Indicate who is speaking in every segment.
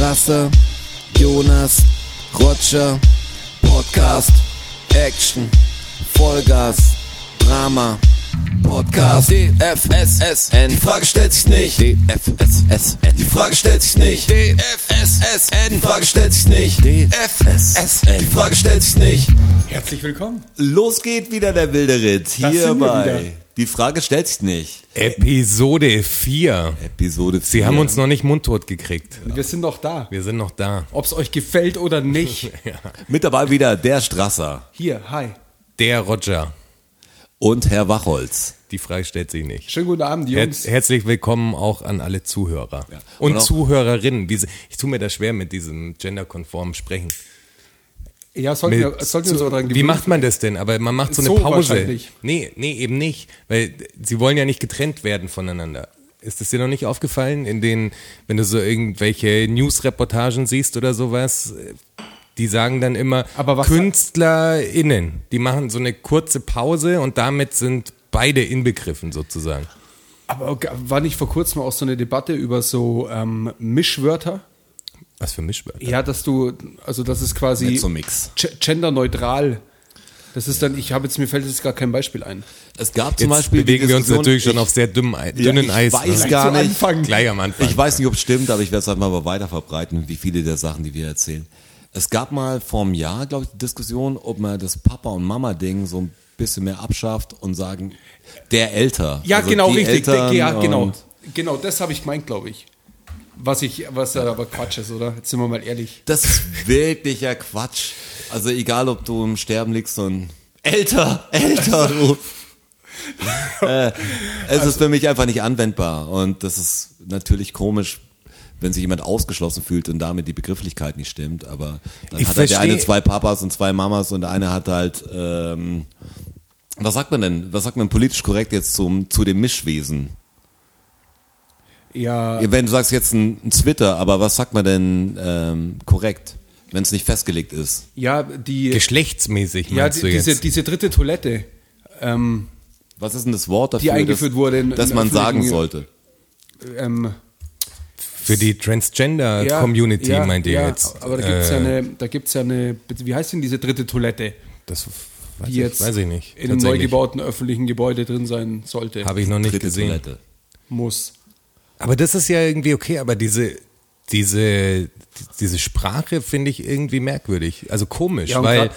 Speaker 1: Strasser, Jonas, Roger, Podcast, Action, Vollgas, Drama, Podcast, DFSSN, die Frage stellt sich nicht, DFSSN, die Frage stellt sich nicht, DFSSN, die Frage stellt sich nicht, DFSSN, die Frage stellt sich nicht.
Speaker 2: Herzlich willkommen.
Speaker 3: Los geht wieder der wilde Ritt. Hier bei. Die Frage stellt sich nicht.
Speaker 4: Episode 4.
Speaker 3: Episode 4.
Speaker 4: Sie haben uns noch nicht mundtot gekriegt.
Speaker 2: Wir sind noch da.
Speaker 4: Wir sind noch da.
Speaker 2: Ob es euch gefällt oder nicht.
Speaker 3: Mit dabei wieder der Strasser
Speaker 2: Hier, hi.
Speaker 4: Der Roger.
Speaker 3: und Herr Wachholz.
Speaker 4: Die Frage stellt sich nicht.
Speaker 2: Schönen guten Abend,
Speaker 4: Her
Speaker 2: Jungs.
Speaker 4: herzlich willkommen auch an alle Zuhörer.
Speaker 3: Und
Speaker 4: Und,
Speaker 3: auch-
Speaker 4: Zuhörerinnen. Ich tue mir das schwer mit diesem genderkonformen Sprechen.
Speaker 2: Ja, sollten wir, sollten wir auch dran
Speaker 4: wie
Speaker 2: gewöhnen.
Speaker 4: macht man das denn? Aber man macht so eine
Speaker 2: So
Speaker 4: Pause.
Speaker 2: wahrscheinlich.
Speaker 4: Nee, nee, eben nicht. Weil sie wollen ja nicht getrennt werden voneinander. Ist es dir noch nicht aufgefallen, in den, wenn du so irgendwelche News-Reportagen siehst oder sowas, die sagen dann immer KünstlerInnen, die machen so eine kurze Pause und damit sind beide inbegriffen sozusagen.
Speaker 2: Aber war nicht vor kurzem auch so eine Debatte über so ähm, Mischwörter?
Speaker 4: Was für Mischwörter?
Speaker 2: Ja, dass du, also das ist quasi
Speaker 3: so Mix.
Speaker 2: genderneutral. Das ist dann, ich habe jetzt, mir fällt jetzt gar kein Beispiel ein.
Speaker 3: Es gab zum
Speaker 4: Jetzt
Speaker 3: Beispiel.
Speaker 4: bewegen wir uns natürlich schon
Speaker 3: ich,
Speaker 4: auf sehr dünnem, Ei-
Speaker 3: Ja,
Speaker 4: dünnen
Speaker 3: ich
Speaker 4: Eis.
Speaker 3: weiß
Speaker 4: ne?
Speaker 3: gar nicht.
Speaker 2: Anfang.
Speaker 4: Gleich am Anfang.
Speaker 3: Ich weiß nicht, ob es stimmt, aber ich werde es halt mal weiter verbreiten, wie viele der Sachen, die wir erzählen. Es gab mal vor einem Jahr, glaube ich, die Diskussion, ob man das Papa- und Mama-Ding so ein bisschen mehr abschafft und sagen, der älter.
Speaker 2: Ja,
Speaker 3: Also
Speaker 2: genau, richtig.
Speaker 3: Eltern
Speaker 2: ja, genau. Genau, das habe ich gemeint, glaube ich. Was ich, was ja aber Quatsch ist, oder? Jetzt sind wir mal ehrlich.
Speaker 3: Das ist wirklicher Quatsch. Also egal, ob du im Sterben liegst und älter, älter rufst. äh, es ist für mich einfach nicht anwendbar und das ist natürlich komisch, wenn sich jemand ausgeschlossen fühlt und damit die Begrifflichkeit nicht stimmt. Aber dann
Speaker 4: Ich
Speaker 3: hat halt der eine zwei Papas und zwei Mamas und der eine hat halt ähm, was sagt man denn? Was sagt man politisch korrekt jetzt zum zu dem Mischwesen?
Speaker 2: Ja,
Speaker 3: Wenn du sagst jetzt ein, ein Twitter, aber was sagt man denn ähm, korrekt, wenn es nicht festgelegt ist?
Speaker 2: ja, die,
Speaker 4: Geschlechtsmäßig
Speaker 2: ja,
Speaker 4: meinst
Speaker 2: die,
Speaker 4: du
Speaker 2: diese,
Speaker 4: jetzt?
Speaker 2: diese dritte Toilette, ähm,
Speaker 3: Was ist denn das Wort dafür,
Speaker 2: eingeführt
Speaker 3: dass,
Speaker 2: wurde in-
Speaker 3: dass
Speaker 2: in
Speaker 3: man sagen sollte?
Speaker 2: ähm,
Speaker 4: Für die Transgender-Community
Speaker 2: ja,
Speaker 4: meint ihr
Speaker 2: ja,
Speaker 4: jetzt?
Speaker 2: Aber da gibt's ja
Speaker 4: Äh,
Speaker 2: eine, da gibt's ja eine, wie heißt denn diese dritte Toilette,
Speaker 4: Das weiß,
Speaker 2: die
Speaker 4: ich,
Speaker 2: jetzt
Speaker 4: weiß ich nicht.
Speaker 2: in einem neu gebauten öffentlichen Gebäude drin sein sollte,
Speaker 4: Habe ich noch nicht
Speaker 3: Dritte
Speaker 4: gesehen.
Speaker 3: Toilette.
Speaker 2: muss.
Speaker 4: Aber das ist ja irgendwie okay, aber diese, diese, diese Sprache finde ich irgendwie merkwürdig. Also komisch,
Speaker 2: Ja,
Speaker 4: weil,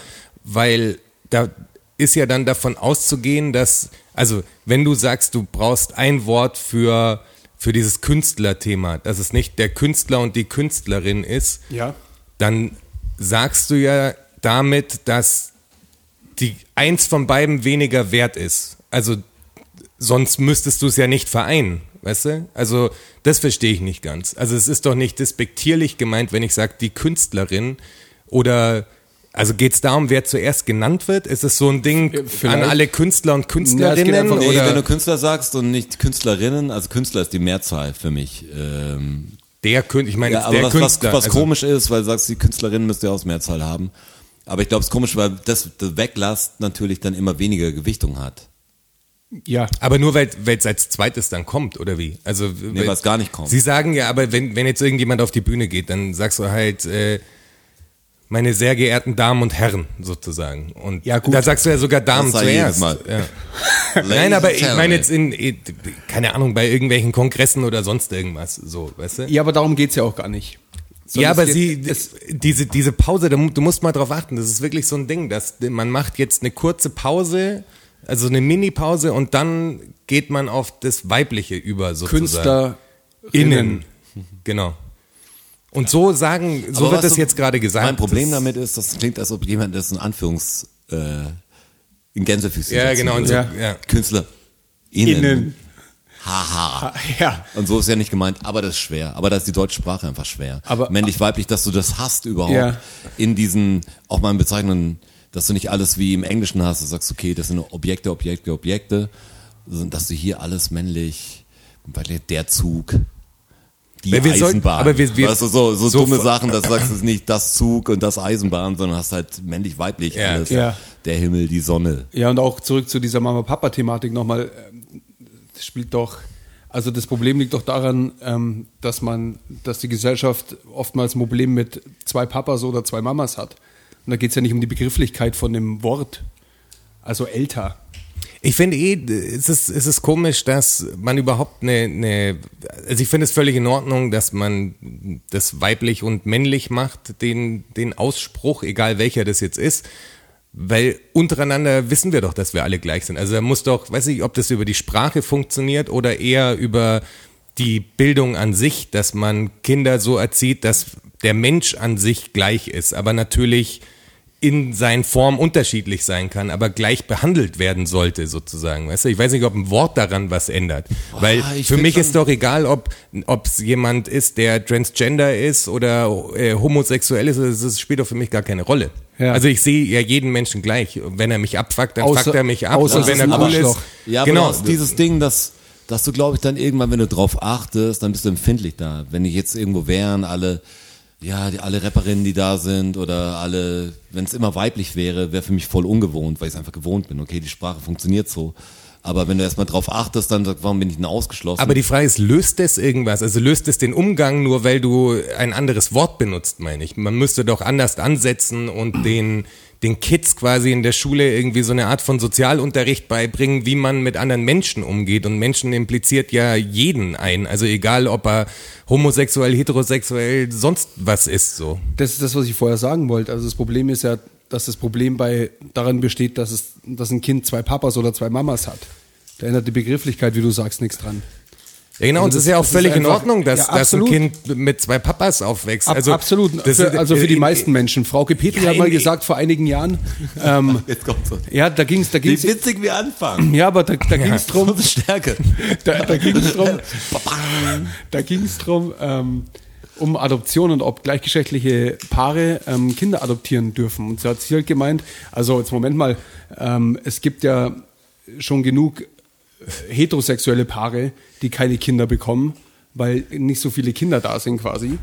Speaker 4: weil da ist ja dann davon auszugehen, dass, also wenn du sagst, du brauchst ein Wort für, für dieses Künstlerthema, dass es nicht der Künstler und die Künstlerin ist,
Speaker 2: Ja.
Speaker 4: dann sagst du ja damit, dass die eins von beiden weniger wert ist. Also sonst müsstest du es ja nicht vereinen, weißt du? Also das verstehe ich nicht ganz. Also es ist doch nicht despektierlich gemeint, wenn ich sage, die Künstlerin oder also geht es darum, wer zuerst genannt wird? Ist es so ein Ding an
Speaker 2: vielleicht.
Speaker 4: alle Künstler und
Speaker 2: Ja,
Speaker 4: Künstlerinnen?
Speaker 2: geht einfach-
Speaker 3: Nee,
Speaker 4: oder
Speaker 3: wenn du Künstler sagst und nicht Künstlerinnen, also Künstler ist die Mehrzahl für mich. Ähm,
Speaker 4: der Künstler, ich meine
Speaker 3: ja,
Speaker 4: der
Speaker 3: was, was,
Speaker 4: Künstler.
Speaker 3: was
Speaker 4: also,
Speaker 3: komisch ist, weil du sagst, die Künstlerinnen müsste ja auch Mehrzahl haben. Aber ich glaube, es ist komisch, weil das, das Weglass natürlich dann immer weniger Gewichtung hat.
Speaker 2: Ja.
Speaker 4: Aber nur weil es als zweites dann kommt, oder wie? Also
Speaker 3: Nee, weil es gar nicht kommt.
Speaker 4: Sie sagen ja, aber wenn, wenn jetzt irgendjemand auf die Bühne geht, dann sagst du halt, äh, meine sehr geehrten Damen und Herren, sozusagen. Und
Speaker 2: Ja, gut.
Speaker 4: da sagst du ja sogar Damen zuerst.
Speaker 3: Mal.
Speaker 4: Ja. Nein, aber ich meine jetzt in, keine Ahnung, bei irgendwelchen Kongressen oder sonst irgendwas, so, weißt du?
Speaker 2: Ja, aber darum geht's ja auch gar nicht. Sondern
Speaker 4: Ja, aber sie, diese, diese Pause, du musst mal drauf achten, das ist wirklich so ein Ding, dass man macht jetzt eine kurze Pause, also eine Mini-Pause und dann geht man auf das Weibliche über, sozusagen.
Speaker 2: Künstlerinnen.
Speaker 4: Innen. Genau. Und so sagen, so
Speaker 3: Aber
Speaker 4: wird das
Speaker 3: du-
Speaker 4: jetzt gerade gesagt.
Speaker 3: Mein Problem damit ist, das klingt, als ob jemand das in Anführungs, äh, in Gänsefüßchen
Speaker 4: Ja, genau, und so, ja.
Speaker 3: Künstler.
Speaker 2: Innen.
Speaker 3: Haha.
Speaker 2: Ja.
Speaker 3: Und so ist ja nicht gemeint, aber das ist schwer. Aber da ist die deutsche Sprache einfach schwer.
Speaker 2: Aber-
Speaker 3: Männlich, weiblich, dass du das hast überhaupt.
Speaker 2: Ja.
Speaker 3: In diesen, auch mal in Bezeichnungen, dass du nicht alles wie im Englischen hast, du sagst, okay, das sind Objekte, Objekte, Objekte, sondern dass du hier alles männlich, weil der Zug, die
Speaker 4: wir sollten-
Speaker 3: Eisenbahn.
Speaker 4: aber wir- wir-
Speaker 3: weißt du, so, so,
Speaker 4: so
Speaker 3: dumme Sachen, dass du sagst, es ist nicht das Zug und das Eisenbahn, sondern hast halt männlich, weiblich
Speaker 4: Ja,
Speaker 3: alles.
Speaker 2: ja.
Speaker 3: Der Himmel, die Sonne.
Speaker 2: Ja, und auch zurück zu dieser Mama-Papa-Thematik nochmal. ähm, Das spielt doch Also das Problem liegt doch daran, ähm, dass man, dass die Gesellschaft oftmals ein Problem mit zwei Papas oder zwei Mamas hat. Und da geht es ja nicht um die Begrifflichkeit von dem Wort. Also älter.
Speaker 4: Ich finde eh, es ist, es ist komisch, dass man überhaupt eine, eine also ich finde es völlig in Ordnung, dass man das weiblich und männlich macht, den, den Ausspruch, egal welcher das jetzt ist. Weil untereinander wissen wir doch, dass wir alle gleich sind. Also da muss doch, weiß ich, ob das über die Sprache funktioniert oder eher über die Bildung an sich, dass man Kinder so erzieht, dass der Mensch an sich gleich ist, aber natürlich in seinen Formen unterschiedlich sein kann, aber gleich behandelt werden sollte, sozusagen. Weißt du, ich weiß nicht, ob ein Wort daran was ändert. Weil
Speaker 3: ich
Speaker 4: für mich ist doch egal, ob es jemand ist, der transgender ist oder äh, homosexuell ist, das, spielt doch für mich gar keine Rolle.
Speaker 2: Ja.
Speaker 4: Also ich sehe ja jeden Menschen gleich. Und Wenn er mich abfuckt, dann
Speaker 2: Außer-
Speaker 4: fuckt er mich ab.
Speaker 2: außer
Speaker 4: Und wenn
Speaker 2: ist
Speaker 4: er cool ist.
Speaker 3: Ja,
Speaker 4: genau.
Speaker 3: aber dieses Ding, dass, dass du, glaube ich, dann irgendwann, wenn du drauf achtest, dann bist du empfindlich da. Wenn ich jetzt irgendwo wären, alle, ja, die, alle Rapperinnen, die da sind oder alle, wenn es immer weiblich wäre, wäre für mich voll ungewohnt, weil ich es einfach gewohnt bin. Okay, die Sprache funktioniert so. Aber wenn du erstmal drauf achtest, dann sagst, warum bin ich denn ausgeschlossen?
Speaker 4: Aber die Frage ist, löst es irgendwas? Also löst es den Umgang nur, weil du ein anderes Wort benutzt, meine ich. Man müsste doch anders ansetzen und den, den Kids quasi in der Schule irgendwie so eine Art von Sozialunterricht beibringen, wie man mit anderen Menschen umgeht. Und Menschen impliziert ja jeden ein. Also egal, ob er homosexuell, heterosexuell, sonst was ist so.
Speaker 2: Das ist das, was ich vorher sagen wollte. Also das Problem ist ja, dass das Problem bei daran besteht, dass es, dass ein Kind zwei Papas oder zwei Mamas hat. Da ändert die Begrifflichkeit, wie du sagst, nichts dran.
Speaker 4: Ja, genau,
Speaker 2: Also
Speaker 4: und es ist ja auch völlig in
Speaker 2: einfach-
Speaker 4: Ordnung, dass,
Speaker 2: Ja,
Speaker 4: dass ein. Kind mit zwei Papas aufwächst.
Speaker 2: Ab,
Speaker 4: also,
Speaker 2: absolut.
Speaker 4: das
Speaker 2: Für, also für die meisten Menschen. Frauke Petri
Speaker 4: Ja,
Speaker 2: hat mal
Speaker 4: in-
Speaker 2: gesagt vor einigen Jahren, ähm,
Speaker 3: jetzt kommt's.
Speaker 2: ja, da ging es da
Speaker 3: Wie
Speaker 2: ging's,
Speaker 3: witzig wir anfangen.
Speaker 2: ja, aber da, da ging es drum,
Speaker 3: Stärke.
Speaker 2: da, da ging es drum, da ging es drum, ähm, um Adoption und ob gleichgeschlechtliche Paare ähm, Kinder adoptieren dürfen. Und sie hat sie halt gemeint, also jetzt Moment mal, ähm, es gibt ja schon genug äh, heterosexuelle Paare, die keine Kinder bekommen, weil nicht so viele Kinder da sind quasi.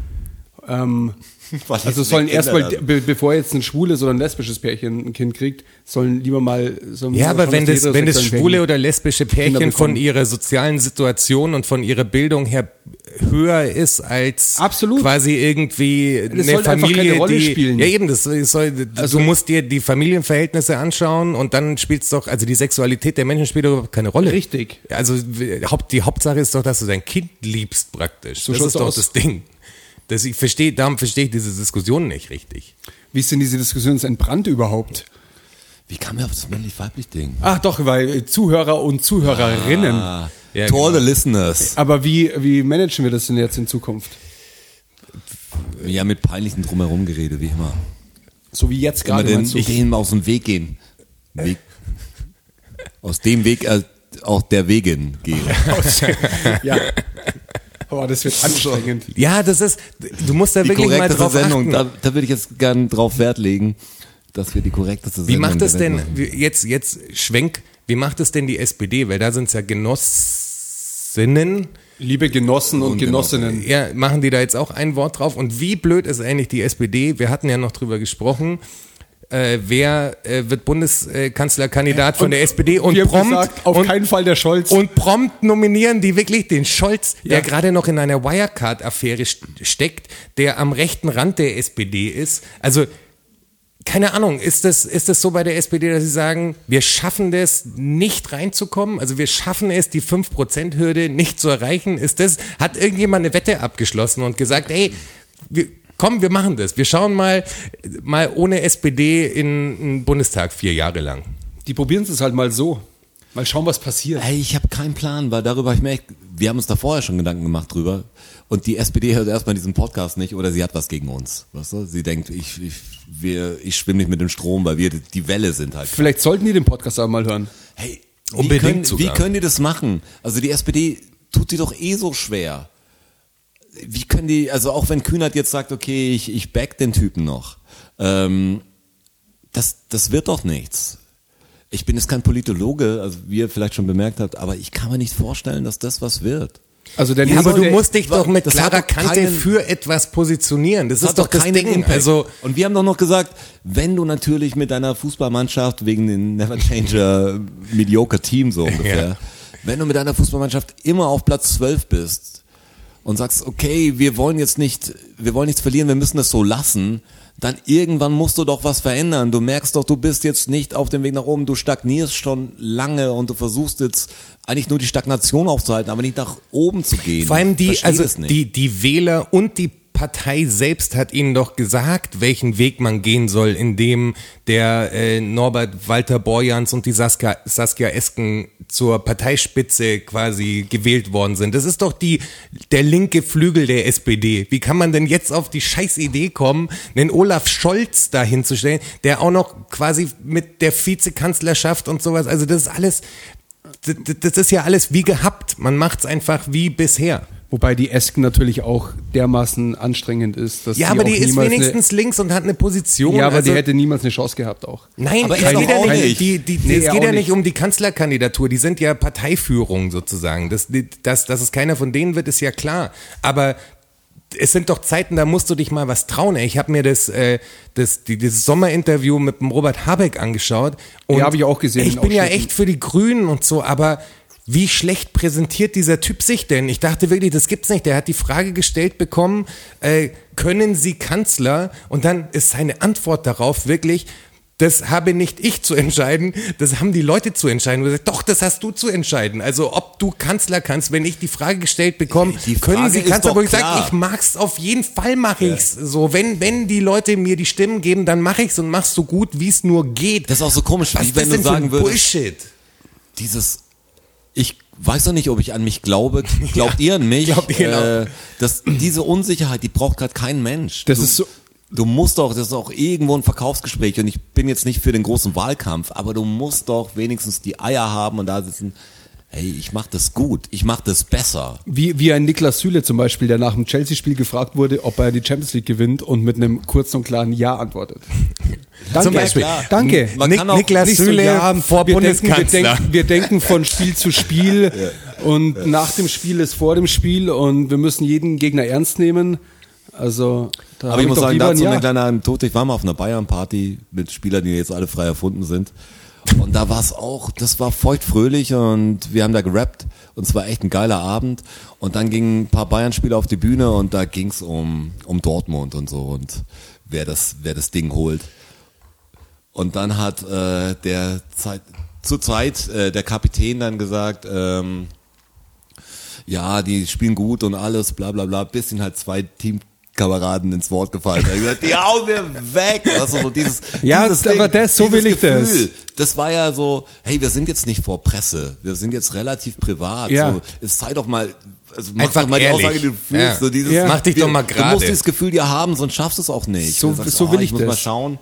Speaker 2: Ähm, also
Speaker 3: es
Speaker 2: sollen erstmal, be bevor jetzt ein schwules oder ein lesbisches Pärchen ein Kind kriegt, sollen lieber mal sollen
Speaker 4: Ja,
Speaker 2: mal
Speaker 4: aber wenn das, wenn das schwule oder lesbische Pärchen von ihrer sozialen Situation und von ihrer Bildung her höher ist als
Speaker 2: Absolut.
Speaker 4: quasi irgendwie eine
Speaker 2: sollte einfach
Speaker 4: Familie,
Speaker 2: keine Rolle
Speaker 4: die,
Speaker 2: spielen.
Speaker 4: ja eben, das soll,
Speaker 2: Also-
Speaker 4: du musst dir die Familienverhältnisse anschauen und dann spielt's doch, also die Sexualität der Menschen spielt überhaupt keine Rolle.
Speaker 2: Richtig.
Speaker 4: Also die Hauptsache ist doch, dass du dein Kind liebst praktisch.
Speaker 2: So
Speaker 4: das ist doch
Speaker 2: aus.
Speaker 4: das Ding. Das, ich verstehe, darum verstehe ich diese Diskussion nicht richtig.
Speaker 2: Wie ist denn diese Diskussion jetzt entbrannt überhaupt?
Speaker 3: Wie kam wir auf das männlich-weiblich-Ding?
Speaker 2: Ach doch, weil Zuhörer und Zuhörerinnen.
Speaker 3: Ah,
Speaker 4: Ja,
Speaker 3: to all
Speaker 4: genau.
Speaker 3: the listeners.
Speaker 2: Aber wie, wie managen wir das denn jetzt in Zukunft?
Speaker 3: Ja, mit peinlichen Drumherum geredet, wie immer.
Speaker 2: So wie jetzt gerade
Speaker 3: den,
Speaker 2: du?
Speaker 3: denen aus dem Weg gehen. Weg. Aus dem Weg äh, auch der Wegen gehen.
Speaker 2: ja. Aber das wird anstrengend.
Speaker 4: Ja, das ist, du musst da
Speaker 3: Die
Speaker 4: wirklich mal drauf
Speaker 3: Sendung,
Speaker 4: achten.
Speaker 3: da, da würde ich jetzt gern drauf Wert legen, dass wir die korrekteste
Speaker 4: Wie
Speaker 3: Sendung
Speaker 4: macht es
Speaker 3: der Welt
Speaker 4: denn,
Speaker 3: machen.
Speaker 4: wie- jetzt, jetzt Schwenk, wie macht es denn die SPD? Weil da sind es ja Genossinnen.
Speaker 2: Liebe Genossen und,
Speaker 3: Und
Speaker 2: Genossinnen.
Speaker 4: Ja, machen die da jetzt auch ein Wort drauf? Und wie blöd ist eigentlich die SPD? Wir hatten ja noch drüber gesprochen. Äh, wer äh, wird Bundeskanzlerkandidat von der SPD und prompt
Speaker 2: gesagt, auf
Speaker 4: und,
Speaker 2: keinen Fall der Scholz.
Speaker 4: und prompt nominieren die wirklich den Scholz, der
Speaker 2: Ja.
Speaker 4: gerade noch in einer Wirecard-Affäre st- steckt, der am rechten Rand der SPD ist. Also keine Ahnung, ist das, ist das so bei der SPD, dass sie sagen, wir schaffen das nicht reinzukommen? Also wir schaffen es, die 5%-Hürde nicht zu erreichen? Ist das, hat irgendjemand eine Wette abgeschlossen und gesagt, ey, wir, komm, wir machen das. Wir schauen mal, mal ohne SPD in den Bundestag vier Jahre lang.
Speaker 2: Die probieren es halt mal so. Mal schauen, was passiert.
Speaker 3: Ey, ich habe keinen Plan, weil darüber habe ich mir echt, wir haben uns da vorher schon Gedanken gemacht drüber. Und die SPD hört erstmal diesen Podcast nicht oder sie hat was gegen uns. Weißt du? Sie denkt, ich, ich, wir, ich schwimme nicht mit dem Strom, weil wir die Welle sind halt.
Speaker 2: Vielleicht sollten die den Podcast auch mal hören.
Speaker 3: Hey,
Speaker 4: Unbedingt
Speaker 3: wie können,
Speaker 4: sogar.
Speaker 3: wie können die das machen? Also die SPD tut sie doch eh so schwer. Wie können die, also auch wenn Kühnert jetzt sagt, okay, ich, ich back den Typen noch, ähm, das, das wird doch nichts. Ich bin jetzt kein Politologe, also wie ihr vielleicht schon bemerkt habt, aber ich kann mir nicht vorstellen, dass das was wird.
Speaker 2: Also der
Speaker 4: Ja, aber du musst dich doch mit
Speaker 3: das
Speaker 4: klarer
Speaker 3: doch
Speaker 4: Kante
Speaker 3: keinen-
Speaker 4: für etwas positionieren. Das,
Speaker 3: Das
Speaker 4: ist doch das
Speaker 3: keinen
Speaker 4: Ding.
Speaker 3: Impact.
Speaker 4: Also,
Speaker 3: und wir haben doch noch gesagt, wenn du natürlich mit deiner Fußballmannschaft wegen den Never Changer Mediocre Team so ungefähr, wenn du mit deiner Fußballmannschaft immer auf Platz 12 bist und sagst, okay, wir wollen jetzt nicht, wir wollen nichts verlieren, wir müssen das so lassen, dann irgendwann musst du doch was verändern. Du merkst doch, du bist jetzt nicht auf dem Weg nach oben, du stagnierst schon lange und du versuchst jetzt eigentlich nur die Stagnation aufzuhalten, aber nicht nach oben zu gehen.
Speaker 4: Vor allem die, also die, die Wähler und die Partei selbst hat ihnen doch gesagt, welchen Weg man gehen soll, indem der äh, Norbert Walter Borjans und die Saskia, Saskia Esken zur Parteispitze quasi gewählt worden sind. Das ist doch die der linke Flügel der SPD. Wie kann man denn jetzt auf die scheiß Idee kommen, einen Olaf Scholz da hinzustellen, der auch noch quasi mit der Vizekanzlerschaft und sowas, also das ist alles, das, das ist ja alles wie gehabt. Man macht's einfach wie bisher.
Speaker 2: Wobei die Esken natürlich auch dermaßen anstrengend ist, dass
Speaker 4: Ja, aber die ist wenigstens links und hat eine Position.
Speaker 2: Ja, aber
Speaker 4: also,
Speaker 2: die hätte niemals eine Chance gehabt auch.
Speaker 4: Nein,
Speaker 3: Aber
Speaker 4: es geht ja nicht. Die, die,
Speaker 2: Nee,
Speaker 4: es geht ja nicht um die Kanzlerkandidatur. Die sind ja Parteiführung sozusagen. Das, das, dass es keiner von denen wird, ist ja klar. Aber es sind doch Zeiten, da musst du dich mal was trauen. Ey. Ich habe mir das, äh, das, die, dieses Sommerinterview mit dem Robert Habeck angeschaut. Und
Speaker 2: Ja, hab ich auch gesehen,
Speaker 4: Ich
Speaker 2: in
Speaker 4: bin ja echt für die Grünen und so, aber wie schlecht präsentiert dieser Typ sich denn? Ich dachte wirklich, das gibt's nicht. Der hat die Frage gestellt bekommen, äh, können Sie Kanzler? Und dann ist seine Antwort darauf wirklich, das habe nicht ich zu entscheiden, das haben die Leute zu entscheiden. Und er sagt, doch, das hast du zu entscheiden. Also ob du Kanzler kannst, wenn ich die Frage gestellt bekomme,
Speaker 3: Die
Speaker 4: können
Speaker 3: Frage
Speaker 4: Sie
Speaker 3: ist
Speaker 4: Kanzler, wo ich sage, ich mag's auf jeden Fall mache ich's. So, wenn, wenn die Leute mir die Stimmen geben, dann mache ich's und mach's so gut, wie es nur geht.
Speaker 3: Das ist auch so komisch,
Speaker 4: Was
Speaker 3: wie wenn du sagen würdest,
Speaker 4: Bullshit.
Speaker 3: dieses, ich weiß doch nicht, ob ich an mich glaube. Glaubt ihr an mich?
Speaker 4: Glaubt ihr, genau.
Speaker 3: äh, das, diese Unsicherheit, die braucht gerade kein Mensch.
Speaker 2: Das
Speaker 3: du,
Speaker 2: ist so-
Speaker 3: Du musst doch, das ist auch irgendwo ein Verkaufsgespräch und ich bin jetzt nicht für den großen Wahlkampf, aber du musst doch wenigstens die Eier haben und da sitzen, hey, ich mach das gut, ich mach das besser.
Speaker 2: Wie, wie ein Niklas Süle zum Beispiel, der nach dem Chelsea-Spiel gefragt wurde, ob er die Champions League gewinnt und mit einem kurzen und klaren Ja antwortet. Danke.
Speaker 4: Zum Beispiel.
Speaker 2: Danke.
Speaker 3: Man auch
Speaker 4: Niklas
Speaker 2: Nicht so,
Speaker 4: Süle
Speaker 2: ja,
Speaker 4: vor
Speaker 2: wir denken, wir,
Speaker 4: Bundeskanzler.
Speaker 2: denken, wir denken von Spiel zu Spiel und nach dem Spiel ist vor dem Spiel und wir müssen jeden Gegner ernst nehmen. Also, da
Speaker 3: Aber ich muss sagen,
Speaker 2: ein
Speaker 3: dazu
Speaker 2: Ja.
Speaker 3: eine kleine Anekdote. Ich war mal auf einer Bayern-Party mit Spielern, die jetzt alle frei erfunden sind. Und da war es auch, das war feuchtfröhlich und wir haben da gerappt und es war echt ein geiler Abend. Und dann gingen ein paar Bayern-Spieler auf die Bühne und da ging es um, um Dortmund und so und wer das, wer das Ding holt. Und dann hat äh, der Zeit, zur Zeit äh, der Kapitän dann gesagt, ähm, ja, die spielen gut und alles, bla bla bla, bis ihnen halt zwei Teamkameraden ins Wort gefallen. Er hat gesagt, die hauen wir weg. Also so dieses,
Speaker 2: Ja,
Speaker 3: dieses
Speaker 2: aber das- so will ich das.
Speaker 3: Das war ja so, hey, wir sind jetzt nicht vor Presse, wir sind jetzt relativ privat.
Speaker 2: Ja.
Speaker 3: So, es sei doch mal, also mach
Speaker 4: Einfach
Speaker 3: doch mal die
Speaker 4: ehrlich.
Speaker 3: Aussage, die du fühlst.
Speaker 4: Ja.
Speaker 3: So dieses,
Speaker 2: Ja.
Speaker 4: Mach dich doch mal
Speaker 3: Du
Speaker 4: gerade.
Speaker 3: musst dieses Gefühl dir haben, sonst schaffst du es auch nicht.
Speaker 2: So-
Speaker 3: du sagst,
Speaker 2: so will
Speaker 3: oh,
Speaker 2: ich
Speaker 3: muss mal schauen.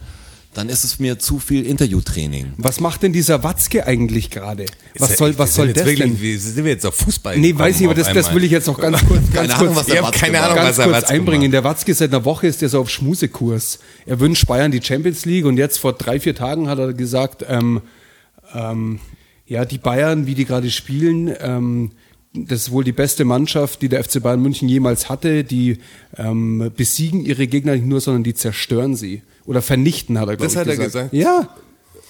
Speaker 3: Dann ist es mir zu viel Interviewtraining.
Speaker 2: Was macht denn dieser Watzke eigentlich gerade? Was soll,
Speaker 4: ja-
Speaker 2: was soll das
Speaker 4: wirklich,
Speaker 2: denn?
Speaker 4: Wie sind wir jetzt auf Fußball?
Speaker 2: Nee, weiß ich, aber das, das will ich jetzt noch ganz kurz, ganz
Speaker 3: Keine
Speaker 2: kurz,
Speaker 3: Ahnung, was der Watzke
Speaker 4: keine
Speaker 3: macht.
Speaker 4: Ahnung,
Speaker 2: ganz
Speaker 4: was er
Speaker 2: kurz einbringen.
Speaker 4: macht.
Speaker 2: Der Watzke seit einer Woche ist der so auf Schmusekurs. Er wünscht Bayern die Champions League und jetzt vor drei, vier Tagen hat er gesagt, ähm, ähm, ja, die Bayern, wie die gerade spielen, ähm, das ist wohl die beste Mannschaft, die der FC Bayern München jemals hatte. Die ähm, besiegen ihre Gegner nicht nur, sondern die zerstören sie. Oder vernichten, hat er, glaube
Speaker 4: Das hat er
Speaker 2: gesagt.
Speaker 4: gesagt?
Speaker 2: Ja.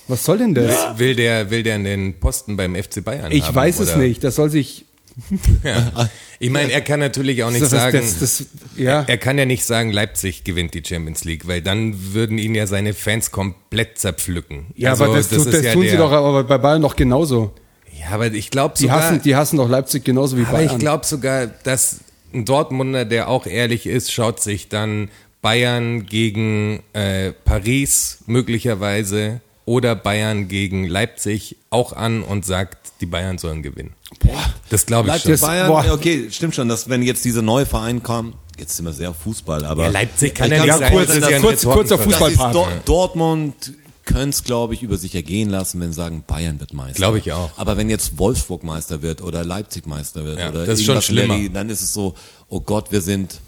Speaker 2: Was soll denn das?
Speaker 4: Will der, will der den Posten beim FC Bayern
Speaker 2: Ich
Speaker 4: haben,
Speaker 2: weiß es
Speaker 4: oder?
Speaker 2: nicht. Das soll sich.
Speaker 4: Ja. Ich meine, er kann natürlich auch nicht
Speaker 2: Das,
Speaker 4: sagen,
Speaker 2: das, das, ja.
Speaker 4: er kann ja nicht sagen, Leipzig gewinnt die Champions League, weil dann würden ihn ja seine Fans komplett zerpflücken.
Speaker 2: Ja,
Speaker 4: Also,
Speaker 2: aber das,
Speaker 4: ja
Speaker 2: tun
Speaker 4: der,
Speaker 2: sie doch aber bei Bayern doch genauso.
Speaker 4: Ja, aber ich glaube
Speaker 2: Die
Speaker 4: sogar,
Speaker 2: hassen, die hassen doch Leipzig genauso wie
Speaker 4: aber
Speaker 2: Bayern.
Speaker 4: ich glaube sogar, dass ein Dortmunder, der auch ehrlich ist, schaut sich dann Bayern gegen äh, Paris möglicherweise oder Bayern gegen Leipzig auch an und sagt, die Bayern sollen gewinnen. Boah, das glaube ich
Speaker 3: Leipzig,
Speaker 4: schon.
Speaker 3: Bayern,
Speaker 2: boah.
Speaker 3: okay, stimmt schon, dass wenn jetzt diese neue Verein kommen, jetzt sind wir sehr Fußball, aber
Speaker 4: Ja, Leipzig kann ja nicht sein,
Speaker 3: vorstellen,
Speaker 4: das ist
Speaker 3: dass
Speaker 4: ja ein
Speaker 2: kurz- kurzer Fußballpartner.
Speaker 3: Dor Dortmund könnte es, glaube ich, über sich ergehen lassen, wenn sie sagen, Bayern wird Meister.
Speaker 4: Glaube ich auch.
Speaker 3: Aber wenn jetzt Wolfsburg Meister wird oder Leipzig Meister wird
Speaker 4: Ja,
Speaker 3: oder
Speaker 4: das ist schon schlimmer.
Speaker 3: Liga, dann ist es so, oh Gott, wir sind,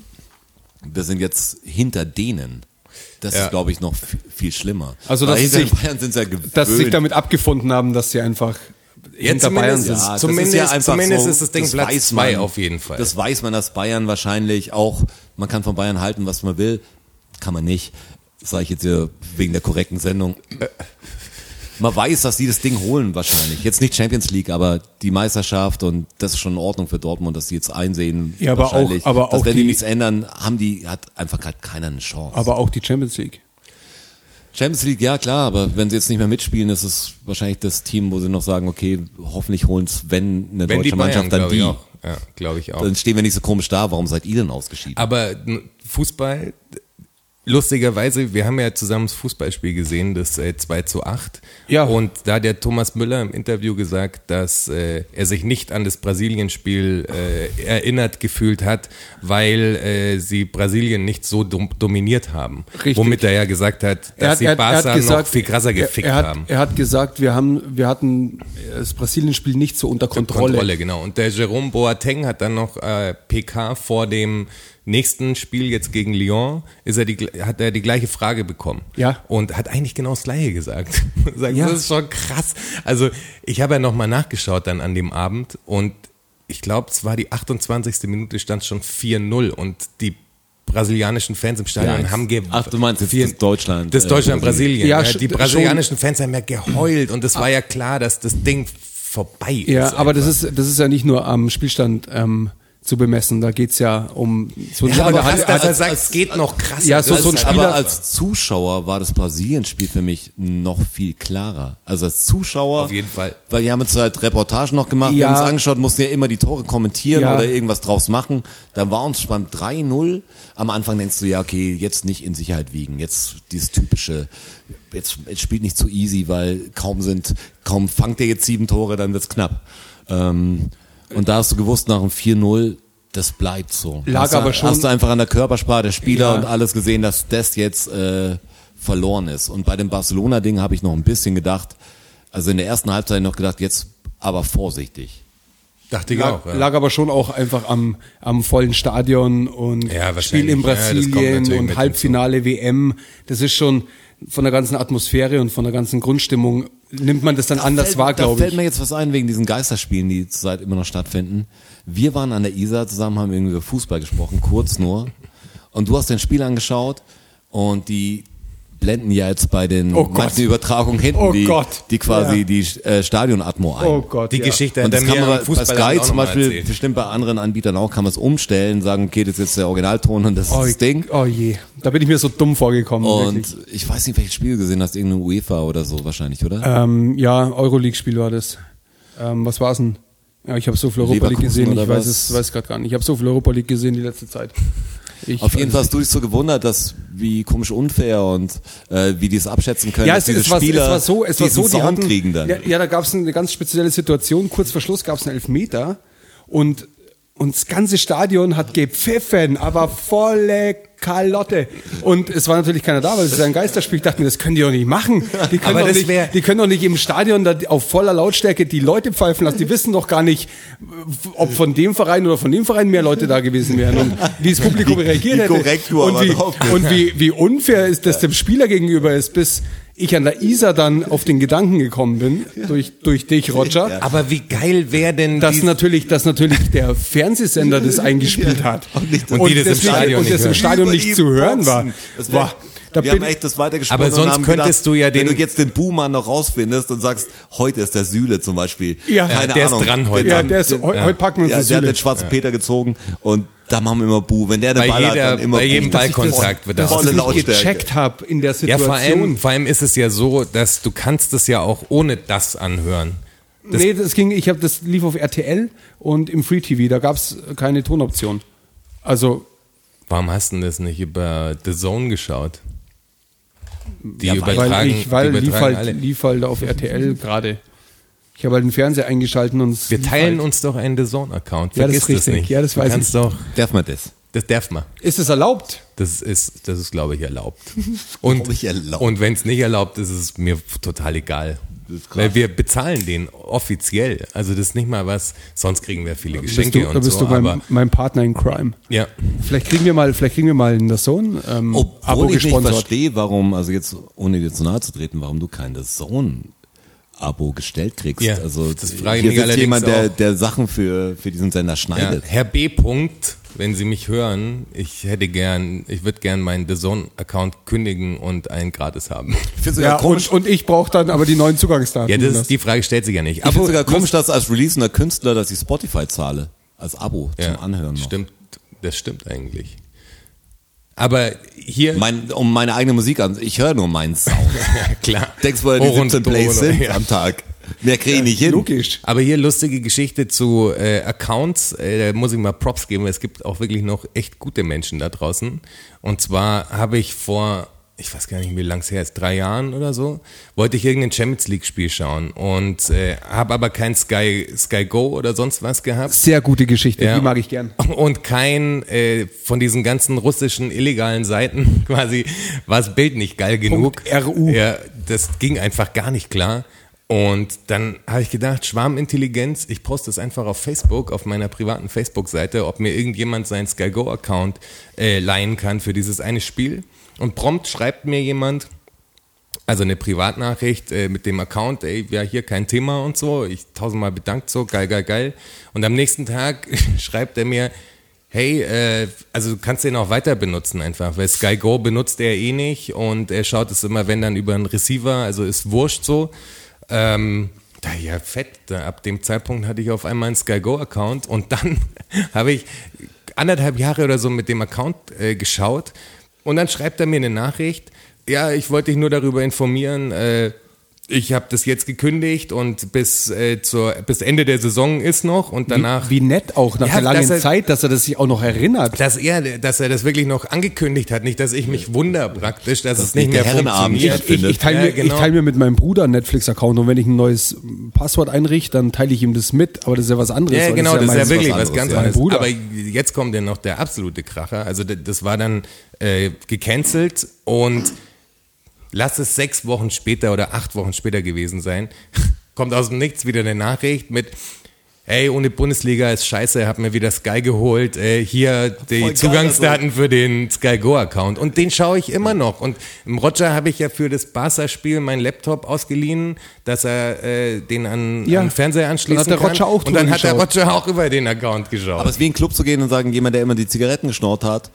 Speaker 3: wir sind jetzt hinter denen. Das
Speaker 4: Ja.
Speaker 3: ist, glaube ich, noch viel, schlimmer.
Speaker 2: Also, dass sich-
Speaker 3: Bayern sind ja gewöhnt.
Speaker 2: dass sie sich damit abgefunden haben, dass sie einfach
Speaker 4: Ja,
Speaker 2: hinter Bayern sind.
Speaker 3: Ja, das
Speaker 4: zumindest-
Speaker 3: ist ja
Speaker 4: zumindest
Speaker 3: so,
Speaker 4: ist das Ding Platz
Speaker 3: weiß
Speaker 4: zwei
Speaker 3: man,
Speaker 4: auf jeden Fall.
Speaker 3: Das weiß man, dass Bayern wahrscheinlich auch, man kann von Bayern halten, was man will, kann man nicht. Das sage ich jetzt hier wegen der korrekten Sendung. man weiß, dass die das Ding holen wahrscheinlich. Jetzt nicht Champions League, aber die Meisterschaft und das ist schon in Ordnung für Dortmund, dass die jetzt einsehen,
Speaker 2: Ja, aber auch-
Speaker 3: wahrscheinlich,
Speaker 2: aber
Speaker 3: dass
Speaker 2: auch
Speaker 3: wenn die,
Speaker 2: die-
Speaker 3: nichts ändern, haben die, hat einfach gerade keiner eine Chance.
Speaker 2: Aber auch die Champions League.
Speaker 3: Champions League, ja klar, aber wenn sie jetzt nicht mehr mitspielen, ist es wahrscheinlich das Team, wo sie noch sagen, okay, hoffentlich holen es, wenn eine
Speaker 4: Wenn die
Speaker 3: deutsche
Speaker 4: Bayern,
Speaker 3: Mannschaft, dann die.
Speaker 4: auch. Ja, glaube ich auch.
Speaker 3: Dann stehen wir nicht so komisch da, warum seid ihr denn ausgeschieden?
Speaker 4: Aber Fußball, lustigerweise, wir haben ja zusammen das Fußballspiel gesehen, das äh, 2 zu 8.
Speaker 2: Ja.
Speaker 4: Und da hat der Thomas Müller im Interview gesagt, dass äh, er sich nicht an das Brasilien-Spiel äh, erinnert gefühlt hat, weil äh, sie Brasilien nicht so dom dominiert haben.
Speaker 2: Richtig.
Speaker 4: Womit er ja gesagt hat, dass sie Barca noch viel krasser gefickt
Speaker 2: er, er hat,
Speaker 4: haben.
Speaker 2: Er hat gesagt, wir haben, wir hatten das Brasilien-Spiel nicht so unter Kontrolle.
Speaker 4: Kontrolle, genau. Und der Jerome Boateng hat dann noch äh, PK vor dem nächsten Spiel jetzt gegen Lyon, ist er die, hat er die gleiche Frage bekommen.
Speaker 2: Ja.
Speaker 4: Und hat eigentlich genau das gleiche gesagt. Sagt,
Speaker 2: Ja.
Speaker 4: Das ist schon krass. Also ich habe ja nochmal nachgeschaut dann an dem Abend und ich glaube, es war die 28. Minute, stand schon 4-0 und die brasilianischen Fans im Stadion
Speaker 3: Ja,
Speaker 4: haben ge
Speaker 3: ach, du meinst jetzt das Deutschland,
Speaker 4: Das
Speaker 3: äh,
Speaker 4: Deutschland, Brasilien.
Speaker 2: Ja,
Speaker 4: Ja, die brasilianischen Fans haben ja geheult und es war ja klar, dass das Ding vorbei ist.
Speaker 2: Ja, aber das ist, das ist ja nicht nur am Spielstand ähm, zu bemessen. Da geht's ja um so
Speaker 4: Ja, aber krass,
Speaker 2: hat-
Speaker 4: dass er
Speaker 2: hat-
Speaker 4: sagt, es geht noch krasser.
Speaker 2: Ja, so- so ein Spieler-
Speaker 3: Aber als Zuschauer war das Brasilien-Spiel für mich noch viel klarer. Also als Zuschauer.
Speaker 4: Auf jeden Fall.
Speaker 3: Weil wir haben jetzt halt Reportagen noch gemacht, wir
Speaker 2: Ja.
Speaker 3: haben uns angeschaut, mussten ja immer die Tore kommentieren
Speaker 2: Ja.
Speaker 3: oder irgendwas draus machen. Dann war uns beim 3-0. Am Anfang denkst du, ja, okay, jetzt nicht in Sicherheit wiegen. Jetzt dieses typische, jetzt, jetzt spielt nicht zu easy, weil kaum sind, kaum fangt ihr jetzt sieben Tore, dann wird's knapp. Ähm, und da hast du gewusst, nach dem 4-0, das bleibt so.
Speaker 2: Lag
Speaker 3: hast du,
Speaker 2: aber schon-
Speaker 3: Hast du einfach an der Körpersprache der Spieler
Speaker 2: Ja.
Speaker 3: und alles gesehen, dass das jetzt äh, verloren ist. Und bei dem Barcelona-Ding habe ich noch ein bisschen gedacht, also in der ersten Halbzeit noch gedacht, jetzt aber vorsichtig.
Speaker 4: Dachte ich
Speaker 2: lag,
Speaker 4: auch. Ja.
Speaker 2: lag aber schon auch einfach am, am vollen Stadion und
Speaker 4: Ja,
Speaker 2: Spiel in.
Speaker 4: Ja,
Speaker 2: Brasilien
Speaker 4: natürlich
Speaker 2: und Halbfinale WM. Das ist schon von der ganzen Atmosphäre und von der ganzen Grundstimmung nimmt man das dann anders
Speaker 3: fällt,
Speaker 2: wahr,
Speaker 3: Da
Speaker 2: glaube
Speaker 3: fällt
Speaker 2: ich.
Speaker 3: mir jetzt was ein wegen diesen Geisterspielen, die zurzeit immer noch stattfinden. Wir waren an der Isar zusammen, haben irgendwie über Fußball gesprochen, kurz nur. Und du hast den Spiel angeschaut und die blenden ja jetzt bei den
Speaker 2: Oh
Speaker 3: manchen Übertragungen hinten
Speaker 2: Oh
Speaker 3: die,
Speaker 2: Gott.
Speaker 3: die quasi
Speaker 2: Ja.
Speaker 3: die äh, Stadionatmo ein.
Speaker 2: Oh Gott.
Speaker 4: Die
Speaker 2: ja.
Speaker 4: Geschichte
Speaker 3: Und das kann man bei Sky zum Beispiel,
Speaker 4: erzählt.
Speaker 3: bestimmt bei anderen Anbietern auch, kann man es umstellen, sagen, okay, das ist jetzt der Originalton und das ist
Speaker 2: Oh,
Speaker 3: das Ding.
Speaker 2: oh je, da bin ich mir so dumm vorgekommen. wirklich.
Speaker 3: Und ich weiß nicht, welches Spiel du gesehen hast, irgendeine UEFA oder so wahrscheinlich, oder?
Speaker 2: Ähm, ja, Euroleague-Spiel war das. Ähm, was war's denn? Ja, ich habe so viel Europa League gesehen, ich weiß
Speaker 3: was?
Speaker 2: es weiß gerade gar nicht. Ich habe so viel Europa League gesehen die letzte Zeit. Ich
Speaker 3: Auf jeden Fall hast du dich so gewundert, dass wie komisch unfair und äh, wie die es abschätzen können,
Speaker 2: Ja,
Speaker 3: dass
Speaker 2: es,
Speaker 3: diese
Speaker 2: es, war,
Speaker 3: Spieler
Speaker 2: es war so, es war so, die
Speaker 3: Sound
Speaker 2: hatten,
Speaker 3: kriegen dann.
Speaker 2: Ja, ja da gab es eine ganz spezielle Situation. Kurz vor Schluss gab es einen Elfmeter und und das ganze Stadion hat gepfiffen, aber volle Kalotte. Und es war natürlich keiner da, weil es ist ein Geisterspiel. Ich dachte mir, das können die doch nicht machen. Die können,
Speaker 4: Aber
Speaker 2: doch nicht, die können doch nicht im Stadion da auf voller Lautstärke die Leute pfeifen lassen. Die wissen doch gar nicht, ob von dem Verein oder von dem Verein mehr Leute da gewesen wären und wie das Publikum reagiert hätte. und wie, und wie, wie unfair ist das dem Spieler gegenüber ist, bis ich an der Isar dann auf den Gedanken gekommen bin, durch, durch dich, Roger,
Speaker 4: Aber wie geil wäre denn
Speaker 2: dass
Speaker 4: dies-
Speaker 2: natürlich, dass natürlich der Fernsehsender das eingespielt hat.
Speaker 3: Und nicht-
Speaker 4: Und die das im
Speaker 2: deswegen-
Speaker 4: Stadion
Speaker 2: und
Speaker 4: nicht
Speaker 2: das im. Stadion nicht zu hören war.
Speaker 3: Das
Speaker 2: Boah, da
Speaker 3: wir
Speaker 2: bin,
Speaker 3: haben echt das weitergesprochen.
Speaker 4: Aber sonst
Speaker 3: und haben
Speaker 4: könntest du ja
Speaker 3: wenn
Speaker 4: den-
Speaker 3: du jetzt den Boomer noch rausfindest und sagst, heute ist der Süle zum Beispiel.
Speaker 2: Ja.
Speaker 3: Keine
Speaker 4: der ist
Speaker 3: Ahnung.
Speaker 4: dran heute.
Speaker 2: ja, der ist, heu- heute packen wir uns
Speaker 3: Ja,
Speaker 2: das
Speaker 3: der hat
Speaker 2: Süle.
Speaker 3: den schwarzen Peter gezogen und da machen wir immer Bu. Wenn der den
Speaker 4: Bei
Speaker 3: Ball hat,
Speaker 4: jeder-
Speaker 3: dann immer
Speaker 4: bei jedem Ballkontakt wird das
Speaker 3: volle
Speaker 2: das nicht
Speaker 3: Lautstärke.
Speaker 2: gecheckt habe in der
Speaker 4: Ja,
Speaker 2: Situation.
Speaker 4: vor allem, vor allem ist es ja so, dass du kannst es ja auch ohne das anhören. Das-
Speaker 2: nee, das ging, ich habe das lief auf RTL und im Free TV, da gab es keine Tonoption. Also
Speaker 4: Warum hast du denn das nicht über The Zone geschaut? Die
Speaker 3: Ja, weil-
Speaker 4: übertragen,
Speaker 2: weil ich, weil
Speaker 4: die
Speaker 2: lief
Speaker 4: übertragen
Speaker 2: halt,
Speaker 4: alle.
Speaker 2: lief halt auf RTL gerade. Ich habe halt den Fernseher eingeschalten und
Speaker 4: Wir teilen
Speaker 2: halt.
Speaker 4: uns doch einen The Zone-Account.
Speaker 2: Ja, das
Speaker 4: Vergiss
Speaker 2: ist
Speaker 4: das,
Speaker 2: richtig.
Speaker 4: nicht.
Speaker 2: Ja, das
Speaker 4: du
Speaker 2: weiß
Speaker 4: kannst
Speaker 2: ich.
Speaker 4: doch,
Speaker 3: Darf man das?
Speaker 4: das darf man.
Speaker 2: Ist es erlaubt?
Speaker 4: Das ist, das ist, glaube ich, erlaubt. Und,
Speaker 3: ich, erlaubt.
Speaker 4: und wenn es nicht erlaubt ist, ist es mir total egal. Weil wir bezahlen den offiziell. Also das ist nicht mal was, sonst kriegen wir viele
Speaker 2: Bist
Speaker 4: Geschenke
Speaker 2: du, da
Speaker 4: und
Speaker 2: bist
Speaker 4: so.
Speaker 2: du mein, mein Partner in Crime.
Speaker 4: ja,
Speaker 2: Vielleicht kriegen wir mal, vielleicht kriegen wir mal in Sohn ähm, Abo
Speaker 3: Obwohl ich nicht
Speaker 2: gesponsert.
Speaker 3: verstehe, warum, also jetzt ohne dir zu nahe zu treten, warum du kein Zone-Abo gestellt kriegst.
Speaker 4: Ja,
Speaker 3: also
Speaker 4: das frage ich
Speaker 3: hier
Speaker 4: mich
Speaker 3: sitzt
Speaker 4: allerdings
Speaker 3: jemand, der, der Sachen für, für diesen Sender
Speaker 4: ja.
Speaker 3: schneidet.
Speaker 4: Herr B. Punkt wenn Sie mich hören, ich hätte gern, ich würde gern meinen The Zone-Account kündigen und einen gratis haben.
Speaker 3: Ich finde
Speaker 2: Ja,
Speaker 3: sogar komisch,
Speaker 2: und, und ich brauche dann aber die neuen Zugangsdaten.
Speaker 4: Ja, das ist, die Frage stellt sich ja nicht.
Speaker 3: ich finde
Speaker 4: Aber
Speaker 3: sogar komisch, dass als releasender Künstler, dass ich Spotify zahle. Als Abo
Speaker 4: ja,
Speaker 3: zum Anhören noch.
Speaker 4: Stimmt, das stimmt eigentlich. Aber hier,
Speaker 3: Mein, um meine eigene Musik an. Ich höre nur meinen Sound.
Speaker 4: klar.
Speaker 3: Denkst du, die
Speaker 4: und
Speaker 3: 17 Plays sind
Speaker 4: ja.
Speaker 3: am Tag? Mehr kriege ich nicht hin.
Speaker 2: Logisch.
Speaker 4: Aber hier lustige Geschichte zu äh, Accounts. Äh, da muss ich mal Props geben. Es gibt auch wirklich noch echt gute Menschen da draußen. Und zwar habe ich vor, ich weiß gar nicht, wie lang es her ist, drei Jahren oder so, wollte ich irgendein Champions League Spiel schauen und äh, habe aber kein Sky Sky Go oder sonst was gehabt.
Speaker 2: Sehr gute Geschichte,
Speaker 4: Ja.
Speaker 2: die mag ich gern.
Speaker 4: Und kein äh, von diesen ganzen russischen illegalen Seiten quasi war das Bild nicht geil genug.
Speaker 2: Punkt RU.
Speaker 4: Ja, das ging einfach gar nicht klar. Und dann habe ich gedacht, Schwarmintelligenz, ich poste es einfach auf Facebook, auf meiner privaten Facebook-Seite, ob mir irgendjemand seinen Sky Go-Account äh, leihen kann für dieses eine Spiel. Und prompt schreibt mir jemand, also eine Privatnachricht äh, mit dem Account, ey, ja, hier kein Thema und so. Ich tausendmal bedankt so, geil, geil, geil. Und am nächsten Tag schreibt er mir, hey, äh, also du kannst den auch weiter benutzen einfach, weil Sky Go benutzt er eh nicht und er schaut es immer, wenn dann über einen Receiver, also ist wurscht so. Ähm, da ja, fett. Da, ab dem Zeitpunkt hatte ich auf einmal einen Sky Go Account und dann habe ich anderthalb Jahre oder so mit dem Account äh, geschaut und dann schreibt er mir eine Nachricht. Ja, ich wollte dich nur darüber informieren. Äh, ich habe das jetzt gekündigt und bis äh, zur bis Ende der Saison ist noch und danach
Speaker 2: Wie, wie nett auch nach
Speaker 4: Ja,
Speaker 2: der langen
Speaker 4: dass er-
Speaker 2: Zeit, dass er das sich auch noch erinnert.
Speaker 4: dass er, dass er das wirklich noch angekündigt hat, nicht, dass ich mich wunder praktisch, dass es nicht mehr funktioniert.
Speaker 2: Ich, ich, ich teile
Speaker 4: Ja,
Speaker 2: mir, ich
Speaker 4: genau.
Speaker 2: teil mir mit meinem Bruder einen Netflix-Account und wenn ich ein neues Passwort einrichte, dann teile ich ihm das mit, aber das ist ja was anderes.
Speaker 4: Ja, genau, das ist ja
Speaker 2: mein-
Speaker 4: wirklich
Speaker 3: was
Speaker 4: was,
Speaker 3: anderes,
Speaker 4: ganz
Speaker 3: ja.
Speaker 4: anderes.
Speaker 2: Bruder.
Speaker 4: Aber jetzt kommt ja noch der absolute Kracher. Also das war dann äh, gecancelt und lass es sechs Wochen später oder acht Wochen später gewesen sein, kommt aus dem Nichts wieder eine Nachricht mit Hey, ohne Bundesliga ist scheiße, hab mir wieder Sky geholt. Äh, hier die
Speaker 3: geil,
Speaker 4: Zugangsdaten für den Sky Go Account. Und den schaue ich immer noch. Und im Roger habe ich ja für das Barca-Spiel meinen Laptop ausgeliehen, dass er äh, den an,
Speaker 2: Ja.
Speaker 4: an den Fernseher anschließen
Speaker 2: Dann hat der
Speaker 4: kann.
Speaker 2: Roger auch
Speaker 4: Und dann hat der
Speaker 2: geschaut.
Speaker 4: Roger auch über den Account geschaut.
Speaker 3: Aber es ist wie in den Club zu gehen und sagen, jemand, der immer die Zigaretten geschnort hat,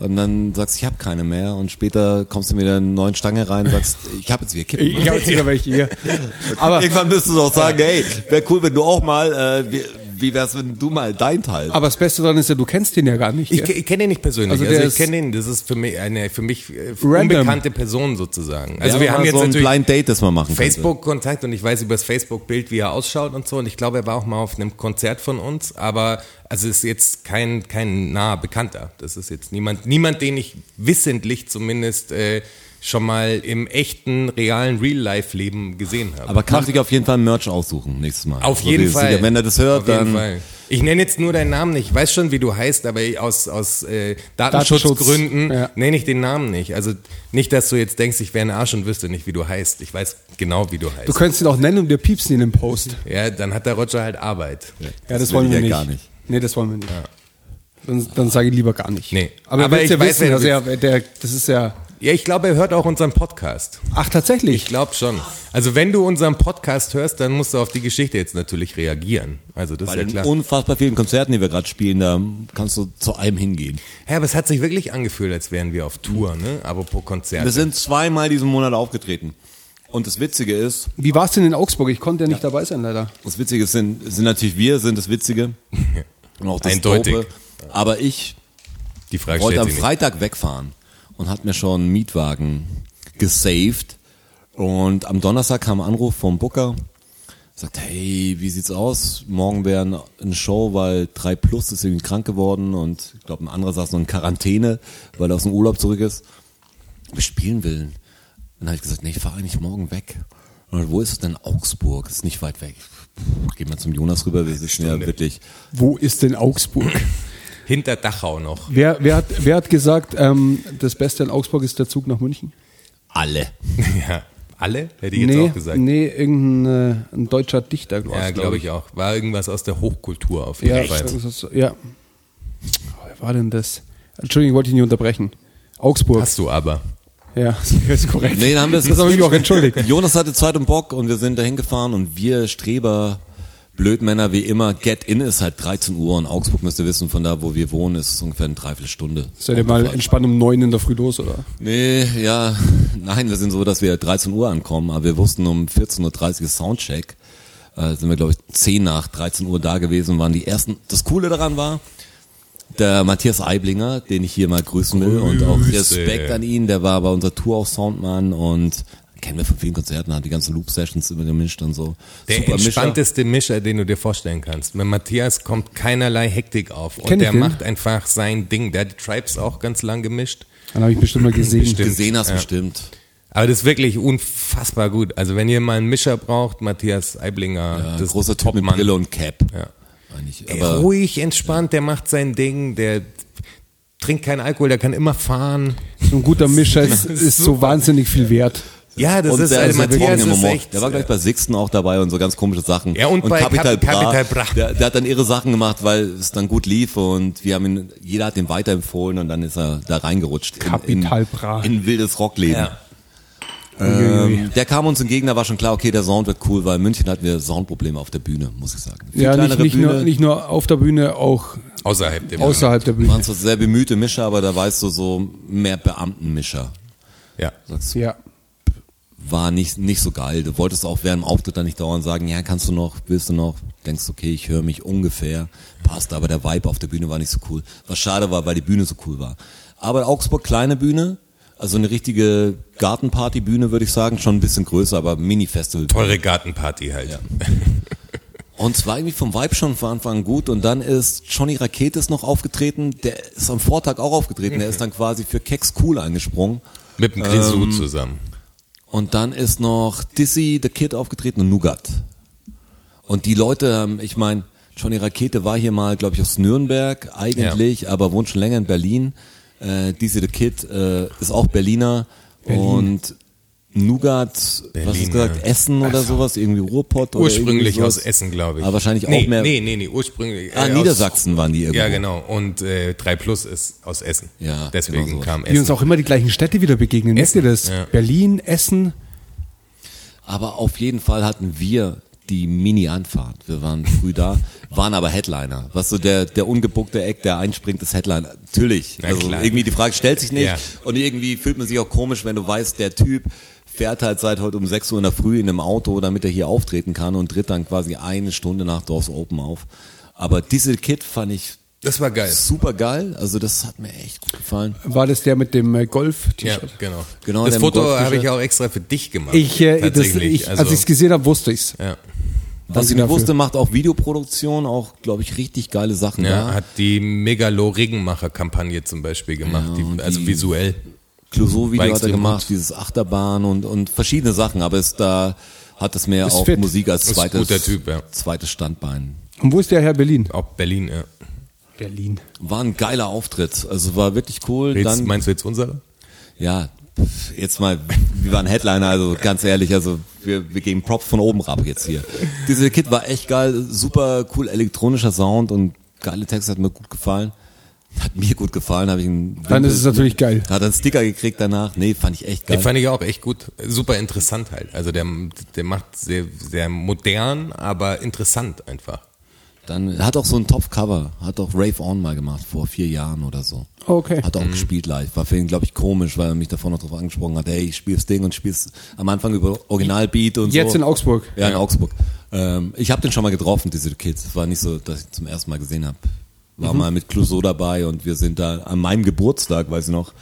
Speaker 3: und dann sagst du, ich habe keine mehr. Und später kommst du mit einer neuen Stange rein und sagst, ich habe jetzt wieder Kippen.
Speaker 2: Ich habe jetzt wieder welche hier. Aber,
Speaker 3: Irgendwann müsstest du doch sagen, hey, wäre cool, wenn du auch mal, äh, wie, wie wär's, wenn du mal dein Teil.
Speaker 2: aber das Beste daran ist ja, du kennst den ja gar nicht.
Speaker 4: Ich, ich kenne ihn nicht persönlich.
Speaker 2: Also
Speaker 4: Also, ich kenne ihn. Das ist für mich eine für mich äh,
Speaker 2: Random.
Speaker 4: unbekannte Person sozusagen. Also
Speaker 3: Wäre
Speaker 4: wir haben jetzt
Speaker 3: so ein Blind Date, das man machen könnte.
Speaker 4: Facebook-Kontakt und ich weiß über das Facebook-Bild, wie er ausschaut und so. Und ich glaube, er war auch mal auf einem Konzert von uns. Aber also ist jetzt kein kein naher Bekannter. Das ist jetzt niemand niemand, den ich wissentlich zumindest äh, schon mal im echten realen Real-Life-Leben gesehen habe.
Speaker 3: Aber kann sich auf jeden Fall Merch aussuchen nächstes Mal.
Speaker 4: Auf
Speaker 3: Also
Speaker 4: jeden
Speaker 3: die-
Speaker 4: Fall.
Speaker 3: Wenn er das hört,
Speaker 4: Auf jeden
Speaker 3: dann
Speaker 4: Fall. Ich nenne jetzt nur deinen Namen nicht. Ich weiß schon, wie du heißt, aber aus, aus äh, Datenschutzgründen
Speaker 2: Datenschutz, ja.
Speaker 4: nenne ich den Namen nicht. Also nicht, dass du jetzt denkst, ich wäre ein Arsch und wüsste nicht, wie du heißt. Ich weiß genau, wie du heißt.
Speaker 2: Du könntest ihn auch nennen und wir piepsen ihn im Post.
Speaker 4: ja, dann hat der Roger halt Arbeit.
Speaker 2: Ja, das,
Speaker 3: Das
Speaker 2: wollen wir
Speaker 3: ich
Speaker 2: nicht.
Speaker 3: ja gar nicht.
Speaker 2: Nee, das wollen wir nicht. Dann, dann sage ich lieber gar nicht.
Speaker 4: Nee.
Speaker 2: Aber,
Speaker 4: Aber ich
Speaker 2: ja
Speaker 4: weiß,
Speaker 2: wissen,
Speaker 4: wer du
Speaker 2: also ja, der, das ist ja.
Speaker 4: Ja, ich glaube, er hört auch unseren Podcast.
Speaker 2: Ach, tatsächlich.
Speaker 4: Ich glaube schon. Also wenn du unseren Podcast hörst, dann musst du auf die Geschichte jetzt natürlich reagieren. Also das
Speaker 3: bei
Speaker 4: ist ja
Speaker 3: den
Speaker 4: klar.
Speaker 3: unfassbar vielen Konzerten, die wir gerade spielen, da kannst du zu einem hingehen.
Speaker 4: Ja, aber es hat sich wirklich angefühlt, als wären wir auf Tour, ne? Apropos Konzerte.
Speaker 3: Wir sind zweimal diesen Monat aufgetreten. Und das Witzige ist,
Speaker 2: Wie war es denn in Augsburg? Ich konnte ja nicht dabei sein, leider.
Speaker 3: das Witzige sind, sind natürlich wir, sind das Witzige. Und auch das
Speaker 4: Eindeutig.
Speaker 3: Dope. Aber ich
Speaker 4: die Frage
Speaker 3: wollte
Speaker 4: stellt
Speaker 3: am
Speaker 4: sich nicht.
Speaker 3: Freitag wegfahren und hat mir schon einen Mietwagen gesaved. Und am Donnerstag kam ein Anruf vom Booker. Sagt, hey, wie sieht's aus? Morgen wäre eine Show, weil 3 Plus ist irgendwie krank geworden und ich glaube, ein anderer saß noch in Quarantäne, weil er aus dem Urlaub zurück ist. Wir spielen will. Dann habe ich gesagt, nee, ich fahre eigentlich morgen weg. Und wo ist es denn? Augsburg, ist nicht weit weg. Gehen wir zum Jonas rüber, wir sind ja wirklich
Speaker 2: Wo ist denn Augsburg?
Speaker 4: Hinter Dachau noch.
Speaker 2: wer, wer, hat, wer hat gesagt, ähm, das Beste in Augsburg ist der Zug nach München?
Speaker 3: alle.
Speaker 4: Ja. Alle? Hätte ich jetzt
Speaker 2: nee,
Speaker 4: auch gesagt.
Speaker 2: nee, irgendein äh, ein deutscher Dichter,
Speaker 4: Ja,
Speaker 2: ich,
Speaker 4: glaube ich auch. War irgendwas aus der Hochkultur auf jeden
Speaker 2: Ja,
Speaker 4: Fall.
Speaker 2: ist, ja. Oh, Wer war denn das? Entschuldigung, ich wollte dich nicht unterbrechen. Augsburg.
Speaker 4: Hast du aber.
Speaker 2: Ja, das ist korrekt.
Speaker 3: Nee, dann haben wir es
Speaker 2: das habe ich mich auch entschuldigt.
Speaker 3: Jonas hatte Zeit und Bock und wir sind dahin gefahren und wir Streber Blödmänner wie immer. Get In ist halt 13 Uhr und Augsburg müsst ihr wissen, von da, wo wir wohnen, ist es ungefähr eine Dreiviertelstunde.
Speaker 2: Seid ihr mal entspannt um neun in der Früh los, oder?
Speaker 3: Nee, ja, nein, wir sind so, dass wir 13 Uhr ankommen, aber wir wussten um 14.30 Uhr Soundcheck. Äh, sind wir, glaube ich, 10 nach 13 Uhr da gewesen, waren die ersten. Das Coole daran war, der Matthias Eiblinger, den ich hier mal grüßen will und auch
Speaker 4: Grüße.
Speaker 3: Respekt an ihn, der war bei unserer Tour auch Soundmann und kennen wir von vielen Konzerten, hat die ganzen Loop-Sessions immer gemischt und so.
Speaker 4: Der
Speaker 3: Super Mischer.
Speaker 4: entspannteste Mischer, den du dir vorstellen kannst. Mit Matthias kommt keinerlei Hektik auf. Und
Speaker 2: Kenn ich
Speaker 4: der
Speaker 2: den?
Speaker 4: macht einfach sein Ding. Der hat die Tribes auch ganz lang gemischt.
Speaker 2: Dann habe ich bestimmt mal gesehen.
Speaker 4: Bestimmt.
Speaker 3: Gesehen hast
Speaker 4: Ja.
Speaker 3: bestimmt.
Speaker 4: Aber das ist wirklich unfassbar gut. Also wenn ihr mal einen Mischer braucht, Matthias Eiblinger,
Speaker 3: Ja,
Speaker 4: das ist
Speaker 3: großer Typ mit
Speaker 4: Topmann.
Speaker 3: Brille und Cap.
Speaker 4: Ja. Ey,
Speaker 3: Aber
Speaker 4: ruhig, entspannt, der macht sein Ding, der trinkt keinen Alkohol, der kann immer fahren.
Speaker 2: So ein guter Mischer ist,
Speaker 4: ist
Speaker 2: so wahnsinnig viel wert.
Speaker 4: Ja, das
Speaker 3: und
Speaker 4: ist,
Speaker 3: der
Speaker 4: also Matthias
Speaker 3: trocken im
Speaker 4: ist echt,
Speaker 3: Der war gleich bei Sixten auch dabei und so ganz komische Sachen.
Speaker 4: Ja, und bei
Speaker 3: Capital Bra,
Speaker 4: Capital Bra.
Speaker 3: Der, der hat dann ihre Sachen gemacht, weil es dann gut lief und wir haben ihn, jeder hat ihn weiterempfohlen und dann ist er da reingerutscht. in-
Speaker 2: Capital
Speaker 3: in,
Speaker 2: Bra.
Speaker 3: In wildes Rockleben.
Speaker 4: Ja.
Speaker 3: Ähm, der kam uns entgegen, da war schon klar, okay, der Sound wird cool, weil in München hatten wir Soundprobleme auf der Bühne, muss ich sagen. Viel
Speaker 2: Ja, nicht, nicht, nur,
Speaker 3: Bühne.
Speaker 2: nicht nur auf der Bühne, auch
Speaker 4: außerhalb der
Speaker 2: außerhalb der Bühne.
Speaker 3: waren zwar sehr bemühte Mischer, aber da weißt du so mehr Beamtenmischer.
Speaker 4: Ja.
Speaker 3: Sagst du,
Speaker 2: Ja.
Speaker 3: War nicht, nicht so geil. Du wolltest auch während dem Auftritt dann nicht dauernd sagen, ja, kannst du noch, willst du noch? Denkst, okay, ich höre mich ungefähr. Passt, aber der Vibe auf der Bühne war nicht so cool. Was schade war, weil die Bühne so cool war. Aber Augsburg, kleine Bühne, also eine richtige Gartenpartybühne, würde ich sagen, schon ein bisschen größer, aber Mini-Festival.
Speaker 4: Teure Gartenparty halt.
Speaker 3: Und es war irgendwie vom Vibe schon von Anfang an gut. Und dann ist Johnny Raketes noch aufgetreten. Der ist am Vortag auch aufgetreten. Der ist dann quasi für Kex Cool eingesprungen.
Speaker 4: Mit dem Grisou
Speaker 3: Ähm,
Speaker 4: zusammen.
Speaker 3: Und dann ist noch Dizzy, The Kid aufgetreten und Nougat. Und die Leute, ich meine, Johnny Rakete war hier mal, glaube ich, aus Nürnberg eigentlich, aber wohnt schon länger in Berlin. Äh, Dizzy, The Kid äh, ist auch Berliner. Und Nougat, was hast
Speaker 4: Berlin,
Speaker 3: du gesagt,
Speaker 4: ja.
Speaker 3: Essen oder sowas, irgendwie Ruhrpott oder
Speaker 4: Ursprünglich
Speaker 3: irgendwie
Speaker 4: aus
Speaker 3: sowas.
Speaker 4: Essen, glaube ich.
Speaker 3: Aber wahrscheinlich
Speaker 4: nee,
Speaker 3: auch mehr-
Speaker 4: Nee, nee, nee, ursprünglich.
Speaker 3: Ah,
Speaker 4: äh,
Speaker 3: Niedersachsen waren die
Speaker 4: Aus,
Speaker 3: irgendwo.
Speaker 4: ja, genau. Und äh, 3 Plus ist aus Essen.
Speaker 3: Ja,
Speaker 4: Deswegen
Speaker 3: genau
Speaker 4: kam
Speaker 2: Die uns
Speaker 4: Essen.
Speaker 2: auch immer die gleichen Städte wieder begegnen. Wisst ihr das?
Speaker 4: ja.
Speaker 2: Berlin, Essen.
Speaker 3: Aber auf jeden Fall hatten wir die Mini-Anfahrt. Wir waren früh da, waren aber Headliner. Was so der, der ungebuckte Eck, der einspringt, ist Headliner. Natürlich.
Speaker 4: Na
Speaker 3: also
Speaker 4: klar.
Speaker 3: irgendwie die Frage stellt sich nicht.
Speaker 4: Ja.
Speaker 3: Und irgendwie fühlt man sich auch komisch, wenn du weißt, der Typ fährt halt seit heute um 6 Uhr in der Früh in einem Auto, damit er hier auftreten kann und tritt dann quasi eine Stunde nach Doors Open auf. Aber diese Kid fand ich
Speaker 4: Das war geil.
Speaker 3: super geil. Also das hat mir echt gut gefallen.
Speaker 2: War das der mit dem äh,
Speaker 4: Ja,
Speaker 2: Golf-T-Shirt?
Speaker 4: genau.
Speaker 3: Genau,
Speaker 4: das Foto habe ich auch extra für dich gemacht.
Speaker 2: Ich, äh, das,
Speaker 4: Tatsächlich.
Speaker 2: ich,
Speaker 4: also,
Speaker 2: als ich es gesehen habe, wusste ich's.
Speaker 4: ja.
Speaker 3: Was ich nicht wusste,
Speaker 2: dafür.
Speaker 3: macht auch Videoproduktion, auch, glaube ich, richtig geile Sachen
Speaker 4: Ja,
Speaker 3: da.
Speaker 4: hat die Megalo-Regenmacher-Kampagne zum Beispiel gemacht,
Speaker 3: Ja, und
Speaker 4: die, also
Speaker 3: die-
Speaker 4: visuell.
Speaker 3: Clouseau-Video hat er gemacht,
Speaker 4: gut.
Speaker 3: dieses Achterbahn und, und verschiedene Sachen, aber es da hat es mehr
Speaker 2: Ist
Speaker 3: auch
Speaker 2: fit.
Speaker 3: Musik als zweites,
Speaker 4: guter Typ, ja.
Speaker 3: zweites Standbein.
Speaker 2: Und wo ist der Herr Berlin?
Speaker 4: Auch Berlin, ja.
Speaker 2: Berlin.
Speaker 3: War ein geiler Auftritt, also war wirklich cool.
Speaker 4: Jetzt,
Speaker 3: Dann,
Speaker 4: meinst du jetzt unser?
Speaker 3: ja, jetzt mal, wir waren Headliner, also ganz ehrlich, also wir, wir geben Props von oben rab jetzt hier. Diese Kid war echt geil, super cool elektronischer Sound und geile Texte, hat mir gut gefallen. Hat mir gut gefallen, habe ich einen
Speaker 2: Dann ist es natürlich geil.
Speaker 3: Hat einen Sticker gekriegt danach. Nee, fand ich echt geil.
Speaker 4: Den fand ich auch echt gut. Super interessant halt. Also der, der macht sehr, sehr modern, aber interessant einfach.
Speaker 3: Dann hat auch so ein Top-Cover, hat auch Rave On mal gemacht, vor vier Jahren oder so.
Speaker 2: Okay.
Speaker 3: Hat auch gespielt live. War für ihn, glaube ich, komisch, weil er mich davor noch drauf angesprochen hat, hey, ich spiel das Ding und spiel's am Anfang über Originalbeat und
Speaker 2: Jetzt
Speaker 3: so.
Speaker 2: in Augsburg.
Speaker 3: Ja, in Augsburg. Ähm, ich habe den schon mal getroffen, diese Kids. Es war nicht so, dass ich ihn zum ersten Mal gesehen habe. War mal mit Clouseau dabei und wir sind da an meinem Geburtstag, weiß ich noch,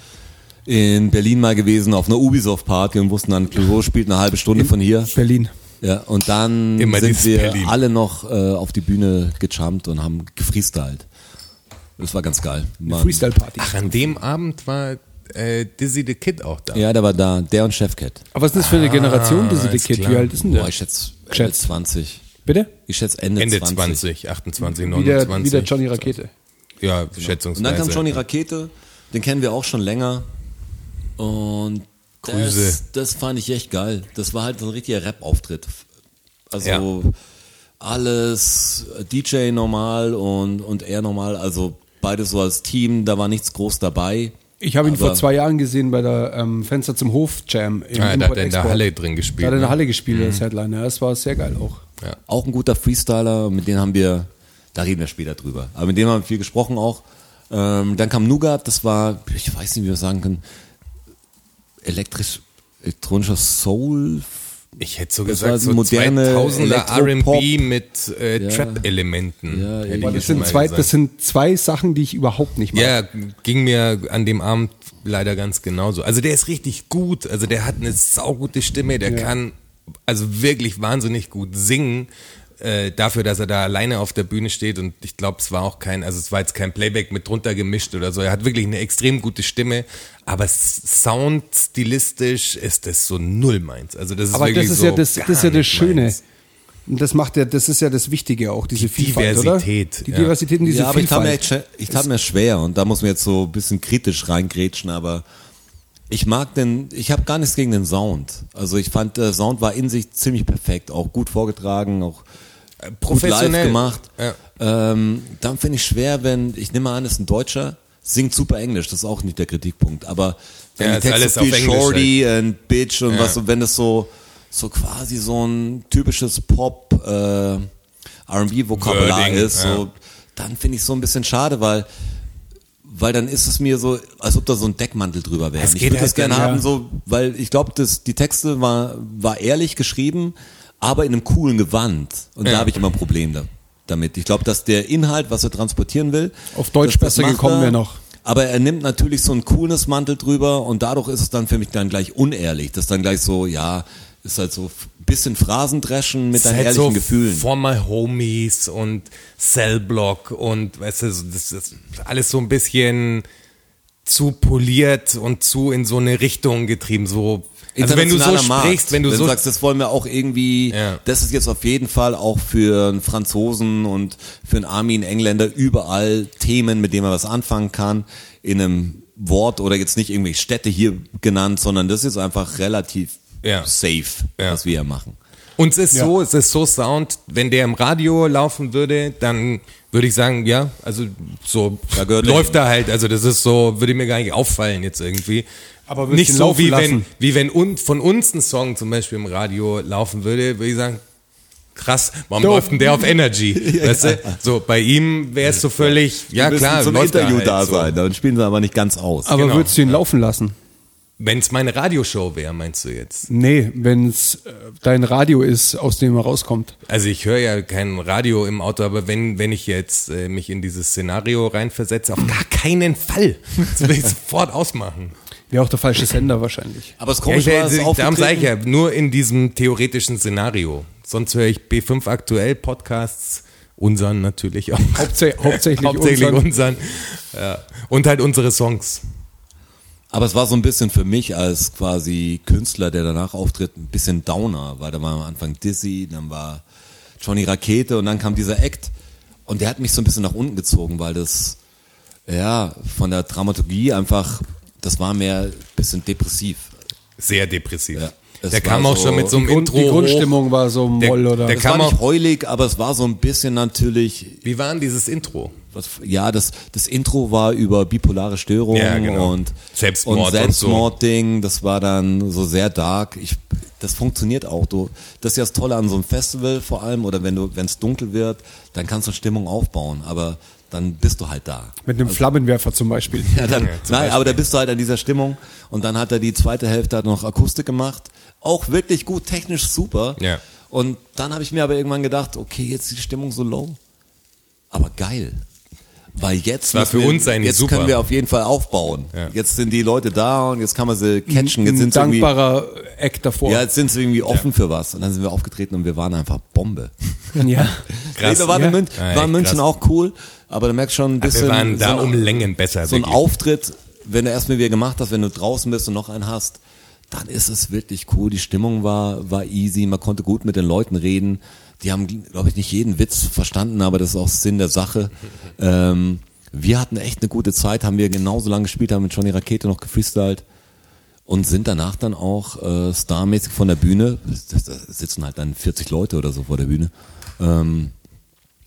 Speaker 3: in Berlin mal gewesen auf einer Ubisoft-Party und wussten dann, Clouseau spielt eine halbe Stunde von hier.
Speaker 2: Berlin.
Speaker 3: Ja, und dann
Speaker 4: Immer
Speaker 3: sind wir
Speaker 4: Berlin.
Speaker 3: alle noch äh, auf die Bühne gejumpt und haben gefreestylt. Das war ganz geil.
Speaker 2: Freestyle-Party.
Speaker 4: Ach, an dem Abend war äh, Dizzy the Kid auch da.
Speaker 3: Ja, der war da, der und Chefcat.
Speaker 2: Aber was ist das für eine Generation, diese
Speaker 4: Ah, ist
Speaker 2: Kid?
Speaker 4: klar.
Speaker 2: Wie alt ist denn
Speaker 3: Boah,
Speaker 2: der?
Speaker 3: ich schätze Ende
Speaker 2: Schätz.
Speaker 3: 20.
Speaker 2: Bitte?
Speaker 3: Ich schätze Ende,
Speaker 4: Ende
Speaker 3: 20.
Speaker 4: 20, 28,
Speaker 2: Wie der,
Speaker 4: 29.
Speaker 2: wie der Johnny Rakete.
Speaker 4: Ja,
Speaker 3: Und
Speaker 4: schätzungsweise.
Speaker 3: dann kam Johnny Rakete, den kennen wir auch schon länger. Und
Speaker 4: Grüße.
Speaker 3: das, das fand ich echt geil. Das war halt so ein richtiger Rap-Auftritt. Also
Speaker 4: Ja.
Speaker 3: alles DJ normal und, und er normal, also beides so als Team, da war nichts groß dabei.
Speaker 2: Ich habe ihn vor zwei Jahren gesehen bei der ähm, Fenster zum Hof Jam im
Speaker 4: Ah, da hat er in der. Halle drin
Speaker 2: Da
Speaker 4: gespielt.
Speaker 2: hat er in der
Speaker 4: ne?
Speaker 2: Halle gespielt als Headliner. Das war sehr geil auch.
Speaker 4: Ja.
Speaker 3: Auch ein guter Freestyler, mit dem haben wir, da reden wir später drüber. Aber mit dem haben wir viel gesprochen auch. Ähm, dann kam Nougat, das war, ich weiß nicht, wie wir sagen können, elektrisch, elektronischer Soul.
Speaker 4: Ich hätte so
Speaker 3: Das
Speaker 4: gesagt, so
Speaker 3: moderne
Speaker 4: 2000er
Speaker 3: Elektropop.
Speaker 4: R&B mit äh,
Speaker 3: Ja.
Speaker 4: Trap-Elementen.
Speaker 3: Ja,
Speaker 4: jetzt
Speaker 2: das sind, zwei,
Speaker 4: gesagt.
Speaker 2: das sind zwei Sachen, die ich überhaupt nicht mag.
Speaker 4: Ja, ging mir an dem Abend leider ganz genauso. Also der ist richtig gut, also der hat eine saugute Stimme, der
Speaker 2: Ja.
Speaker 4: kann also wirklich wahnsinnig gut singen. Äh, dafür, dass er da alleine auf der Bühne steht und ich glaube, es war auch kein, also es war jetzt kein Playback mit drunter gemischt oder so. Er hat wirklich eine extrem gute Stimme, aber soundstilistisch ist das so null meins. Also das ist
Speaker 2: Aber
Speaker 4: wirklich
Speaker 2: das ist
Speaker 4: so
Speaker 2: ja das, das, ist ja das Schöne.
Speaker 4: meins.
Speaker 2: Und das macht ja, das ist ja das Wichtige auch, diese Vielfalt,
Speaker 4: Diversität,
Speaker 2: oder? Die
Speaker 4: ja.
Speaker 2: Diversität und diese
Speaker 3: ja, aber ich tat, mir
Speaker 2: Vielfalt.
Speaker 3: echt, schwer- ich tat mir schwer und da muss man jetzt so ein bisschen kritisch reingrätschen, aber ich mag den, ich habe gar nichts gegen den Sound. Also ich fand, der Sound war in sich ziemlich perfekt, auch gut vorgetragen, auch gut live
Speaker 4: professionell.
Speaker 3: gemacht.
Speaker 4: Ja.
Speaker 3: Ähm, dann finde ich schwer, wenn, ich nehme an, ist ein Deutscher, singt super Englisch, das ist auch nicht der Kritikpunkt, aber wenn
Speaker 4: Ja,
Speaker 3: die Texte so viel
Speaker 4: Englisch
Speaker 3: Shorty und Bitch und
Speaker 4: Ja.
Speaker 3: was, und wenn das so, so quasi so ein typisches Pop, äh, R&B-Vokabular ist, so, dann finde ich so ein bisschen schade, weil weil dann ist es mir so, als ob da so ein Deckmantel drüber wäre. Ich würde das
Speaker 4: halt
Speaker 3: gerne haben,
Speaker 2: ja.
Speaker 3: so, weil ich glaube, die Texte war war ehrlich geschrieben, aber in einem coolen Gewand. Und
Speaker 4: Ja.
Speaker 3: da habe ich immer ein Problem da, damit. Ich glaube, dass der Inhalt, was er transportieren will,
Speaker 2: Auf Deutsch
Speaker 3: das- das
Speaker 2: besser gekommen wäre noch.
Speaker 3: Aber er nimmt natürlich so einen Coolness-Mantel drüber und dadurch ist es dann für mich dann gleich unehrlich. Das ist dann gleich so, ja, ist halt so ein bisschen Phrasendreschen mit
Speaker 4: Es
Speaker 3: deinen
Speaker 4: halt
Speaker 3: ehrlichen
Speaker 4: so
Speaker 3: Gefühlen.
Speaker 4: For My Homies und Cellblock und weißt du, das ist alles so ein bisschen zu poliert und zu in so eine Richtung getrieben. So, also wenn du so
Speaker 3: Markt.
Speaker 4: sprichst, wenn du so
Speaker 3: sagst, das wollen wir auch irgendwie,
Speaker 4: Ja.
Speaker 3: das ist jetzt auf jeden Fall auch für einen Franzosen und für einen Armin Engländer überall Themen, mit denen man was anfangen kann, in einem Wort oder jetzt nicht irgendwelche Städte hier genannt, sondern das ist einfach relativ
Speaker 4: Ja.
Speaker 3: safe,
Speaker 4: Ja.
Speaker 3: was wir hier machen.
Speaker 4: Und es ist
Speaker 2: Ja.
Speaker 4: so, es ist so Sound, wenn der im Radio laufen würde, dann würde ich sagen, ja, also so
Speaker 3: Da er
Speaker 4: läuft da halt, also das ist so, würde mir gar nicht auffallen jetzt irgendwie.
Speaker 2: Aber
Speaker 4: nicht so wie wenn,
Speaker 2: lassen?
Speaker 4: wie wenn un, von uns ein Song zum Beispiel im Radio laufen würde, würde ich sagen, krass, warum
Speaker 2: Dope.
Speaker 4: läuft denn der auf Energy? weißt du? So, bei ihm wäre es so völlig, ja klar,
Speaker 3: zum
Speaker 4: läuft
Speaker 3: Interview
Speaker 4: da,
Speaker 3: da
Speaker 4: halt so.
Speaker 3: sein, dann spielen sie aber nicht ganz aus.
Speaker 2: Aber
Speaker 4: Genau.
Speaker 2: würdest du ihn laufen lassen?
Speaker 4: Wenn es meine Radioshow wäre, meinst du jetzt?
Speaker 2: Nee, wenn es äh, dein Radio ist, aus dem er rauskommt.
Speaker 4: Also ich höre ja kein Radio im Auto, aber wenn, wenn ich jetzt äh, mich in dieses Szenario reinversetze, auf gar keinen Fall. Das will ich sofort ausmachen.
Speaker 2: Wäre auch der falsche Sender wahrscheinlich.
Speaker 3: aber es
Speaker 4: Ja,
Speaker 3: komisch
Speaker 4: ich,
Speaker 3: war,
Speaker 4: darum sage ich ja, nur in diesem theoretischen Szenario. Sonst höre ich B5 aktuell Podcasts, unseren natürlich auch.
Speaker 2: Hauptsä hauptsächlich,
Speaker 4: Hauptsächlich
Speaker 2: unseren-
Speaker 4: unseren. Ja. Und halt unsere Songs.
Speaker 3: Aber es war so ein bisschen für mich als quasi Künstler, der danach auftritt, ein bisschen Downer, weil da war am Anfang Dizzy, dann war Johnny Rakete und dann kam dieser Act und der hat mich so ein bisschen nach unten gezogen, weil das, ja, von der Dramaturgie einfach, das war mehr ein bisschen depressiv.
Speaker 4: Sehr depressiv.
Speaker 3: Ja, es
Speaker 4: der kam auch
Speaker 3: so-
Speaker 4: schon mit so einem
Speaker 2: Grund,
Speaker 4: Intro.
Speaker 2: die Grundstimmung war so
Speaker 4: Der-
Speaker 2: moll oder
Speaker 4: der
Speaker 3: Es
Speaker 4: Kam
Speaker 3: war nicht
Speaker 4: auch-
Speaker 3: heulig, aber es war so ein bisschen natürlich,
Speaker 4: Hoch. Wie war denn dieses Intro?
Speaker 3: was, ja, das, das Intro war über bipolare Störungen
Speaker 4: Ja, genau.
Speaker 3: und
Speaker 4: Selbstmord
Speaker 3: und
Speaker 4: und so.
Speaker 3: Selbstmordding, das war dann so sehr dark. Ich, das funktioniert auch. Du, das ist ja das Tolle an so einem Festival vor allem, oder wenn du, wenn es dunkel wird, dann kannst du Stimmung aufbauen, aber dann bist du halt da.
Speaker 2: mit einem Flammenwerfer zum Beispiel.
Speaker 3: Ja, dann, nein, aber da bist du halt an dieser Stimmung und dann hat er die zweite Hälfte hat noch Akustik gemacht, auch wirklich gut, technisch super.
Speaker 4: Ja.
Speaker 3: Und dann habe ich mir aber irgendwann gedacht, okay, jetzt ist die Stimmung so low, aber geil. Weil jetzt,
Speaker 4: war für
Speaker 3: wir,
Speaker 4: uns eigentlich
Speaker 3: jetzt
Speaker 4: super.
Speaker 3: können wir auf jeden Fall aufbauen.
Speaker 4: Ja.
Speaker 3: Jetzt sind die Leute da und jetzt kann man sie catchen. Jetzt
Speaker 2: Ein
Speaker 3: sind sie irgendwie,
Speaker 2: dankbarer Act davor.
Speaker 3: ja, jetzt sind sie irgendwie offen für was. Und dann sind wir aufgetreten und wir waren einfach Bombe.
Speaker 2: ja.
Speaker 3: Nee, wir waren
Speaker 2: ja.
Speaker 3: in München,
Speaker 4: Ja,
Speaker 3: war
Speaker 4: echt
Speaker 3: in München
Speaker 4: krass.
Speaker 3: auch cool, aber du merkst schon ein bisschen.
Speaker 4: wir waren da
Speaker 3: so ein-
Speaker 4: um Längen besser.
Speaker 3: so ein
Speaker 4: wirklich.
Speaker 3: Auftritt, wenn du erstmal wieder gemacht hast, wenn du draußen bist und noch einen hast, dann ist es wirklich cool. Die Stimmung war, war easy, man konnte gut mit den Leuten reden. Die haben, glaube ich, nicht jeden Witz verstanden, aber das ist auch Sinn der Sache. Ähm, wir hatten echt eine gute Zeit, haben wir genauso lange gespielt, haben mit Johnny Rakete noch gefreestylt und sind danach dann auch äh, starmäßig von der Bühne, da da sitzen halt dann 40 Leute oder so vor der Bühne, ähm,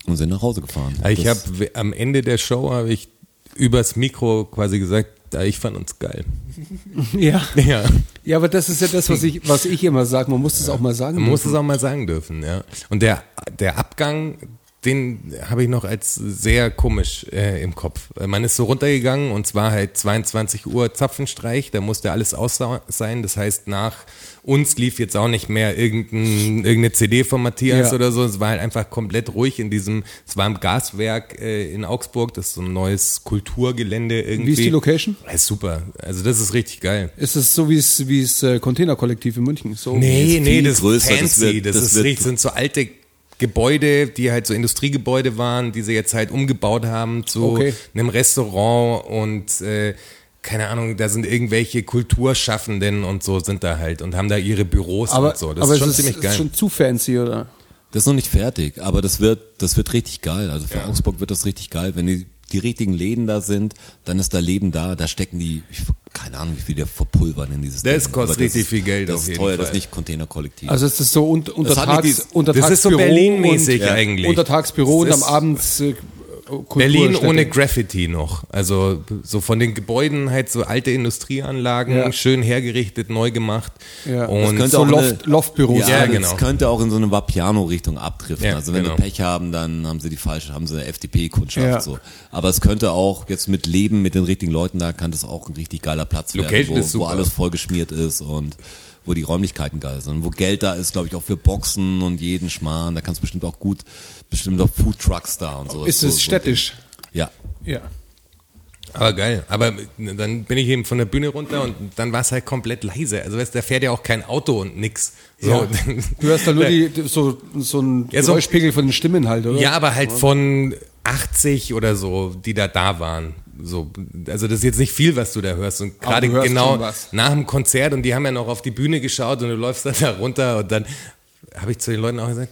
Speaker 3: und sind nach Hause gefahren.
Speaker 4: Ja, Ich habe am Ende der Show habe ich übers Mikro quasi gesagt, ja, ich fand uns geil.
Speaker 2: ja.
Speaker 4: Ja.
Speaker 2: Ja, aber das ist ja das, was ich, was ich immer sage. Man muss das auch mal sagen.
Speaker 4: Man muss
Speaker 2: dürfen.
Speaker 4: es auch mal sagen dürfen, ja. Und der, der Abgang, den habe ich noch als sehr komisch äh, im Kopf. Man ist so runtergegangen und zwar halt 22 Uhr Zapfenstreich, da musste alles aus sein. Das heißt, nach uns lief jetzt auch nicht mehr irgendein, irgendeine CD von Matthias
Speaker 2: Ja.
Speaker 4: oder so. Es war halt einfach komplett ruhig in diesem, es war im Gaswerk äh, in Augsburg, das ist so ein neues Kulturgelände irgendwie.
Speaker 2: Wie ist die Location?
Speaker 4: Ja, ist super. Also das ist richtig geil.
Speaker 2: Ist es so wie es, wie es äh, Containerkollektiv in München? So
Speaker 4: Nee, nee, das ist
Speaker 3: größer, das
Speaker 4: fancy.
Speaker 3: wird-
Speaker 4: Das,
Speaker 3: das
Speaker 4: ist richtig, sind so alte Gebäude, die halt so Industriegebäude waren, die sie jetzt halt umgebaut haben zu
Speaker 2: Okay.
Speaker 4: einem Restaurant und äh, keine Ahnung, da sind irgendwelche Kulturschaffenden und so sind da halt und haben da ihre Büros
Speaker 2: Aber,
Speaker 4: und so. Das
Speaker 2: aber
Speaker 4: ist schon
Speaker 2: es
Speaker 4: ziemlich
Speaker 2: ist,
Speaker 4: geil.
Speaker 2: ist schon zu fancy, oder?
Speaker 3: Das ist noch nicht fertig, aber das wird, das wird richtig geil. Also für Augsburg wird das richtig geil. Wenn die, die richtigen Läden da sind, dann ist da Leben da. Da stecken die, ich, keine Ahnung, wie viel der verpulvern in dieses
Speaker 4: Das
Speaker 3: Ding.
Speaker 4: kostet
Speaker 3: Aber
Speaker 4: richtig viel Geld
Speaker 3: Das
Speaker 4: auf
Speaker 3: ist
Speaker 4: jeden
Speaker 3: teuer, das
Speaker 4: Fall.
Speaker 3: ist nicht Containerkollektiv.
Speaker 2: Also ist das so un untertags,
Speaker 3: nicht dies-
Speaker 2: untertagsbüro
Speaker 4: Das ist so Berlin-mäßig
Speaker 2: und,
Speaker 4: eigentlich.
Speaker 2: Untertagsbüro und
Speaker 4: Das
Speaker 2: am
Speaker 4: ist-
Speaker 2: Abend äh,
Speaker 4: Berlin
Speaker 2: Kulturstätte.
Speaker 4: ohne Graffiti noch. Also so von den Gebäuden halt so alte Industrieanlagen,
Speaker 2: Ja.
Speaker 4: schön hergerichtet, neu gemacht.
Speaker 2: Ja.
Speaker 4: Und
Speaker 3: könnte
Speaker 2: so
Speaker 3: auch
Speaker 2: Loft,
Speaker 3: eine-
Speaker 2: Loftbüros.
Speaker 3: ja,
Speaker 4: Ja,
Speaker 3: das
Speaker 4: genau.
Speaker 3: könnte auch in so eine Vapiano-Richtung abdriften.
Speaker 4: Ja,
Speaker 3: also wenn
Speaker 4: genau.
Speaker 3: sie Pech haben, dann haben sie die falsche, haben sie eine FDP-Kundschaft.
Speaker 2: Ja.
Speaker 3: So. Aber es könnte auch jetzt mit Leben, mit den richtigen Leuten da, kann das auch ein richtig geiler Platz werden,
Speaker 4: Location
Speaker 3: wo,
Speaker 4: ist
Speaker 3: wo
Speaker 4: super.
Speaker 3: alles vollgeschmiert ist und wo die Räumlichkeiten geil sind. Wo Geld da ist, glaube ich, auch für Boxen und jeden Schmarrn. Da kannst du bestimmt auch gut, bestimmt auch Foodtrucks da und so.
Speaker 2: Ist
Speaker 3: so,
Speaker 2: es
Speaker 3: so-
Speaker 2: städtisch?
Speaker 3: Ja.
Speaker 2: Ja.
Speaker 4: Aber geil. Aber dann bin ich eben von der Bühne runter und dann war es halt komplett leise. Also weißt, du, da fährt ja auch kein Auto und nix. So.
Speaker 2: Ja. Du hast da nur die, so, so ein
Speaker 4: Ja, so-
Speaker 2: Geräuschpegel von den Stimmen halt, oder?
Speaker 4: Ja, aber halt von 80 oder so, die da da waren. So, also das ist jetzt nicht viel, was du da hörst. Und gerade
Speaker 2: hörst
Speaker 4: genau nach dem Konzert und die haben ja noch auf die Bühne geschaut und du läufst dann da runter und dann habe ich zu den Leuten auch gesagt,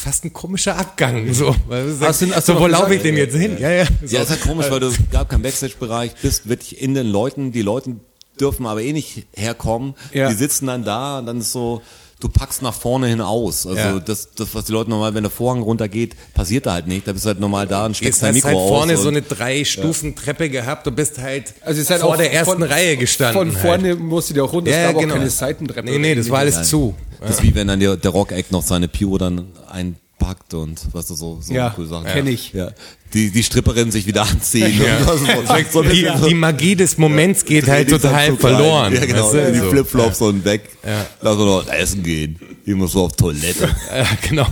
Speaker 4: fast ein komischer Abgang. So, weil du sagst,
Speaker 2: Hast du- hast du
Speaker 4: so wo laufe ich denn jetzt hin? Ja, ja. So.
Speaker 3: Ja, ist halt komisch, weil du gab keinen Backstage-Bereich, bist wirklich in den Leuten, die Leute dürfen aber eh nicht herkommen,
Speaker 2: Ja.
Speaker 3: die sitzen dann da und dann ist so, du packst nach vorne hin aus. Also
Speaker 4: Ja.
Speaker 3: das, das, was die Leute normal, wenn der Vorhang runtergeht, passiert da halt nicht. Da bist du halt normal da und steckst dein
Speaker 4: hast
Speaker 3: Mikro
Speaker 4: halt
Speaker 3: aus.
Speaker 4: vorne so eine drei Stufen Treppe gehabt und bist halt,
Speaker 2: Also ihr seid
Speaker 4: vor
Speaker 2: auch
Speaker 4: der ersten
Speaker 2: von-
Speaker 4: Reihe gestanden.
Speaker 2: Von vorne musste die auch runter,
Speaker 4: halt.
Speaker 2: es
Speaker 4: Ja,
Speaker 2: gab
Speaker 4: genau.
Speaker 2: auch keine Seitentreppe.
Speaker 4: Nee, nee, das war alles
Speaker 3: Nein.
Speaker 4: zu.
Speaker 3: Das ist wie wenn dann der, der Rock-Act noch seine Pure dann einpackt und was du so, so
Speaker 2: Ja,
Speaker 3: coole Sachen.
Speaker 2: kenn ich.
Speaker 3: Ja. Die, die Stripperinnen sich wieder anziehen.
Speaker 4: Ja.
Speaker 3: Und so, so
Speaker 4: Die, die Magie des Moments geht halt total verloren.
Speaker 3: Ja, genau.
Speaker 4: weißt du?
Speaker 3: Die. Flipflops und weg.
Speaker 4: Ja.
Speaker 3: Lass uns noch essen gehen. Ich muss so auf Toilette.
Speaker 4: Ja, genau.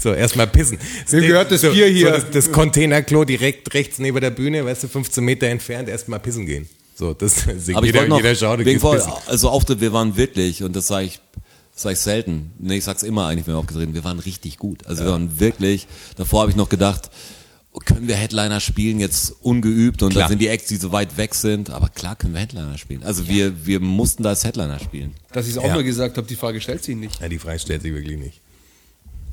Speaker 4: So, erstmal pissen.
Speaker 2: Wem gehört das Bier hier?
Speaker 4: So das, das Containerklo direkt rechts neben der Bühne, weißt du, 15 Meter entfernt, erstmal pissen gehen. So, das
Speaker 3: Aber ich
Speaker 4: jeder,
Speaker 3: wollte noch,
Speaker 4: jeder
Speaker 3: vor,
Speaker 4: pissen.
Speaker 3: also Auftritt, wir waren wirklich, und das sage ich, sage ich selten, nee, ich sag's immer eigentlich, wenn wir aufgetreten wir waren richtig gut. Also wir waren wirklich, davor habe ich noch gedacht, können wir Headliner spielen, jetzt ungeübt und
Speaker 4: Klar.
Speaker 3: dann sind die Acts, die so weit weg sind, aber klar können wir Headliner spielen. Also wir, wir mussten da als Headliner spielen.
Speaker 2: Dass ich es auch
Speaker 4: Ja.
Speaker 2: mal gesagt habe, die Frage stellt sich nicht.
Speaker 4: Ja, die Frage stellt sich wirklich nicht.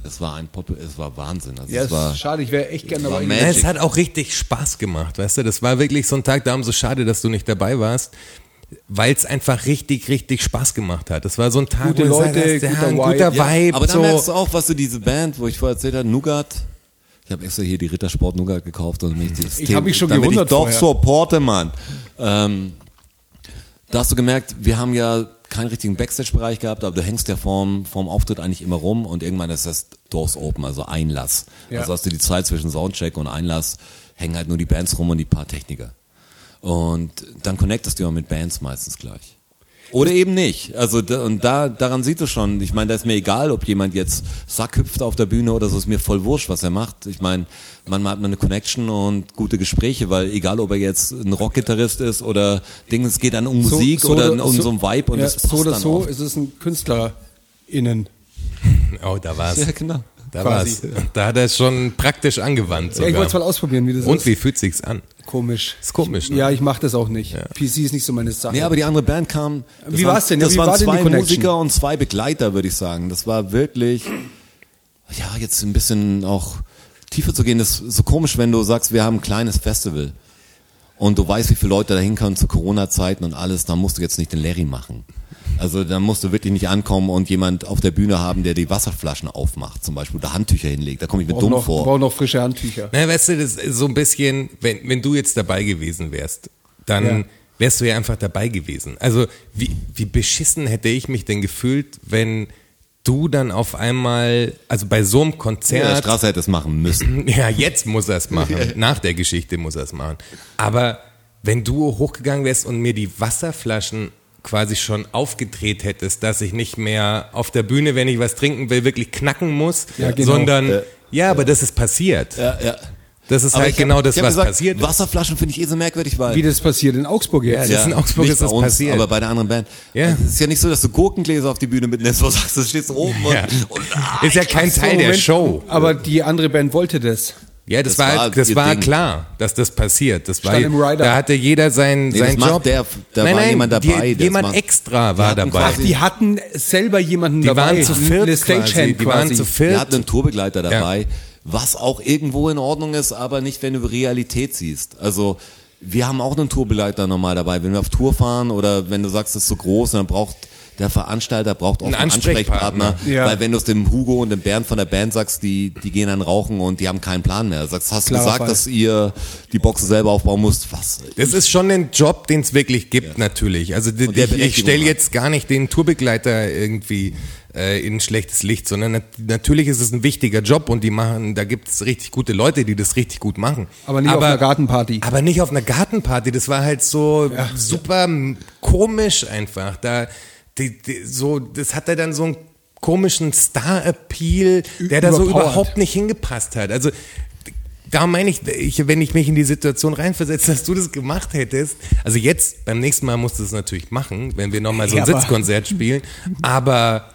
Speaker 3: Es war ein Pop, es war Wahnsinn. Also
Speaker 2: Ja,
Speaker 3: es war,
Speaker 2: ist schade, ich wäre echt gerne dabei.
Speaker 4: Ja, es hat auch richtig Spaß gemacht, weißt du? Das war wirklich so ein Tag, darum so schade, dass du nicht dabei warst, weil es einfach richtig, richtig Spaß gemacht hat. Das war so ein Tag,
Speaker 2: Gute
Speaker 4: wo du
Speaker 2: Leute,
Speaker 4: ja,
Speaker 2: guter
Speaker 4: ein
Speaker 2: Vibe.
Speaker 4: guter
Speaker 3: Ja,
Speaker 4: Vibe.
Speaker 3: aber dann
Speaker 4: so.
Speaker 3: merkst du auch, was du diese Band, wo ich vorher erzählt habe, Nougat. Ich habe extra hier die Rittersport Nougat gekauft und mich dieses
Speaker 2: Ich
Speaker 3: Thema-
Speaker 2: hab mich schon gewundert
Speaker 3: ich doch
Speaker 2: vorher.
Speaker 3: supporte, Mann. Ähm, da hast du gemerkt, wir haben ja keinen richtigen Backstage-Bereich gehabt, aber du hängst ja vorm, vorm Auftritt eigentlich immer rum und irgendwann ist das Doors Open, also Einlass.
Speaker 2: Ja.
Speaker 3: Also hast du die Zeit zwischen Soundcheck und Einlass, hängen halt nur die Bands rum und die paar Techniker. Und dann connectest du ja mit Bands meistens gleich. Oder eben nicht. Also da, und da daran sieht du schon. Ich meine, da ist mir egal, ob jemand jetzt Sack hüpft auf der Bühne oder so, ist mir voll wurscht, was er macht. Ich meine, manchmal hat man eine Connection und gute Gespräche, weil egal, ob er jetzt ein Rockgitarrist ist oder Ding, es geht dann um Musik oder um so, ein Vibe und
Speaker 2: ja,
Speaker 3: das passt
Speaker 2: so oder
Speaker 3: dann
Speaker 2: so ist es ein KünstlerInnen.
Speaker 4: Oh, da war's.
Speaker 3: Ja, genau.
Speaker 4: Da
Speaker 2: quasi.
Speaker 4: war's. Da hat er es schon praktisch angewandt.
Speaker 2: Ja, ich
Speaker 4: sogar.
Speaker 2: wollte es mal ausprobieren, wie das
Speaker 4: Und
Speaker 2: ist.
Speaker 4: wie fühlt sich's an?
Speaker 2: Komisch.
Speaker 4: Ist komisch, ne?
Speaker 2: Ja, ich mache das auch nicht. PC ist nicht so meine Sache.
Speaker 3: Nee, aber die andere Band kam.
Speaker 2: Wie
Speaker 3: waren-
Speaker 2: war's denn? Ja,
Speaker 3: Das
Speaker 2: wie
Speaker 3: waren
Speaker 2: war denn die
Speaker 3: zwei? Musiker und zwei Begleiter, würde ich sagen. Das war wirklich, ja, jetzt ein bisschen auch tiefer zu gehen. Das ist so komisch, wenn du sagst, wir haben ein kleines Festival und du weißt, wie viele Leute da hinkommen zu Corona-Zeiten und alles, dann musst du jetzt nicht den Larry machen. Also da musst du wirklich nicht ankommen und jemand auf der Bühne haben, der die Wasserflaschen aufmacht, zum Beispiel, oder Handtücher hinlegt. Da komme ich mir dumm
Speaker 2: noch,
Speaker 3: vor.
Speaker 2: brauch noch frische Handtücher.
Speaker 4: Na, weißt du, das ist so ein bisschen, wenn, wenn du jetzt dabei gewesen wärst, dann
Speaker 2: Ja.
Speaker 4: wärst du ja einfach dabei gewesen. Also wie, wie beschissen hätte ich mich denn gefühlt, wenn du dann auf einmal, also bei so einem
Speaker 3: Der
Speaker 4: Konzert,
Speaker 3: Straße hätte es machen müssen.
Speaker 4: ja, jetzt muss er es machen. Nach der Geschichte muss er es machen. Aber wenn du hochgegangen wärst und mir die Wasserflaschen quasi schon aufgedreht hättest, dass ich nicht mehr auf der Bühne, wenn ich was trinken will, wirklich knacken muss,
Speaker 2: Ja, genau.
Speaker 4: sondern ja, aber das ist passiert.
Speaker 3: Ja, ja.
Speaker 4: Das ist
Speaker 3: Aber
Speaker 4: halt
Speaker 3: ich hab-
Speaker 4: genau das, was
Speaker 3: gesagt,
Speaker 4: passiert ist.
Speaker 3: Wasserflaschen finde ich eh so merkwürdig, weil.
Speaker 2: Wie das passiert in Augsburg jetzt.
Speaker 4: Ja, das ist in Augsburg
Speaker 3: nicht
Speaker 4: ist das
Speaker 3: uns,
Speaker 4: passiert.
Speaker 3: Aber bei der anderen Band.
Speaker 4: Ja.
Speaker 3: Also Es ist ja nicht so, dass du Gurkengläser auf die Bühne mitnimmst, wo du sagst, du stehst oben
Speaker 4: Ja.
Speaker 3: und, und ah,
Speaker 4: Ist ja kein
Speaker 2: So,
Speaker 4: Teil der
Speaker 2: Moment,
Speaker 4: Show.
Speaker 2: Aber die andere Band wollte das.
Speaker 4: Ja, das,
Speaker 3: Das
Speaker 4: war,
Speaker 3: war
Speaker 4: das war
Speaker 3: Ding.
Speaker 4: klar, dass das passiert. Das war,
Speaker 2: Stand im Rider.
Speaker 4: da hatte jeder sein,
Speaker 3: Nee,
Speaker 4: sein
Speaker 3: das macht
Speaker 4: Job.
Speaker 3: der- da
Speaker 4: nein,
Speaker 3: war
Speaker 4: nein,
Speaker 3: jemand dabei,
Speaker 4: Die,
Speaker 3: das
Speaker 4: jemand
Speaker 3: macht-
Speaker 4: extra war
Speaker 3: Die hatten
Speaker 4: dabei.
Speaker 2: Ach, die hatten selber jemanden
Speaker 4: Die
Speaker 2: dabei.
Speaker 4: waren zu viert
Speaker 2: Eine
Speaker 4: quasi.
Speaker 2: Stagehand
Speaker 4: Die waren zu viert.
Speaker 3: hatten einen Tourbegleiter dabei, was auch irgendwo in Ordnung ist, aber nicht, wenn du Realität siehst. Also wir haben auch einen Tourbegleiter normal dabei. Wenn wir auf Tour fahren oder wenn du sagst, es ist so groß, dann braucht der Veranstalter braucht auch
Speaker 4: Einen
Speaker 3: einen
Speaker 4: Ansprechpartner.
Speaker 3: Ansprechpartner.
Speaker 2: Ja.
Speaker 3: Weil wenn du es dem Hugo und dem Bernd von der Band sagst, die, die gehen dann rauchen und die haben keinen Plan mehr. Du sagst, hast du gesagt,
Speaker 2: Fall.
Speaker 3: dass ihr die Boxen selber aufbauen müsst? Was?
Speaker 4: Das ist schon ein Job, den es wirklich gibt, natürlich. Also die, ich, ich stelle jetzt gar nicht den Tourbegleiter irgendwie äh, in ein schlechtes Licht, sondern nat natürlich ist es ein wichtiger Job und die machen, da gibt es richtig gute Leute, die das richtig gut machen.
Speaker 2: Aber nicht auf einer Gartenparty.
Speaker 4: Aber nicht auf einer Gartenparty. Das war halt so super komisch einfach. Da, die, die, so, das hatte dann so einen komischen Star-Appeal, der da so überhaupt nicht hingepasst hat. Also da meine ich, ich, wenn ich mich in die Situation reinversetze, dass du das gemacht hättest, also jetzt, beim nächsten Mal musst du es natürlich machen, wenn wir nochmal so ein
Speaker 2: Ja,
Speaker 4: Sitzkonzert spielen, aber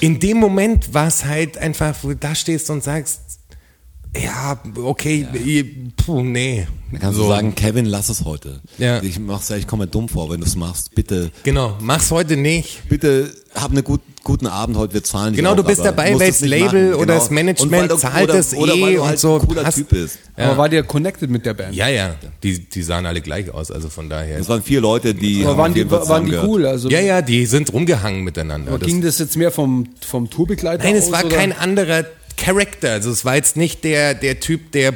Speaker 4: in dem Moment war es halt einfach, wo du da stehst und sagst, ja, okay, puh, nee.
Speaker 3: Dann kannst
Speaker 4: So.
Speaker 3: du sagen, Kevin, lass es heute.
Speaker 4: Ja.
Speaker 3: Ich mach's ja, ich komme mir dumm vor, wenn du es machst. Bitte,
Speaker 4: Genau, mach's heute nicht.
Speaker 3: bitte hab einen gut, guten Abend heute, wir zahlen dich
Speaker 4: Genau,
Speaker 3: auch,
Speaker 4: du bist dabei,
Speaker 3: musst
Speaker 4: weil
Speaker 3: es
Speaker 4: das
Speaker 3: nicht
Speaker 4: Label
Speaker 3: machen,
Speaker 4: oder
Speaker 3: genau.
Speaker 4: das Management
Speaker 3: Und weil du-
Speaker 4: zahlt
Speaker 3: oder,
Speaker 4: es
Speaker 3: oder
Speaker 4: eh
Speaker 3: weil du
Speaker 4: und
Speaker 3: halt
Speaker 4: so.
Speaker 3: ein cooler
Speaker 4: Hast-
Speaker 3: Typ bist.
Speaker 2: Aber war der connected mit der Band?
Speaker 4: Ja, ja, die, die sahen alle gleich aus, also von daher.
Speaker 3: Es waren vier Leute, die
Speaker 2: Aber
Speaker 3: haben
Speaker 2: waren die, waren die cool? Also
Speaker 4: Ja, ja, die sind rumgehangen miteinander.
Speaker 2: Aber
Speaker 4: Das,
Speaker 2: ging das jetzt mehr vom, vom Tourbegleiter
Speaker 4: nein, es war
Speaker 2: oder?
Speaker 4: kein anderer Charakter. Also es war jetzt nicht der, der Typ, der,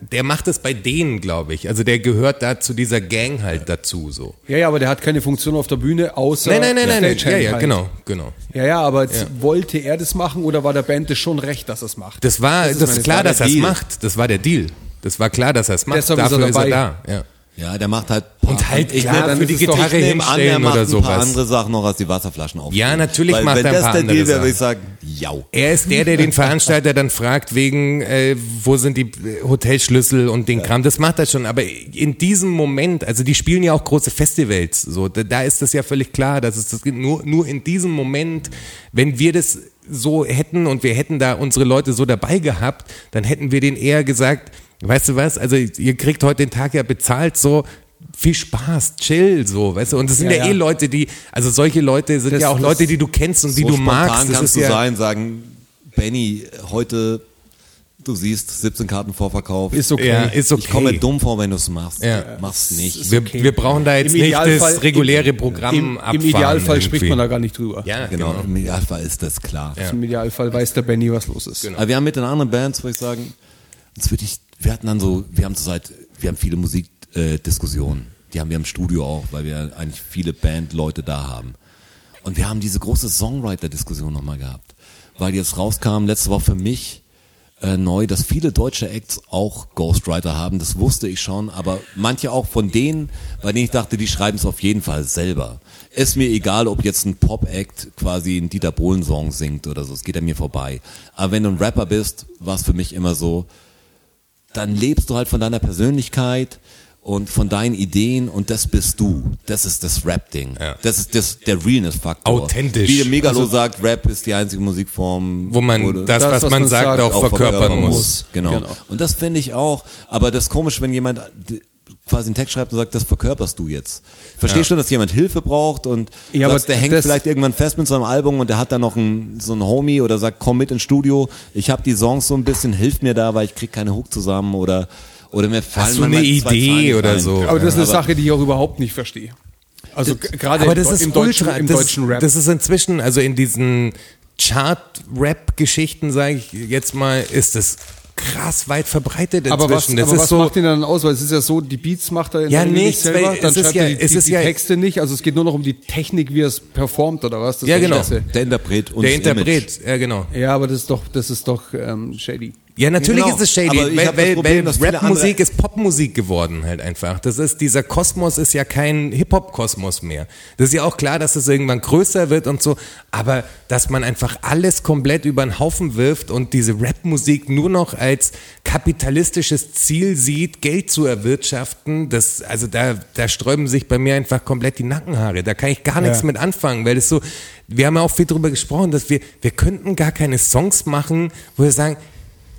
Speaker 4: der macht es bei denen, glaube ich. Also der gehört da zu dieser Gang halt dazu, so.
Speaker 2: Ja, ja, aber der hat keine Funktion auf der Bühne, außer
Speaker 4: Nein, nein, nein, nein, nein. Ja, ja,
Speaker 2: halt.
Speaker 4: genau, genau.
Speaker 2: Ja, ja, aber jetzt wollte er das machen oder war der Band das schon recht, dass er es macht?
Speaker 4: Das war,
Speaker 2: Das
Speaker 4: das
Speaker 2: ist meine
Speaker 4: klar, dass er es macht. Das war der Deal. Das war klar, dass er es macht.
Speaker 2: Deshalb ist er
Speaker 4: Dafür ist er,
Speaker 2: dabei.
Speaker 4: da. Ja.
Speaker 3: Ja, der macht halt
Speaker 4: Und halt
Speaker 3: ich
Speaker 4: klar,
Speaker 3: nehm-
Speaker 4: für die Gitarre
Speaker 3: nehm an, der
Speaker 4: hinstellen
Speaker 3: macht
Speaker 4: oder
Speaker 3: ein paar
Speaker 4: sowas.
Speaker 3: andere Sachen noch als die Wasserflaschen auf.
Speaker 4: Ja, natürlich
Speaker 3: Weil,
Speaker 4: macht
Speaker 3: wenn
Speaker 4: er ein
Speaker 3: das
Speaker 4: paar
Speaker 3: der
Speaker 4: andere
Speaker 3: Deal wäre,
Speaker 4: Sachen.
Speaker 3: würde ich sagen, jau.
Speaker 4: Er ist der, der den Veranstalter dann fragt wegen, äh, wo sind die äh, Hotelschlüssel und den Kram. Das macht er schon. Aber in diesem Moment, also die spielen ja auch große Festivals. So, da, da ist das ja völlig klar, dass es das gibt. nur nur in diesem Moment, wenn wir das so hätten und wir hätten da unsere Leute so dabei gehabt, dann hätten wir denen eher gesagt, weißt du was? Also ihr kriegt heute den Tag ja bezahlt, so viel Spaß, chill, so, weißt du? Und das sind ja,
Speaker 2: Ja,
Speaker 4: eh
Speaker 2: ja.
Speaker 4: Leute, die, also solche Leute sind
Speaker 2: Das-
Speaker 4: ja auch Leute, die du kennst und die
Speaker 3: so
Speaker 4: du
Speaker 3: spontan
Speaker 4: magst. Das
Speaker 3: kannst
Speaker 4: ist
Speaker 3: du
Speaker 4: ja,
Speaker 3: sein, sagen, Benny, heute, du siehst 17 Karten Vorverkauf.
Speaker 2: Ist okay.
Speaker 4: Ja, ist okay.
Speaker 3: Ich komme dumm vor, wenn du es machst.
Speaker 4: Ja.
Speaker 3: Mach's nicht.
Speaker 4: Wir,
Speaker 2: okay.
Speaker 4: wir brauchen da jetzt
Speaker 2: Im
Speaker 4: nicht
Speaker 2: Idealfall-
Speaker 4: das reguläre Programm
Speaker 2: Im, Im
Speaker 4: abfahren
Speaker 2: Idealfall spricht
Speaker 4: irgendwie.
Speaker 2: man da gar nicht drüber.
Speaker 4: Ja,
Speaker 3: Genau,
Speaker 4: genau.
Speaker 3: im Idealfall ist das klar.
Speaker 2: Im Idealfall weiß der Benny, was los ist.
Speaker 3: Aber wir haben mit den anderen Bands, würde ich sagen, uns wirklich, wir hatten dann so, wir haben zurzeit, wir haben viele Musikdiskussionen. Äh, die haben wir im Studio auch, weil wir eigentlich viele Bandleute da haben. Und wir haben diese große Songwriter-Diskussion nochmal gehabt. Weil jetzt rauskam, letzte Woche für mich äh, neu, dass viele deutsche Acts auch Ghostwriter haben. Das wusste ich schon, aber manche auch von denen, bei denen ich dachte, die schreiben es auf jeden Fall selber. Ist mir egal, ob jetzt ein Pop-Act quasi einen Dieter Bohlen-Song singt oder so, es geht an mir vorbei. Aber wenn du ein Rapper bist, war es für mich immer so, dann lebst du halt von deiner Persönlichkeit und von deinen Ideen und das bist du. Das ist das Rap-Ding.
Speaker 4: Ja.
Speaker 3: Das ist das, der Realness-Faktor.
Speaker 4: Authentisch.
Speaker 3: Wie der Megalo sagt, Rap ist die einzige Musikform,
Speaker 4: Wo man
Speaker 3: du-
Speaker 4: das, was, man sagt, auch, verkörpern muss.
Speaker 3: Genau.
Speaker 2: Genau.
Speaker 3: Und das finde ich auch. Aber das ist komisch, wenn jemand quasi einen Text schreibt und sagt, das verkörperst du jetzt. Ich verstehe schon, dass jemand Hilfe braucht und
Speaker 2: Ja,
Speaker 3: sagst, der hängt vielleicht irgendwann fest mit seinem Album und der hat dann noch einen, so einen Homie oder sagt, komm mit ins Studio, ich habe die Songs so ein bisschen, hilf mir da, weil ich krieg keine Hook zusammen oder oder mir fallen
Speaker 4: du eine Idee oder
Speaker 3: ein.
Speaker 4: so?
Speaker 2: Aber das ist eine
Speaker 3: Aber-
Speaker 2: Sache, die ich auch überhaupt nicht verstehe. Also gerade
Speaker 4: Aber
Speaker 2: im,
Speaker 4: ist
Speaker 2: im, deutschen,
Speaker 4: ultra,
Speaker 2: im
Speaker 4: das,
Speaker 2: deutschen Rap.
Speaker 4: Das ist inzwischen, also in diesen Chart-Rap-Geschichten, sage ich jetzt mal, ist es krass weit verbreitet inzwischen.
Speaker 2: Aber was, aber
Speaker 4: ist
Speaker 2: was
Speaker 4: so,
Speaker 2: macht ihn dann aus? Weil es ist ja so, die Beats macht er in
Speaker 4: Ja,
Speaker 2: der Regel
Speaker 4: nichts,
Speaker 2: nicht selber, dann
Speaker 4: es ist
Speaker 2: schreibt
Speaker 4: ja-
Speaker 2: er die, die,
Speaker 4: ist
Speaker 2: die
Speaker 4: ja-
Speaker 2: Texte nicht. Also es geht nur noch um die Technik, wie er es performt oder was? Das
Speaker 4: Ja, genau.
Speaker 3: Der Interpret und
Speaker 4: der
Speaker 3: das Image.
Speaker 4: Interpret, ja genau.
Speaker 2: Ja, aber das ist doch, das ist doch ähm, shady.
Speaker 4: Ja, natürlich
Speaker 3: Genau.
Speaker 4: ist es shady,
Speaker 3: Aber
Speaker 4: weil, weil,
Speaker 3: Problem,
Speaker 4: weil Rapmusik ist Popmusik geworden halt einfach. Das ist, dieser Kosmos ist ja kein Hip-Hop-Kosmos mehr. Das ist ja auch klar, dass es irgendwann größer wird und so, aber dass man einfach alles komplett über den Haufen wirft und diese Rapmusik nur noch als kapitalistisches Ziel sieht, Geld zu erwirtschaften, das, also da, da sträuben sich bei mir einfach komplett die Nackenhaare. Da kann ich gar nichts
Speaker 2: Ja.
Speaker 4: mit anfangen, weil das so, wir haben ja auch viel drüber gesprochen, dass wir, wir könnten gar keine Songs machen, wo wir sagen,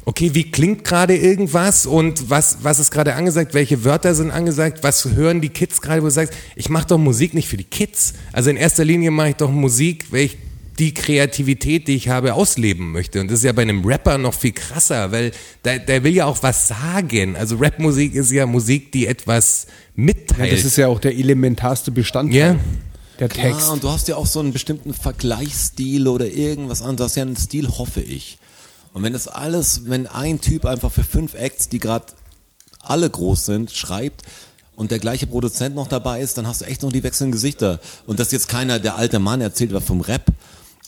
Speaker 4: okay, wie klingt gerade irgendwas und was, was ist gerade angesagt, welche Wörter sind angesagt, was hören die Kids gerade, wo du sagst, ich mache doch Musik nicht für die Kids. Also in erster Linie mache ich doch Musik, weil ich die Kreativität, die ich habe, ausleben möchte. Und das ist ja bei einem Rapper noch viel krasser, weil der, der will ja auch was sagen. Also Rapmusik ist ja Musik, die etwas
Speaker 2: Ja,
Speaker 4: mitteilt.
Speaker 2: das ist ja auch der elementarste Bestandteil.
Speaker 4: Ja.
Speaker 2: Der Text.
Speaker 3: Ja, und du hast ja auch so einen bestimmten Vergleichsstil oder irgendwas anderes. Du hast ja einen Stil, hoffe ich. Und wenn das alles, wenn ein Typ einfach für fünf Acts, die gerade alle groß sind, schreibt und der gleiche Produzent noch dabei ist, dann hast du echt noch die wechselnden Gesichter. Und dass jetzt keiner, der alte Mann erzählt was vom Rap.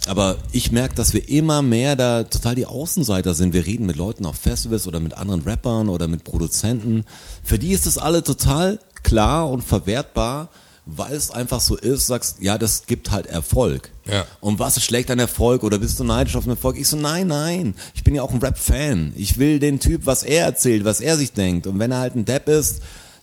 Speaker 3: Aber ich merke, dass wir immer mehr da total die Außenseiter sind. Wir reden mit Leuten auf Festivals oder mit anderen Rappern oder mit Produzenten. Für die ist das alle total klar und verwertbar, weil es einfach so ist, sagst, ja, das gibt halt Erfolg.
Speaker 4: Ja.
Speaker 3: Und was ist schlecht an Erfolg oder bist du neidisch auf den Erfolg? Ich so, nein, nein. Ich bin ja auch ein Rap-Fan. Ich will den Typ, was er erzählt, was er sich denkt. Und wenn er halt ein Depp ist,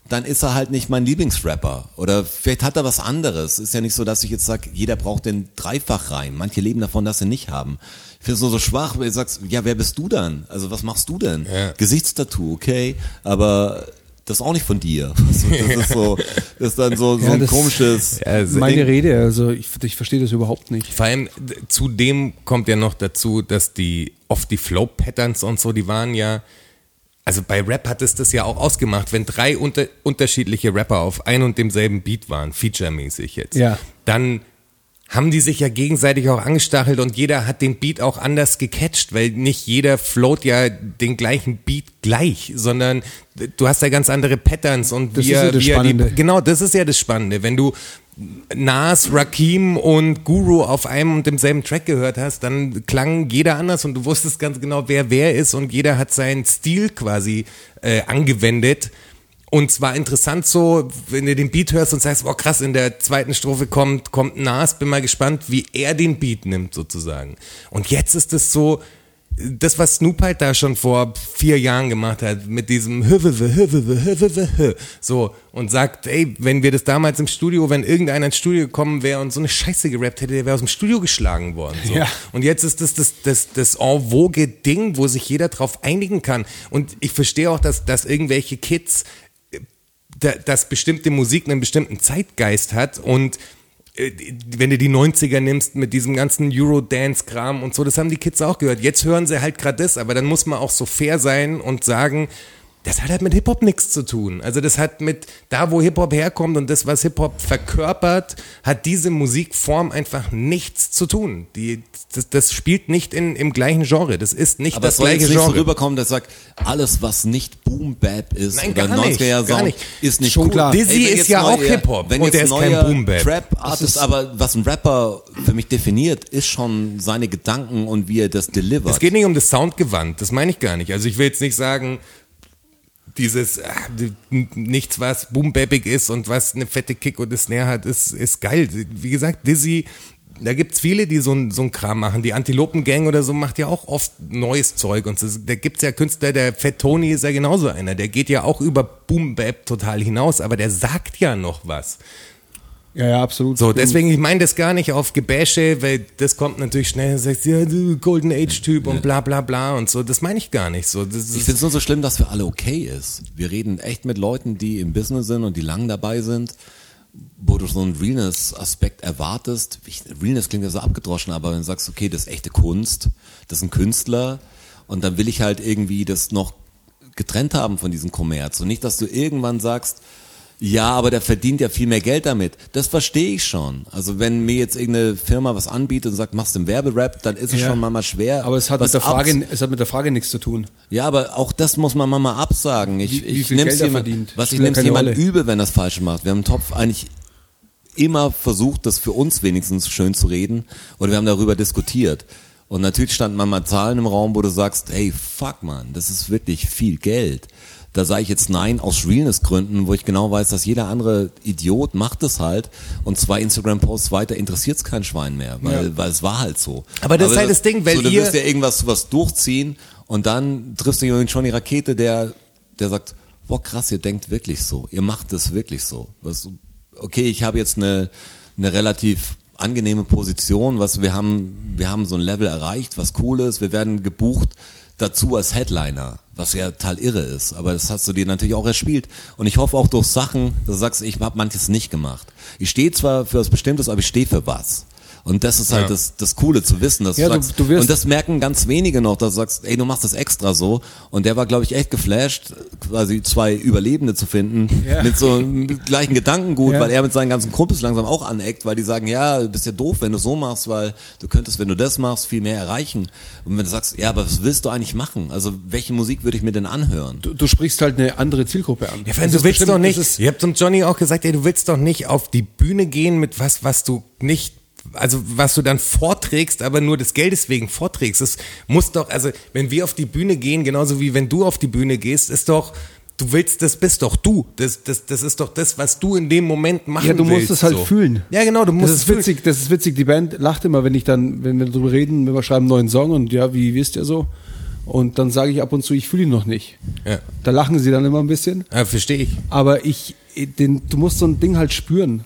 Speaker 3: dann ist er halt nicht mein Lieblingsrapper. Oder vielleicht hat er was anderes. Ist ja nicht so, dass ich jetzt sage, jeder braucht den dreifach rein. Manche leben davon, dass sie nicht haben. Ich finde es nur so schwach, wenn du sagst, ja, wer bist du dann? Also was machst du denn?
Speaker 4: Ja.
Speaker 3: Gesichtstattoo, okay, aber das ist auch nicht von dir. Also, das ist so, das ist dann so, so
Speaker 2: Ja,
Speaker 3: ein
Speaker 2: das-
Speaker 3: komisches.
Speaker 4: Also
Speaker 2: Meine
Speaker 3: Ding.
Speaker 2: Rede, also ich, ich verstehe das überhaupt nicht.
Speaker 4: Vor allem zudem kommt ja noch dazu, dass die oft die Flow-Patterns und so, die waren ja, also bei Rap hat es das ja auch ausgemacht, wenn drei unter, unterschiedliche Rapper auf ein und demselben Beat waren, featuremäßig jetzt,
Speaker 2: Ja.
Speaker 4: dann haben die sich ja gegenseitig auch angestachelt und jeder hat den Beat auch anders gecatcht, weil nicht jeder float ja den gleichen Beat gleich, sondern du hast ja ganz andere Patterns und
Speaker 2: Das
Speaker 4: wie
Speaker 2: ist ja das
Speaker 4: wie er die,
Speaker 2: Spannende.
Speaker 4: Genau, das ist ja das Spannende. Wenn du Nas, Rakim und Guru auf einem und demselben Track gehört hast, dann klang jeder anders und du wusstest ganz genau, wer wer ist und jeder hat seinen Stil quasi äh, angewendet. Und zwar interessant so, wenn du den Beat hörst und sagst, boah krass, in der zweiten Strophe kommt, kommt Nas, bin mal gespannt, wie er den Beat nimmt sozusagen. Und jetzt ist es so, das, was Snoop halt da schon vor vier Jahren gemacht hat, mit diesem Hüwwe, Hüwwe, Hüwwe, Hü, so, und sagt, ey, wenn wir das damals im Studio, wenn irgendeiner ins Studio gekommen wäre und so eine Scheiße gerappt hätte, der wäre aus dem Studio geschlagen worden. So.
Speaker 2: Ja.
Speaker 4: Und jetzt ist das das, das, das en vogue Ding, wo sich jeder drauf einigen kann. Und ich verstehe auch, dass, dass irgendwelche Kids, dass bestimmte Musik einen bestimmten Zeitgeist hat und äh, wenn du die 90er nimmst mit diesem ganzen Eurodance-Kram und so, das haben die Kids auch gehört. Jetzt hören sie halt gerade das, aber dann muss man auch so fair sein und sagen, das hat halt mit Hip-Hop nichts zu tun. Also das hat mit, da wo Hip-Hop herkommt und das, was Hip-Hop verkörpert, hat diese Musikform einfach nichts zu tun. Die, das, das spielt nicht in, im gleichen Genre. Das ist nicht
Speaker 3: Aber
Speaker 4: das gleiche
Speaker 3: jetzt nicht so
Speaker 4: Genre.
Speaker 3: rüberkommen, dass sagt, alles was nicht Boom Bap ist
Speaker 4: Nein,
Speaker 3: oder
Speaker 4: gar nicht,
Speaker 3: 90er Jahre
Speaker 4: gar
Speaker 3: Sound
Speaker 4: nicht.
Speaker 3: ist nicht
Speaker 2: Schon
Speaker 3: cool.
Speaker 2: klar.
Speaker 4: Dizzy
Speaker 3: wenn
Speaker 4: ist ja auch
Speaker 3: neue-
Speaker 4: Hip-Hop
Speaker 3: Wenn
Speaker 4: und
Speaker 3: jetzt
Speaker 4: der ist kein
Speaker 3: neuer
Speaker 4: Boom Bap.
Speaker 3: Trap Artist, aber was ein Rapper für mich definiert, ist schon seine Gedanken und wie er das delivert.
Speaker 4: Es geht nicht um das Soundgewand, das meine ich gar nicht. Also ich will jetzt nicht sagen, dieses ah, n- nichts, was boombappig ist und was eine fette Kick und eine Snare hat, ist, ist geil. Wie gesagt, Dizzy, da gibt's viele, die so ein, so ein Kram machen. Die Antilopengang oder so macht ja auch oft neues Zeug. Und das, da gibt's ja Künstler, der Fat Tony ist ja genauso einer. Der geht ja auch über Boom-Bap total hinaus, aber der sagt ja noch was.
Speaker 2: Ja, ja, absolut.
Speaker 4: So, deswegen, ich meine das gar nicht auf Gebäsche, weil das kommt natürlich schnell und sagt, ja, du Golden Age-Typ und bla bla bla und so. Das meine ich gar nicht so. Das
Speaker 3: Ich finde es nur so schlimm, dass für alle okay ist. Wir reden echt mit Leuten, die im Business sind und die lang dabei sind, wo du so einen Realness-Aspekt erwartest. Ich- Realness klingt ja so abgedroschen, aber wenn du sagst, okay, das ist echte Kunst, das ist ein Künstler und dann will ich halt irgendwie das noch getrennt haben von diesem Kommerz und nicht, dass du irgendwann sagst, Ja, aber der verdient ja viel mehr Geld damit. Das verstehe ich schon. Also wenn mir jetzt irgendeine Firma was anbietet und sagt, machst du einen Werberap, dann ist es
Speaker 2: Ja.
Speaker 3: schon mal schwer.
Speaker 2: Aber es hat, mit der Frage,
Speaker 3: abs-
Speaker 2: es hat mit der Frage nichts zu tun.
Speaker 3: Ja, aber auch das muss man mal absagen. Ich,
Speaker 2: Wie-
Speaker 3: ich
Speaker 2: Geld er
Speaker 3: jemand, was ich nehme jemand übel, wenn das falsch macht. Wir haben im Topf eigentlich immer versucht, das für uns wenigstens schön zu reden oder wir haben darüber diskutiert. Und natürlich standen manchmal Zahlen im Raum, wo du sagst, hey, fuck man, das ist wirklich viel Geld. Da sage ich jetzt nein aus Realness-Gründen, wo ich genau weiß, dass jeder andere Idiot macht es halt. Und zwei Instagram-Posts weiter interessiert es kein Schwein mehr, weil, weil es war halt so.
Speaker 4: Aber das ist halt das Ding, weil
Speaker 3: so, du
Speaker 4: ihr-
Speaker 3: wirst ja irgendwas was durchziehen und dann triffst du jemanden schon die Rakete, der, der sagt, boah krass, ihr denkt wirklich so, ihr macht es wirklich so. Was, okay, ich habe jetzt eine, eine relativ angenehme Position, was wir haben, wir haben so ein Level erreicht, was cool ist, wir werden gebucht dazu als Headliner, was ja total irre ist, aber das hast du dir natürlich auch erspielt und ich hoffe auch durch Sachen, dass du sagst, ich habe manches nicht gemacht. Ich stehe zwar für was Bestimmtes, aber ich stehe für was. Und das ist halt
Speaker 4: Ja.
Speaker 3: das, das Coole zu wissen, dass
Speaker 2: Ja,
Speaker 3: du
Speaker 2: du-
Speaker 3: sagst,
Speaker 2: du wirst-
Speaker 3: und das merken ganz wenige noch, dass du sagst, ey, du machst das extra so. Und der war, glaube ich, echt geflasht, quasi zwei Überlebende zu finden,
Speaker 2: Ja.
Speaker 3: mit so einem gleichen Gedankengut,
Speaker 2: Ja.
Speaker 3: weil er mit seinen ganzen Kumpels langsam auch aneckt, weil die sagen, ja, du bist ja doof, wenn du so machst, weil du könntest, wenn du das machst, viel mehr erreichen. Und wenn du sagst, ja, aber was willst du eigentlich machen? Also, welche Musik würde ich mir denn anhören?
Speaker 2: Du, du sprichst halt eine andere Zielgruppe an.
Speaker 4: Ja,
Speaker 2: Das
Speaker 4: du willst
Speaker 2: bestimmt-
Speaker 4: doch nicht, ihr habt zum Johnny auch gesagt, ey, du willst doch nicht auf die Bühne gehen mit was, was du nicht, also was du dann vorträgst, aber nur des Geldes wegen vorträgst. Das muss doch, also wenn wir auf die Bühne gehen, genauso wie wenn du auf die Bühne gehst, ist doch, du willst, das bist doch du. Das, das, das ist doch das, was du in dem Moment machen
Speaker 2: Ja, du
Speaker 4: willst.
Speaker 2: musst es halt
Speaker 4: so.
Speaker 2: fühlen.
Speaker 4: Ja, genau, du musst
Speaker 2: Das
Speaker 4: es
Speaker 2: ist
Speaker 4: fühlen.
Speaker 2: witzig, das ist witzig. Die Band lacht immer, wenn ich dann, wenn wir darüber reden, wenn wir schreiben einen neuen Song und ja, wie wisst ihr so? Und dann sage ich ab und zu, ich fühle ihn noch nicht.
Speaker 4: Ja.
Speaker 2: Da lachen sie dann immer ein bisschen.
Speaker 4: Ja, verstehe ich.
Speaker 2: Aber ich, den, du musst so ein Ding halt spüren.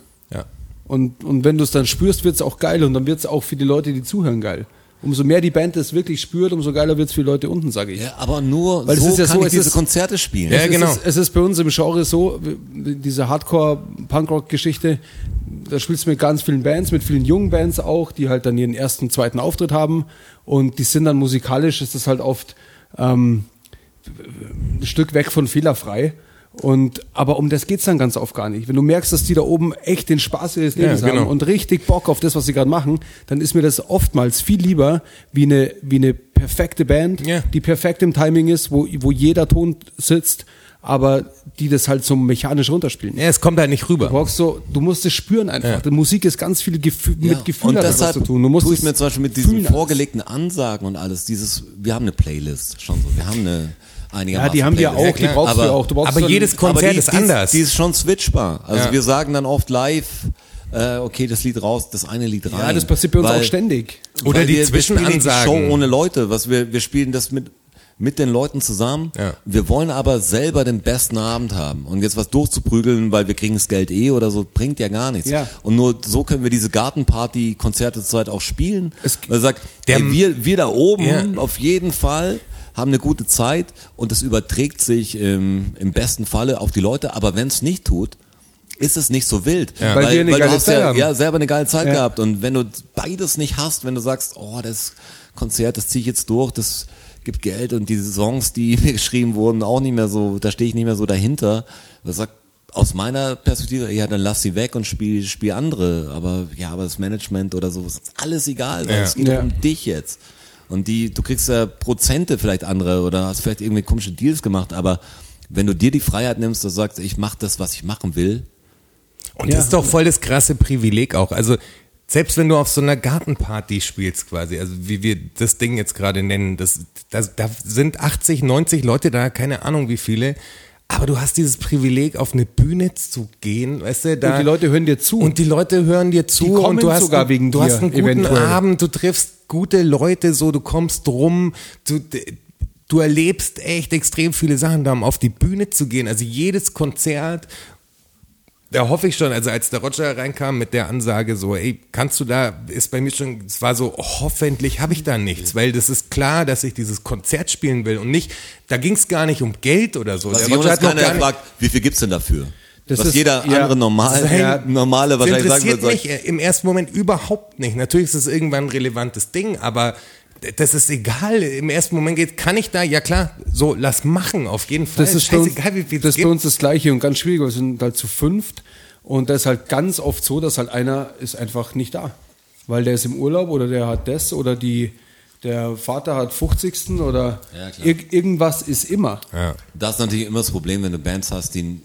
Speaker 2: Und, und wenn du es dann spürst, wird es auch geil und dann wird es auch für die Leute, die zuhören, geil. Umso mehr die Band es wirklich spürt, umso geiler wird es für die Leute unten, sage ich.
Speaker 3: Ja, aber nur
Speaker 2: Weil es
Speaker 3: so
Speaker 2: ist ja
Speaker 3: kann
Speaker 2: so,
Speaker 3: ich
Speaker 2: es
Speaker 3: diese
Speaker 2: ist-
Speaker 3: Konzerte spielen.
Speaker 4: Ja,
Speaker 2: es
Speaker 4: genau.
Speaker 2: Ist, es ist bei uns im Genre so, diese Hardcore-Punkrock-Geschichte, da spielst du mit ganz vielen Bands, mit vielen jungen Bands auch, die halt dann ihren ersten, zweiten Auftritt haben und die sind dann musikalisch, ist das halt oft ähm, ein Stück weg von fehlerfrei. Und, aber um das geht's dann ganz oft gar nicht. Wenn du merkst, dass die da oben echt den Spaß ihres
Speaker 4: Ja,
Speaker 2: Lebens
Speaker 4: genau.
Speaker 2: haben und richtig Bock auf das, was sie gerade machen, dann ist mir das oftmals viel lieber wie eine, wie eine perfekte Band,
Speaker 4: Ja.
Speaker 2: die perfekt im Timing ist, wo, wo jeder Ton sitzt, aber die das halt so mechanisch runterspielen.
Speaker 4: Ja, es kommt halt nicht rüber.
Speaker 2: Du brauchst so, du musst es spüren einfach.
Speaker 4: Ja.
Speaker 2: Die Musik ist ganz viel Gefühl,
Speaker 3: Ja,
Speaker 2: mit Gefühl
Speaker 3: und
Speaker 2: hat
Speaker 3: deshalb
Speaker 2: zu tun. Du musst
Speaker 3: tue ich
Speaker 2: es
Speaker 3: mir zum Beispiel mit diesen vorgelegten Ansagen und alles, dieses, wir haben eine Playlist schon so, wir haben eine einigermaßen
Speaker 2: Ja, die haben die ja
Speaker 3: Playlist.
Speaker 2: auch, die brauchst
Speaker 3: aber,
Speaker 2: du auch. Du brauchst
Speaker 4: aber jedes Konzert
Speaker 3: die,
Speaker 4: ist
Speaker 3: die
Speaker 4: anders.
Speaker 3: Die ist schon switchbar. Also
Speaker 4: Ja.
Speaker 3: wir sagen dann oft live, äh, okay, das Lied raus, das eine Lied rein.
Speaker 2: Ja, das passiert bei uns
Speaker 3: Weil-
Speaker 2: auch ständig.
Speaker 4: Oder die
Speaker 3: wir, wir spielen nicht die
Speaker 4: Zwischenansagen.
Speaker 3: Show ohne Leute, was wir, wir spielen das mit, mit den Leuten zusammen.
Speaker 4: Ja.
Speaker 3: Wir wollen aber selber den besten Abend haben. Und jetzt was durchzuprügeln, weil wir kriegen das Geld eh oder so, bringt ja gar nichts.
Speaker 2: Ja.
Speaker 3: Und nur so können wir diese Gartenparty-Konzerte zurzeit auch spielen.
Speaker 2: Es-
Speaker 3: weil sagt,
Speaker 4: Der-
Speaker 3: ey, wir, wir da oben
Speaker 4: Ja.
Speaker 3: auf jeden Fall haben eine gute Zeit und das überträgt sich im, im besten Falle auf die Leute. Aber wenn es nicht tut, ist es nicht so wild.
Speaker 4: Ja.
Speaker 2: Weil wir eine
Speaker 3: weil
Speaker 2: geile
Speaker 3: du hast
Speaker 2: Zeit
Speaker 3: ja,
Speaker 2: haben.
Speaker 3: ja selber eine geile Zeit
Speaker 2: Ja.
Speaker 3: gehabt. Und wenn du beides nicht hast, wenn du sagst, oh, das Konzert, das ziehe ich jetzt durch, das gibt Geld und diese Songs, die mir geschrieben wurden, auch nicht mehr so, da stehe ich nicht mehr so dahinter. Das sagt aus meiner Perspektive, ja, dann lass sie weg und spiel, spiel andere. Aber ja, aber das Management oder so, ist alles egal. weil
Speaker 4: Ja.
Speaker 3: Es geht
Speaker 2: Ja.
Speaker 3: um dich jetzt. Und die, du kriegst ja Prozente vielleicht andere oder hast vielleicht irgendwie komische Deals gemacht, aber wenn du dir die Freiheit nimmst, du sagst, ich mache das, was ich machen will,
Speaker 4: Und
Speaker 2: Ja.
Speaker 4: das ist doch voll das krasse Privileg auch. Also selbst wenn du auf so einer Gartenparty spielst quasi, also wie wir das Ding jetzt gerade nennen, das, das, da sind 80, 90 Leute da, keine Ahnung wie viele. Aber du hast dieses Privileg, auf eine Bühne zu gehen, weißt du, da.
Speaker 2: Und die Leute hören dir zu.
Speaker 4: Und die Leute hören dir zu
Speaker 2: Die kommen
Speaker 4: und du hast,
Speaker 2: sogar wegen
Speaker 4: du
Speaker 2: dir,
Speaker 4: hast einen guten
Speaker 2: eventuell.
Speaker 4: Abend, du triffst gute Leute, so, du kommst rum, du, du erlebst echt extrem viele Sachen, da um auf die Bühne zu gehen. Also jedes Konzert, da hoffe ich schon, also als der Roger reinkam mit der Ansage so, ey, kannst du da, ist bei mir schon, es war so, hoffentlich habe ich da nichts, weil das ist klar, dass ich dieses Konzert spielen will und nicht, da ging es gar nicht um Geld oder so.
Speaker 3: Was
Speaker 4: Der Roger hat noch
Speaker 3: keiner
Speaker 4: gar nicht-
Speaker 3: fragt, wie viel gibt's denn dafür?
Speaker 2: Das
Speaker 3: Was
Speaker 2: ist-
Speaker 3: jeder
Speaker 2: ja,
Speaker 3: andere normal, normale
Speaker 4: Das
Speaker 3: wahrscheinlich sagen
Speaker 4: interessiert
Speaker 3: würde.
Speaker 4: mich äh, im ersten Moment überhaupt nicht. Natürlich ist es irgendwann ein relevantes Ding, aber das ist egal. Im ersten Moment geht, kann ich da, ja klar, so, lass machen, auf jeden Fall.
Speaker 2: Das ist,
Speaker 4: scheißegal, wie viel
Speaker 2: das ist
Speaker 4: gibt.
Speaker 2: uns das Gleiche und ganz schwierig. Wir sind halt zu fünft und da ist halt ganz oft so, dass halt einer ist einfach nicht da. Weil der ist im Urlaub oder der hat das oder die, der Vater hat 50. oder
Speaker 3: Ja,
Speaker 2: irg irgendwas ist immer.
Speaker 4: Ja.
Speaker 3: Das ist natürlich immer das Problem, wenn du Bands hast, die,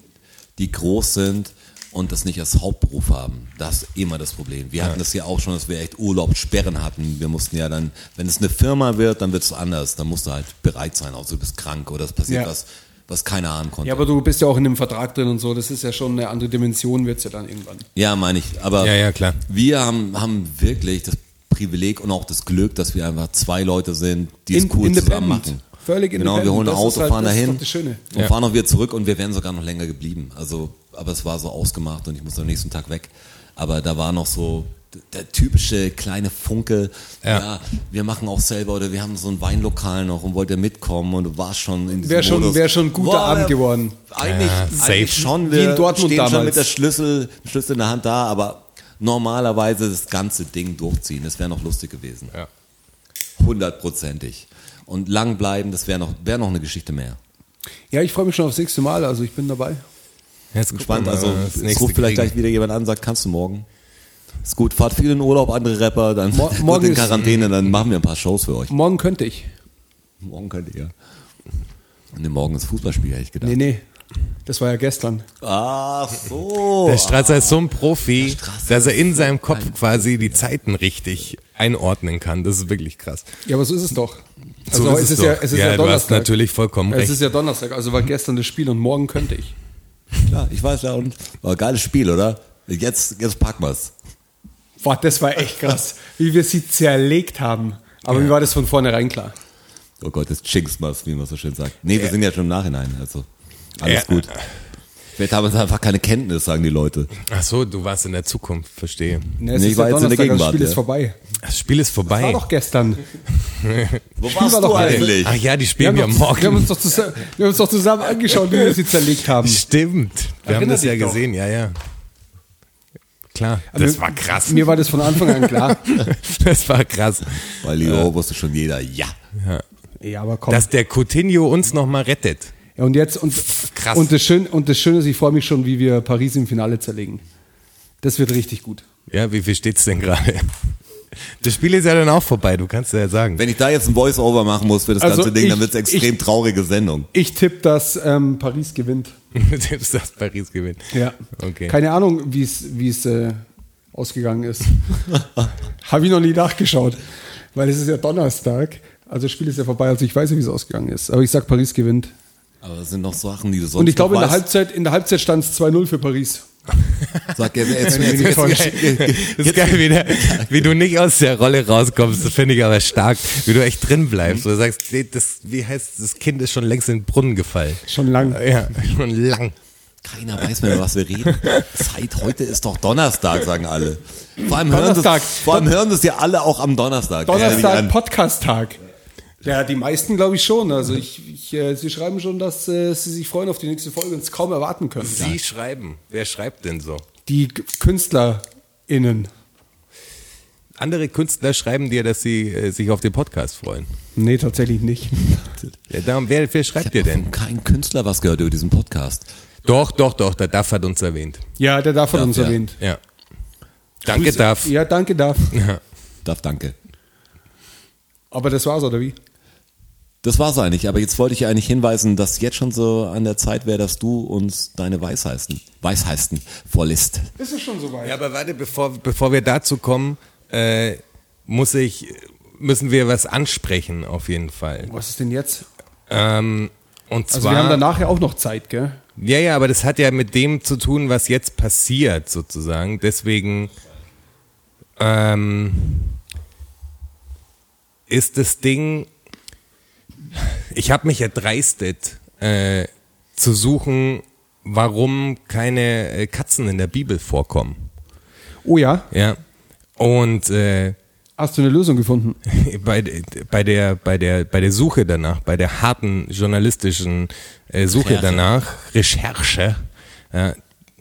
Speaker 3: die groß sind und das nicht als Hauptberuf haben. Das ist immer das Problem. Wir hatten das ja auch schon, dass wir echt Urlaubssperren hatten. Wir mussten ja dann, wenn es eine Firma wird, dann wird es anders. Dann musst du halt bereit sein, außer du bist krank oder es passiert
Speaker 2: Ja.
Speaker 3: was, was keiner ahnen konnte.
Speaker 2: Ja, aber du bist ja auch in einem Vertrag drin und so. Das ist ja schon eine andere Dimension, wird es ja dann irgendwann.
Speaker 3: Ja, meine ich. Aber
Speaker 4: Ja, ja, klar.
Speaker 3: wir haben, haben wirklich das Privileg und auch das Glück, dass wir einfach zwei Leute sind, die es
Speaker 2: In-
Speaker 3: cool zusammen machen.
Speaker 2: Völlig
Speaker 3: Genau, wir holen ein Auto,
Speaker 2: halt-
Speaker 3: fahren dahin und
Speaker 4: Ja.
Speaker 3: fahren auch wieder zurück und wir wären sogar noch länger geblieben. Also, aber es war so ausgemacht und ich musste am nächsten Tag weg. Aber da war noch so der typische kleine Funke,
Speaker 4: Ja.
Speaker 3: ja. wir machen auch selber oder wir haben so ein Weinlokal noch und wollt ihr mitkommen und du warst schon in diesem
Speaker 2: Wär schon- wär schon ein guter
Speaker 3: Boah,
Speaker 2: Abend geworden.
Speaker 3: Eigentlich,
Speaker 4: Ja, safe.
Speaker 3: eigentlich schon,
Speaker 2: Wie
Speaker 3: wir
Speaker 2: in Dortmund
Speaker 3: stehen schon
Speaker 2: damals.
Speaker 3: mit der Schlüssel, Schlüssel in der Hand da, aber normalerweise das ganze Ding durchziehen, das wäre noch lustig gewesen.
Speaker 4: Ja.
Speaker 3: Hundertprozentig. Und lang bleiben, das wäre noch, wär noch eine Geschichte mehr.
Speaker 2: Ja, ich freue mich schon aufs nächste Mal. Also ich bin dabei.
Speaker 4: Jetzt
Speaker 3: Gespannt. Also es ruft vielleicht gleich wieder jemand an, sagt, kannst du morgen? Ist gut, fahrt viel in Urlaub, andere Rapper, dann
Speaker 2: Mo-
Speaker 3: wird
Speaker 2: morgen
Speaker 3: in
Speaker 2: ist-
Speaker 3: Quarantäne, dann machen wir ein paar Shows für euch.
Speaker 2: Morgen könnte ich.
Speaker 3: Morgen könnt ihr. Ne, morgen ist Fußballspiel, hätte ich gedacht.
Speaker 2: Nee, nee. Das war ja gestern.
Speaker 3: Ach so.
Speaker 4: Der Strasser ist so ein Profi, dass er in
Speaker 3: ist
Speaker 4: seinem Kopf quasi die Zeiten richtig einordnen kann. Das ist wirklich krass.
Speaker 2: Ja, aber so ist es doch.
Speaker 4: So ist es
Speaker 2: ja,
Speaker 4: doch.
Speaker 2: es ist
Speaker 4: Ja,
Speaker 2: ja,
Speaker 4: du hast
Speaker 2: Donnerstag.
Speaker 4: natürlich vollkommen
Speaker 2: Es
Speaker 4: recht.
Speaker 2: ist ja Donnerstag, also war gestern das Spiel und morgen könnte ich.
Speaker 3: Klar, ich weiß ja, und war ein geiles Spiel, oder? Jetzt, jetzt packen wir's.
Speaker 2: Boah, das war echt krass, wie wir sie zerlegt haben. Aber mir war das von vornherein klar.
Speaker 3: Oh Gott, jetzt jinx wie man so schön sagt. Nee, wir sind ja schon im Nachhinein, also alles
Speaker 4: Ja.
Speaker 3: gut. Vielleicht haben wir einfach keine Kenntnis, sagen die Leute.
Speaker 4: Ach so, du warst in der Zukunft, verstehe.
Speaker 2: Ne, es
Speaker 3: Nee,
Speaker 2: ist
Speaker 3: ich war
Speaker 2: ja
Speaker 3: jetzt in der Gegenwart,
Speaker 2: Das Spiel
Speaker 3: ja.
Speaker 2: ist vorbei.
Speaker 4: Das Spiel ist
Speaker 2: War
Speaker 4: vorbei.
Speaker 2: doch gestern.
Speaker 3: Wo
Speaker 2: warst du eigentlich?
Speaker 4: Ach ja, die
Speaker 2: Wir
Speaker 4: spielen
Speaker 2: haben,
Speaker 4: ja
Speaker 2: doch, wir, haben
Speaker 4: morgen.
Speaker 2: uns doch zusammen, wir haben uns doch zusammen angeschaut, wie wir sie zerlegt haben.
Speaker 4: Stimmt. Wir haben
Speaker 2: Erinner
Speaker 4: das ja
Speaker 2: doch.
Speaker 4: gesehen, ja, ja. Klar,
Speaker 2: Also
Speaker 4: das war krass.
Speaker 2: Mir war das von Anfang an klar.
Speaker 4: Das war krass.
Speaker 3: Weil Leo wusste schon jeder, ja.
Speaker 2: Ja, aber komm.
Speaker 4: Dass der Coutinho uns nochmal rettet.
Speaker 2: Ja, und jetzt, und,
Speaker 4: Krass.
Speaker 2: und, das Schöne, und das Schöne ist, ich freue mich schon, wie wir Paris im Finale zerlegen. Das wird richtig gut.
Speaker 4: Ja, wie viel steht's denn gerade? Das Spiel ist ja dann auch vorbei, du kannst ja sagen.
Speaker 3: Wenn ich da jetzt ein Voice-Over machen muss für das
Speaker 2: Also
Speaker 3: ganze Ding, dann
Speaker 2: ich-
Speaker 3: wird's extrem
Speaker 2: ich-
Speaker 3: traurige Sendung.
Speaker 2: Ich tippe, dass ähm, Paris gewinnt.
Speaker 4: Selbst das Paris gewinnt.
Speaker 2: Ja.
Speaker 4: Okay.
Speaker 2: Keine Ahnung, wie es wie es äh, ausgegangen ist. Habe ich noch nie nachgeschaut, weil es ist ja Donnerstag. Also das Spiel ist ja vorbei, also ich weiß nicht, wie es ausgegangen ist. Aber ich sag, Paris gewinnt.
Speaker 3: Aber das sind noch Sachen, die du sonst
Speaker 2: Und ich glaube, in der. Halbzeit, in der Halbzeit stand es 2-0 für Paris.
Speaker 3: Sag jetzt, jetzt,
Speaker 2: Wenn ich mich
Speaker 3: jetzt,
Speaker 2: nicht
Speaker 3: jetzt,
Speaker 2: täusche.
Speaker 4: Das ist geil, wie, der, wie du nicht aus der Rolle rauskommst. Das finde ich aber stark. Wie du echt drin bleibst. Du sagst, das, wie heißt, das Kind ist schon längst in den Brunnen gefallen.
Speaker 2: Schon lang.
Speaker 4: Ja, schon lang.
Speaker 3: Keiner weiß mehr, über was wir reden. Zeit, heute ist doch Donnerstag, sagen alle. Vor allem, hören das,
Speaker 2: Donnerstag.
Speaker 3: vor allem hören das ja alle auch am Donnerstag.
Speaker 2: Donnerstag. Podcast-Tag. Ja, die meisten glaube ich schon. Also ich, ich, äh, sie schreiben schon, dass äh, sie sich freuen auf die nächste Folge und es kaum erwarten können.
Speaker 4: Sie schreiben. Wer schreibt denn so?
Speaker 2: Die K- KünstlerInnen.
Speaker 4: Andere Künstler schreiben dir, dass sie äh, sich auf den Podcast freuen.
Speaker 2: Nee, tatsächlich nicht.
Speaker 4: Ja, darum, wer, wer schreibt dir denn?
Speaker 3: Keinem Künstler was gehört über diesen Podcast.
Speaker 4: Doch, doch, doch, der Duff hat uns erwähnt.
Speaker 2: Ja, der darf von
Speaker 3: Darf,
Speaker 2: uns
Speaker 3: ja.
Speaker 2: erwähnt.
Speaker 4: Ja. Danke,
Speaker 2: Grüße-
Speaker 4: Duff.
Speaker 2: Ja, danke, darf.
Speaker 3: Darf, danke.
Speaker 2: Aber das war's, oder wie?
Speaker 3: Das war's eigentlich, aber jetzt wollte ich eigentlich hinweisen, dass jetzt schon so an der Zeit wäre, dass du uns deine Weisheiten, Weisheiten vorliest.
Speaker 2: Ist es schon soweit?
Speaker 4: Ja, aber warte, bevor, bevor wir dazu kommen, äh, muss ich, müssen wir was ansprechen, auf jeden Fall.
Speaker 2: Was ist denn jetzt?
Speaker 4: Ähm, und
Speaker 2: Also
Speaker 4: zwar,
Speaker 2: wir haben danach ja auch noch Zeit, gell?
Speaker 4: ja, ja, aber das hat ja mit dem zu tun, was jetzt passiert, sozusagen. Deswegen ähm, ist das Ding, ich habe mich erdreistet, äh, zu suchen, warum keine äh, Katzen in der Bibel vorkommen.
Speaker 2: Oh ja,
Speaker 4: Ja. Und äh,
Speaker 2: hast du eine Lösung gefunden?
Speaker 4: bei, bei, der, bei, der, bei der Suche danach, bei der harten journalistischen äh, Suche
Speaker 3: Recherche.
Speaker 4: danach, Recherche, ja,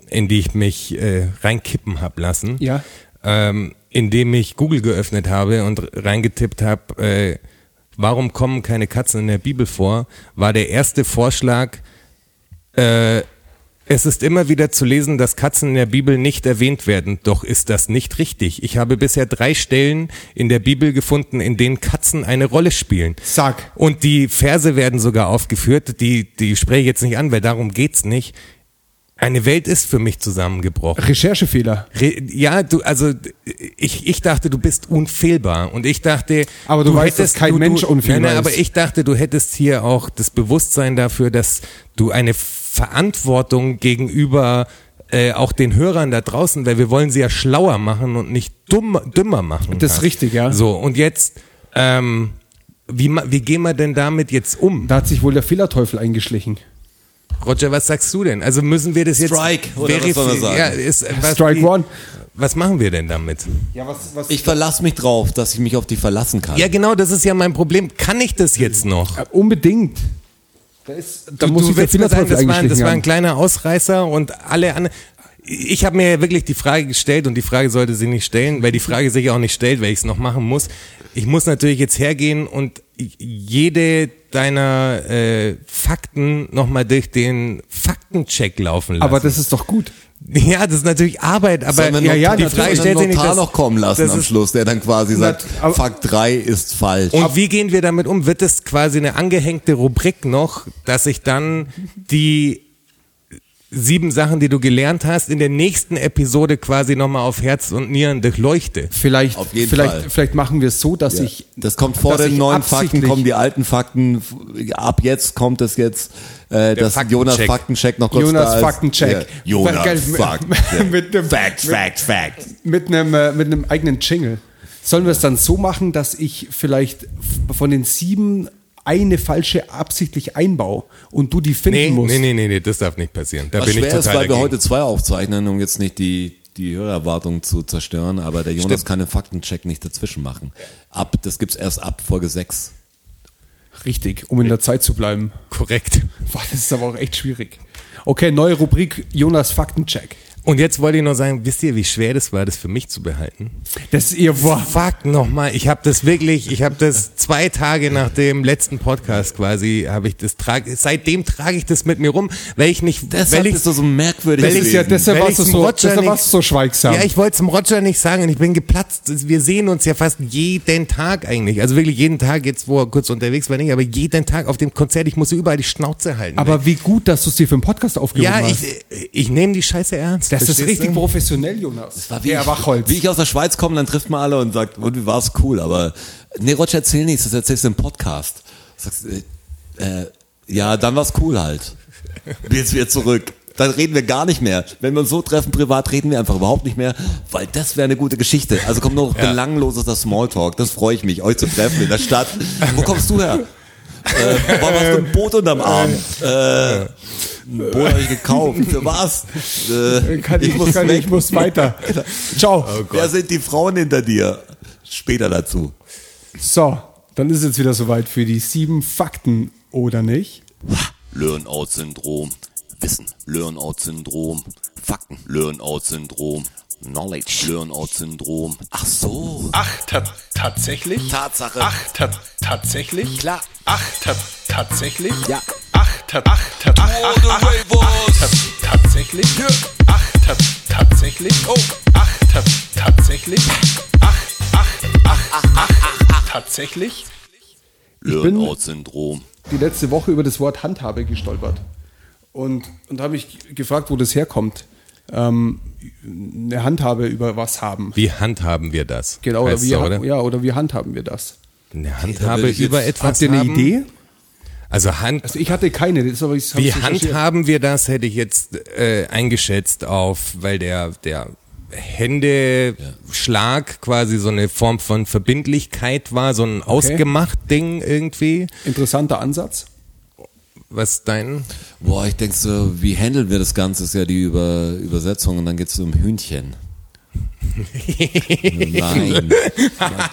Speaker 4: in die ich mich äh, reinkippen hab lassen,
Speaker 2: Ja.
Speaker 4: ähm, indem ich Google geöffnet habe und reingetippt habe, äh, warum kommen keine Katzen in der Bibel vor, war der erste Vorschlag, äh, es ist immer wieder zu lesen, dass Katzen in der Bibel nicht erwähnt werden. Doch ist das nicht richtig. Ich habe bisher drei Stellen in der Bibel gefunden, in denen Katzen eine Rolle spielen.
Speaker 2: Sag.
Speaker 4: Und die Verse werden sogar aufgeführt. Die, die spreche ich jetzt nicht an, weil darum geht's nicht. Eine Welt ist für mich zusammengebrochen.
Speaker 2: Recherchefehler.
Speaker 4: Re ja, du, also ich, ich dachte, du bist unfehlbar und ich dachte,
Speaker 2: Aber du weißt, dass kein
Speaker 4: du,
Speaker 2: Mensch
Speaker 4: du,
Speaker 2: unfehlbar
Speaker 4: nein, nein, aber
Speaker 2: ist.
Speaker 4: ich dachte, du hättest hier auch das Bewusstsein dafür, dass du eine Verantwortung gegenüber äh, auch den Hörern da draußen, weil wir wollen sie ja schlauer machen und nicht dumm, dümmer machen.
Speaker 2: Das ist richtig, ja.
Speaker 4: So und jetzt, ähm, wie, wie gehen wir denn damit jetzt um?
Speaker 2: Da hat sich wohl der Fehlerteufel eingeschlichen.
Speaker 4: Roger, was sagst du denn? Also müssen wir das jetzt
Speaker 3: Strike, oder was soll man sagen?
Speaker 4: Ja, ist, was,
Speaker 2: Strike
Speaker 4: wie-
Speaker 2: one.
Speaker 4: Was machen wir denn damit?
Speaker 2: Ja, was, was
Speaker 3: Ich verlasse mich drauf, dass ich mich auf die verlassen kann.
Speaker 4: Ja, genau, das ist ja mein Problem. Kann ich das jetzt noch?
Speaker 2: Äh, unbedingt. Da, ist, da
Speaker 4: Du,
Speaker 2: muss
Speaker 4: du
Speaker 2: der
Speaker 4: willst mir sagen, das war, das war ein kleiner Ausreißer und alle anderen. Ich habe mir ja wirklich die Frage gestellt und die Frage sollte sie nicht stellen, weil die Frage sich auch nicht stellt, weil ich es noch machen muss. Ich muss natürlich jetzt hergehen und jede deiner äh, Fakten nochmal durch den Faktencheck laufen lassen.
Speaker 2: Aber das ist doch gut.
Speaker 4: ja, das ist natürlich Arbeit, aber
Speaker 2: ja,
Speaker 3: noch,
Speaker 2: ja,
Speaker 3: die. Frage
Speaker 4: stellt sich
Speaker 3: den
Speaker 4: nicht, dass-
Speaker 3: noch kommen lassen
Speaker 4: das
Speaker 3: am Schluss, der dann quasi sagt,
Speaker 2: aber-
Speaker 3: Fakt 3 ist falsch.
Speaker 4: Und wie gehen wir damit um? Wird es quasi eine angehängte Rubrik noch, dass ich dann die sieben Sachen, die du gelernt hast, in der nächsten Episode quasi nochmal auf Herz und Nieren durchleuchte?
Speaker 2: Vielleicht,
Speaker 3: Auf jeden
Speaker 2: vielleicht,
Speaker 3: Fall.
Speaker 2: vielleicht machen wir es so, dass
Speaker 3: Ja.
Speaker 2: ich.
Speaker 3: das kommt vor den neuen Fakten, kommen die alten Fakten. Ab jetzt kommt es jetzt, äh, dass
Speaker 4: Faktencheck.
Speaker 3: Jonas Faktencheck noch kurz
Speaker 2: Jonas
Speaker 3: da ist.
Speaker 2: Faktencheck.
Speaker 3: Ja. Jonas Faktencheck.
Speaker 2: mit dem-
Speaker 3: Fact,
Speaker 2: mit-
Speaker 3: Fact, Fact.
Speaker 2: Mit einem, äh, mit einem eigenen Jingle. Sollen wir es dann so machen, dass ich vielleicht von den sieben eine falsche absichtlich einbaue und du die finden
Speaker 4: Nee,
Speaker 2: musst?
Speaker 4: nee, nee, nee, nee, das darf nicht passieren. Da
Speaker 3: Was
Speaker 4: bin ich
Speaker 3: schwer
Speaker 4: total
Speaker 3: ist, weil wir
Speaker 4: dagegen.
Speaker 3: heute zwei aufzeichnen, um jetzt nicht die, die Hörerwartung zu zerstören, aber der Jonas
Speaker 4: Stimmt.
Speaker 3: kann den Faktencheck nicht dazwischen machen. Ab, das gibt's erst ab Folge 6.
Speaker 2: Richtig, um in der Zeit zu bleiben.
Speaker 4: Korrekt.
Speaker 2: Boah, das ist aber auch echt schwierig. Okay, neue Rubrik Jonas Faktencheck.
Speaker 4: Und jetzt wollte ich noch sagen, wisst ihr, wie schwer das war, das für mich zu behalten?
Speaker 2: Das ihr boah,
Speaker 4: Fuck nochmal, ich habe das wirklich, ich habe das zwei Tage nach dem letzten Podcast quasi, habe ich das trage, seitdem trage ich das mit mir rum, weil ich nicht,
Speaker 3: Deshalb
Speaker 4: weil ich,
Speaker 3: du so merkwürdig.
Speaker 4: weil
Speaker 2: das ist ja, deshalb
Speaker 4: Weil
Speaker 2: warst du so,
Speaker 4: Roger
Speaker 2: deshalb warst du so schweigsam.
Speaker 4: Ja, ich wollte es dem Roger nicht sagen und ich bin geplatzt. Wir sehen uns ja fast jeden Tag eigentlich. Also wirklich jeden Tag, jetzt wo er kurz unterwegs war, nicht, aber jeden Tag auf dem Konzert. Ich musste überall die Schnauze halten.
Speaker 2: aber wie gut, dass du es dir für den Podcast aufgehoben
Speaker 4: ja,
Speaker 2: hast.
Speaker 4: ich, ich nehme die Scheiße ernst.
Speaker 2: Das ist
Speaker 4: verstehst
Speaker 2: richtig
Speaker 4: du?
Speaker 2: professionell, Jonas. Das
Speaker 3: war wie,
Speaker 2: Herr
Speaker 3: ich,
Speaker 2: Wachholz.
Speaker 3: wie ich aus der Schweiz komme, dann trifft man alle und sagt, und wie war's cool, aber nee, Roger, erzähl nichts, das erzählst du im Podcast. Sagst, äh, äh, ja, dann war's cool halt. Jetzt wieder zurück. Dann reden wir gar nicht mehr. Wenn wir uns so treffen privat, reden wir einfach überhaupt nicht mehr, weil das wäre eine gute Geschichte. Also kommt nur noch belangloses Smalltalk. Das freue ich mich, euch zu treffen in der Stadt. Wo kommst du her? Äh, warum hast du ein Boot unterm Arm? Äh, ein Boot habe ich gekauft. Für was? Äh,
Speaker 2: kann ich, ich, kann,
Speaker 3: weg.
Speaker 2: ich muss weiter. Ciao.
Speaker 3: Wer sind die Frauen hinter dir? Später dazu.
Speaker 2: So, dann ist es wieder soweit für die sieben Fakten, oder nicht?
Speaker 5: Learn-out-Syndrom. Wissen, Learn-out-Syndrom. Fakten, Learn-out-Syndrom. Knowledge, Learn-out-Syndrom. Ach so.
Speaker 6: Ach, ta tatsächlich?
Speaker 5: Tatsache.
Speaker 6: Ach, ta tatsächlich?
Speaker 5: Klar.
Speaker 6: Ach, ta tatsächlich?
Speaker 5: Ja.
Speaker 6: Ach, ta ach, ta ach, ach, ach, ach, ta tatsächlich? Ach, ta tatsächlich? Oh. Ach, ta tatsächlich? Ach, ach, ach, ach, ach, ach, tatsächlich?
Speaker 5: Learn-out-Syndrom.
Speaker 2: Die letzte Woche über das Wort Handhabe gestolpert. Und, und habe ich gefragt, wo das herkommt. Ähm, eine Handhabe über was haben.
Speaker 4: Wie handhaben wir das?
Speaker 2: Genau, oder wie,
Speaker 4: so, oder?
Speaker 2: Ja, oder wie handhaben wir das?
Speaker 4: Eine Handhabe
Speaker 3: jetzt-
Speaker 4: über etwas
Speaker 2: Habt ihr eine
Speaker 4: haben?
Speaker 2: Idee?
Speaker 4: Also Hand,
Speaker 2: Also ich hatte keine, das aber ich
Speaker 4: wie handhaben wir das, hätte ich jetzt äh, eingeschätzt auf, weil der, der Händeschlag quasi so eine Form von Verbindlichkeit war, so ein ausgemacht Ding irgendwie.
Speaker 2: Interessanter Ansatz.
Speaker 4: Was ist dein?
Speaker 3: Boah, ich denk so, wie handeln wir das Ganze, ist ja die Über Übersetzung und dann geht's um Hühnchen. Nein,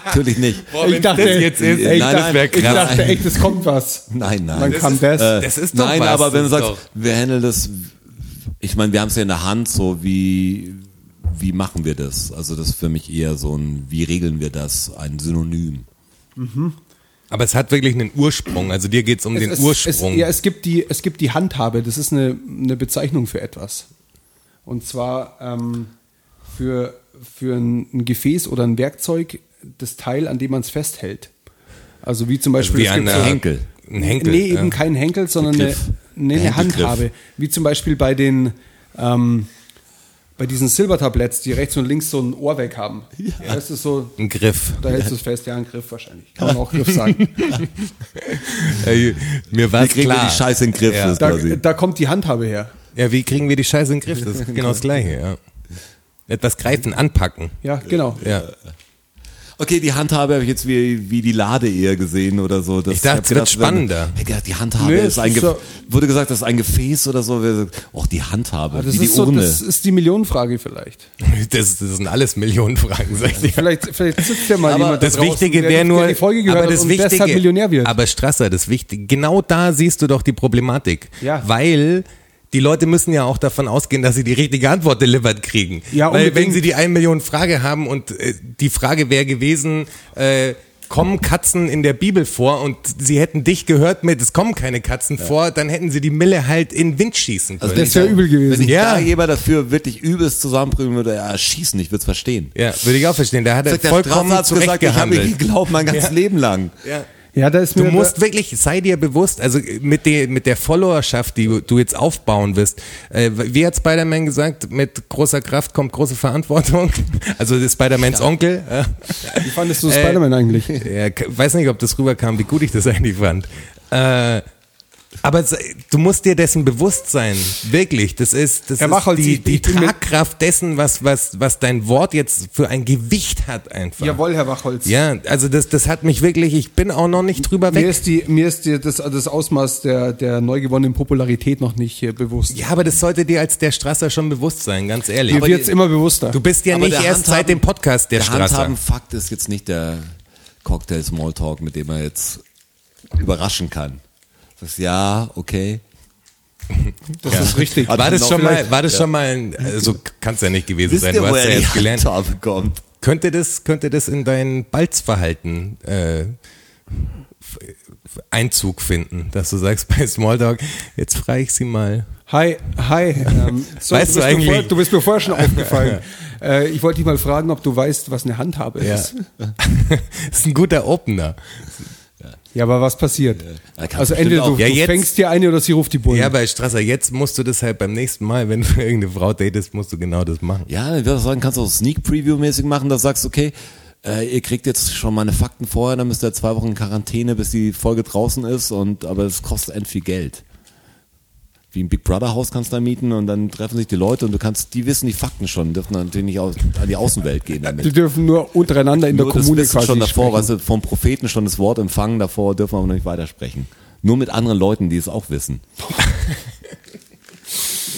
Speaker 3: natürlich nicht.
Speaker 2: ich dachte,
Speaker 4: das jetzt ist-
Speaker 2: ich,
Speaker 3: Nein, nein,
Speaker 2: ich dachte echt, es kommt was.
Speaker 3: Nein, nein.
Speaker 2: Dann
Speaker 3: Das
Speaker 2: kam
Speaker 3: ist,
Speaker 2: das.
Speaker 3: äh,
Speaker 4: Das ist doch
Speaker 3: Nein,
Speaker 4: was,
Speaker 3: aber wenn du sagst, wir handeln das, ich meine, wir haben es ja in der Hand, so wie, wie machen wir das? Also das ist für mich eher so ein, wie regeln wir das? Ein Synonym.
Speaker 4: Aber es hat wirklich einen Ursprung. Also dir geht's um den
Speaker 2: es,
Speaker 4: Ursprung.
Speaker 2: Es, ja, es gibt, die, es gibt die Handhabe, das ist eine, eine Bezeichnung für etwas. Und zwar ähm, für, für ein, ein Gefäß oder ein Werkzeug das Teil, an dem man es festhält. Also wie zum Beispiel
Speaker 4: Wie
Speaker 2: es
Speaker 4: ein
Speaker 2: gibt so-
Speaker 3: Henkel.
Speaker 4: Ein Henkel.
Speaker 2: nee, eben
Speaker 4: ja.
Speaker 2: kein Henkel, sondern eine,
Speaker 3: Griff.
Speaker 2: nee, eine. Handhabe. Wie zum Beispiel bei den ähm, bei diesen Silbertabletts, die rechts und links so ein Ohr weg haben. Ja. Das ist so,
Speaker 4: Ein Griff.
Speaker 2: da hältst du es fest, ja, ein Griff wahrscheinlich. Kann man auch Griff sagen.
Speaker 4: Ey, mir war
Speaker 3: Wie kriegen
Speaker 4: klar.
Speaker 3: wir die Scheiße in den Griff?
Speaker 4: Ja.
Speaker 3: ist
Speaker 2: Da,
Speaker 3: quasi.
Speaker 2: da kommt die Handhabe her.
Speaker 4: Ja, wie kriegen wir die Scheiße in den Griff? Das ist genau das Gleiche, ja. Etwas greifen, anpacken.
Speaker 2: Ja, genau.
Speaker 4: Ja.
Speaker 3: Okay, die Handhabe habe ich jetzt wie, wie die Lade eher gesehen oder so. Das,
Speaker 4: Ich dachte, es wird spannender.
Speaker 3: Ich hab gedacht, die Handhabe
Speaker 2: Nee,
Speaker 3: ist ein
Speaker 2: ist so-
Speaker 3: wurde gesagt, das ist ein Gefäß oder so. Och, die Handhabe,
Speaker 2: Das
Speaker 3: wie die
Speaker 2: ist, so,
Speaker 3: Urne.
Speaker 2: das ist die Millionenfrage vielleicht.
Speaker 4: Das, das sind alles Millionenfragen, sag ich dir.
Speaker 2: Vielleicht, vielleicht sitzt ja mal
Speaker 3: Aber
Speaker 2: jemand da
Speaker 4: Das
Speaker 2: draußen,
Speaker 4: Wichtige
Speaker 2: der-
Speaker 4: wäre nur,
Speaker 2: der die Folge gehört
Speaker 4: aber das Wichtige,
Speaker 2: deshalb Millionär wird.
Speaker 4: aber Strasser, das Wichtige, genau da siehst du doch die Problematik,
Speaker 2: Ja.
Speaker 4: weil die Leute müssen ja auch davon ausgehen, dass sie die richtige Antwort delivered kriegen.
Speaker 2: Ja,
Speaker 4: weil
Speaker 2: unbedingt.
Speaker 4: wenn sie die 1 Million Frage haben und äh, die Frage wäre gewesen, äh, kommen Katzen in der Bibel vor und sie hätten dich gehört mit, es kommen keine Katzen vor, dann hätten sie die Mille halt in den Wind schießen können.
Speaker 3: Also wenn
Speaker 2: Das wäre übel gewesen.
Speaker 3: Wenn ich
Speaker 4: Ja.
Speaker 3: da jemand dafür wirklich übelst zusammenbringen würde, ja, schießen, ich würde es verstehen.
Speaker 4: ja, würde ich auch verstehen. Da hat er vollkommen zurecht
Speaker 3: gesagt, ich habe mir
Speaker 4: gehandelt.
Speaker 3: geglaubt mein ganzes
Speaker 4: Ja.
Speaker 3: Leben lang.
Speaker 4: Ja.
Speaker 2: Ja, da ist mir
Speaker 4: Du musst wirklich, sei dir bewusst, also mit der, mit der Followerschaft, die du jetzt aufbauen wirst, äh, wie hat Spider-Man gesagt, mit großer Kraft kommt große Verantwortung. Also Spider-Mans Onkel. Ja.
Speaker 2: wie fandest du
Speaker 4: Äh,
Speaker 2: Spider-Man eigentlich?
Speaker 4: Ja, weiß nicht, ob das rüberkam, wie gut ich das eigentlich fand. Äh, aber du musst dir dessen bewusst sein, wirklich. Das ist, das
Speaker 2: Herr
Speaker 4: ist
Speaker 2: Wachholz,
Speaker 4: die,
Speaker 2: ich-
Speaker 4: die
Speaker 2: mir-
Speaker 4: Tragkraft dessen, was, was, was dein Wort jetzt für ein Gewicht hat einfach.
Speaker 2: Jawohl, Herr Wachholz.
Speaker 4: Ja, also das, das hat mich wirklich, ich bin auch noch nicht drüber
Speaker 2: Mir
Speaker 4: weg.
Speaker 2: ist, die, mir ist die, das, das Ausmaß der, der neu gewonnenen Popularität noch nicht äh, bewusst.
Speaker 4: Ja, aber das sollte dir als der Strasser schon bewusst sein, ganz ehrlich.
Speaker 2: Mir
Speaker 3: aber
Speaker 2: wird's
Speaker 3: die-
Speaker 2: immer bewusster.
Speaker 4: Du bist ja
Speaker 3: Aber
Speaker 4: nicht erst seit
Speaker 3: Handhaben-
Speaker 4: dem Podcast der,
Speaker 3: Der
Speaker 4: Strasser.
Speaker 3: Handhaben-Fakt ist jetzt nicht der Cocktail Smalltalk, mit dem er jetzt überraschen kann. Das ja, okay.
Speaker 2: das ist richtig.
Speaker 4: War das schon mal, war das schon mal, ein, also kann es ja nicht gewesen
Speaker 3: Wisst
Speaker 4: sein,
Speaker 3: ihr,
Speaker 4: du hast ja jetzt gelernt.
Speaker 3: Kommt?
Speaker 4: Könnte das, könnte das in dein Balzverhalten äh, Einzug finden, dass du sagst bei Smalltalk, jetzt frage ich sie mal.
Speaker 2: Hi, hi. Ähm, so,
Speaker 4: Weißt du
Speaker 2: bist mir
Speaker 4: eigentlich-
Speaker 2: Vor, du bist mir vorher schon aufgefallen. äh, ich wollte dich mal fragen, ob du weißt, was eine Handhabe
Speaker 4: Ja.
Speaker 2: ist.
Speaker 4: das ist ein guter Opener.
Speaker 2: Ja, aber was passiert?
Speaker 3: Er kann
Speaker 2: Also entweder du,
Speaker 4: Ja,
Speaker 2: du fängst dir eine oder sie ruft die Bullen.
Speaker 4: Ja, bei Strasser, jetzt musst du das halt beim nächsten Mal, wenn du irgendeine Frau datest, musst du genau das machen.
Speaker 3: Ja, ich würde sagen, kannst du auch Sneak Preview mäßig machen, da sagst du, okay, äh, ihr kriegt jetzt schon meine Fakten vorher, dann müsst ihr zwei Wochen in Quarantäne, bis die Folge draußen ist und aber es kostet end viel Geld. Wie ein Big Brother Haus kannst du da mieten und dann treffen sich die Leute und du kannst, die wissen die Fakten schon, dürfen dann natürlich nicht aus, an die Außenwelt gehen
Speaker 2: Die
Speaker 3: damit.
Speaker 2: dürfen nur untereinander in der
Speaker 3: Nur das
Speaker 2: Kommune
Speaker 3: Wissen
Speaker 2: quasi
Speaker 3: schon davor,
Speaker 2: sprechen.
Speaker 3: weißt du, vom Propheten schon das Wort empfangen, davor dürfen wir aber noch nicht weitersprechen. Nur mit anderen Leuten, die es auch wissen.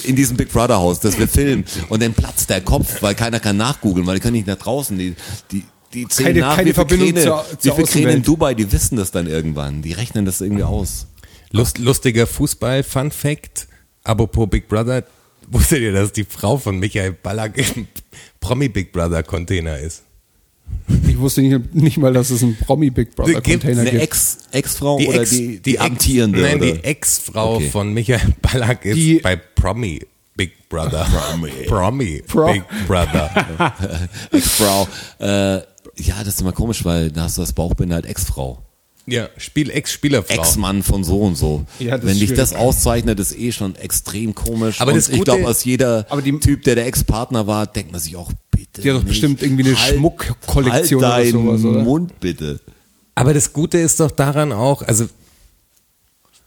Speaker 3: In diesem Big Brother Haus, das wir filmen. Und dann platzt der Kopf, weil keiner kann nachgoogeln, weil die können nicht nach draußen. Die, die, die zählen
Speaker 2: Keine-
Speaker 3: nach,
Speaker 2: keine
Speaker 3: wie viele
Speaker 2: Verbindung
Speaker 3: Kräne,
Speaker 2: zur-
Speaker 3: wie
Speaker 2: zur
Speaker 3: viele Kräne in. Dubai, die wissen das dann irgendwann. Die rechnen das irgendwie aus.
Speaker 4: Lust, lustiger Fußball-Fun-Fact. Apropos Big Brother, wusstet ihr, dass die Frau von Michael Ballack im Promi Big Brother Container ist?
Speaker 2: Ich wusste nicht, nicht mal, dass es einen Promi Big Brother
Speaker 4: Gibt
Speaker 2: Container
Speaker 3: Eine
Speaker 2: gibt.
Speaker 3: Ex, Ex-Frau oder
Speaker 4: Ex-
Speaker 3: die, die,
Speaker 4: Ex-
Speaker 3: amtierende?
Speaker 4: Nein,
Speaker 3: oder?
Speaker 4: die Ex-Frau
Speaker 3: Okay.
Speaker 4: von Michael Ballack ist
Speaker 2: Die-
Speaker 4: bei Promi Big Brother. Promi. Promi
Speaker 2: Pro-
Speaker 4: Big Brother.
Speaker 3: Ex-Frau. Äh, ja, das ist immer komisch, weil da hast du das Bauchbinde halt Ex-Frau.
Speaker 4: Ja, Spiel, Ex-Spielerfrau.
Speaker 3: Ex-Mann von so und so.
Speaker 2: Ja, das
Speaker 3: Wenn dich das auszeichnet, ist eh schon extrem komisch.
Speaker 4: Aber
Speaker 3: und
Speaker 4: das
Speaker 3: ich
Speaker 4: Gute-
Speaker 3: glaube, aus jeder
Speaker 2: Aber die-
Speaker 3: Typ, der der Ex-Partner war, denkt man sich auch, bitte.
Speaker 2: Die hat doch bestimmt irgendwie eine Schmuckkollektion oder
Speaker 3: halt deinen
Speaker 2: sowas, oder?
Speaker 3: Mund bitte.
Speaker 4: Aber das Gute ist doch daran auch, also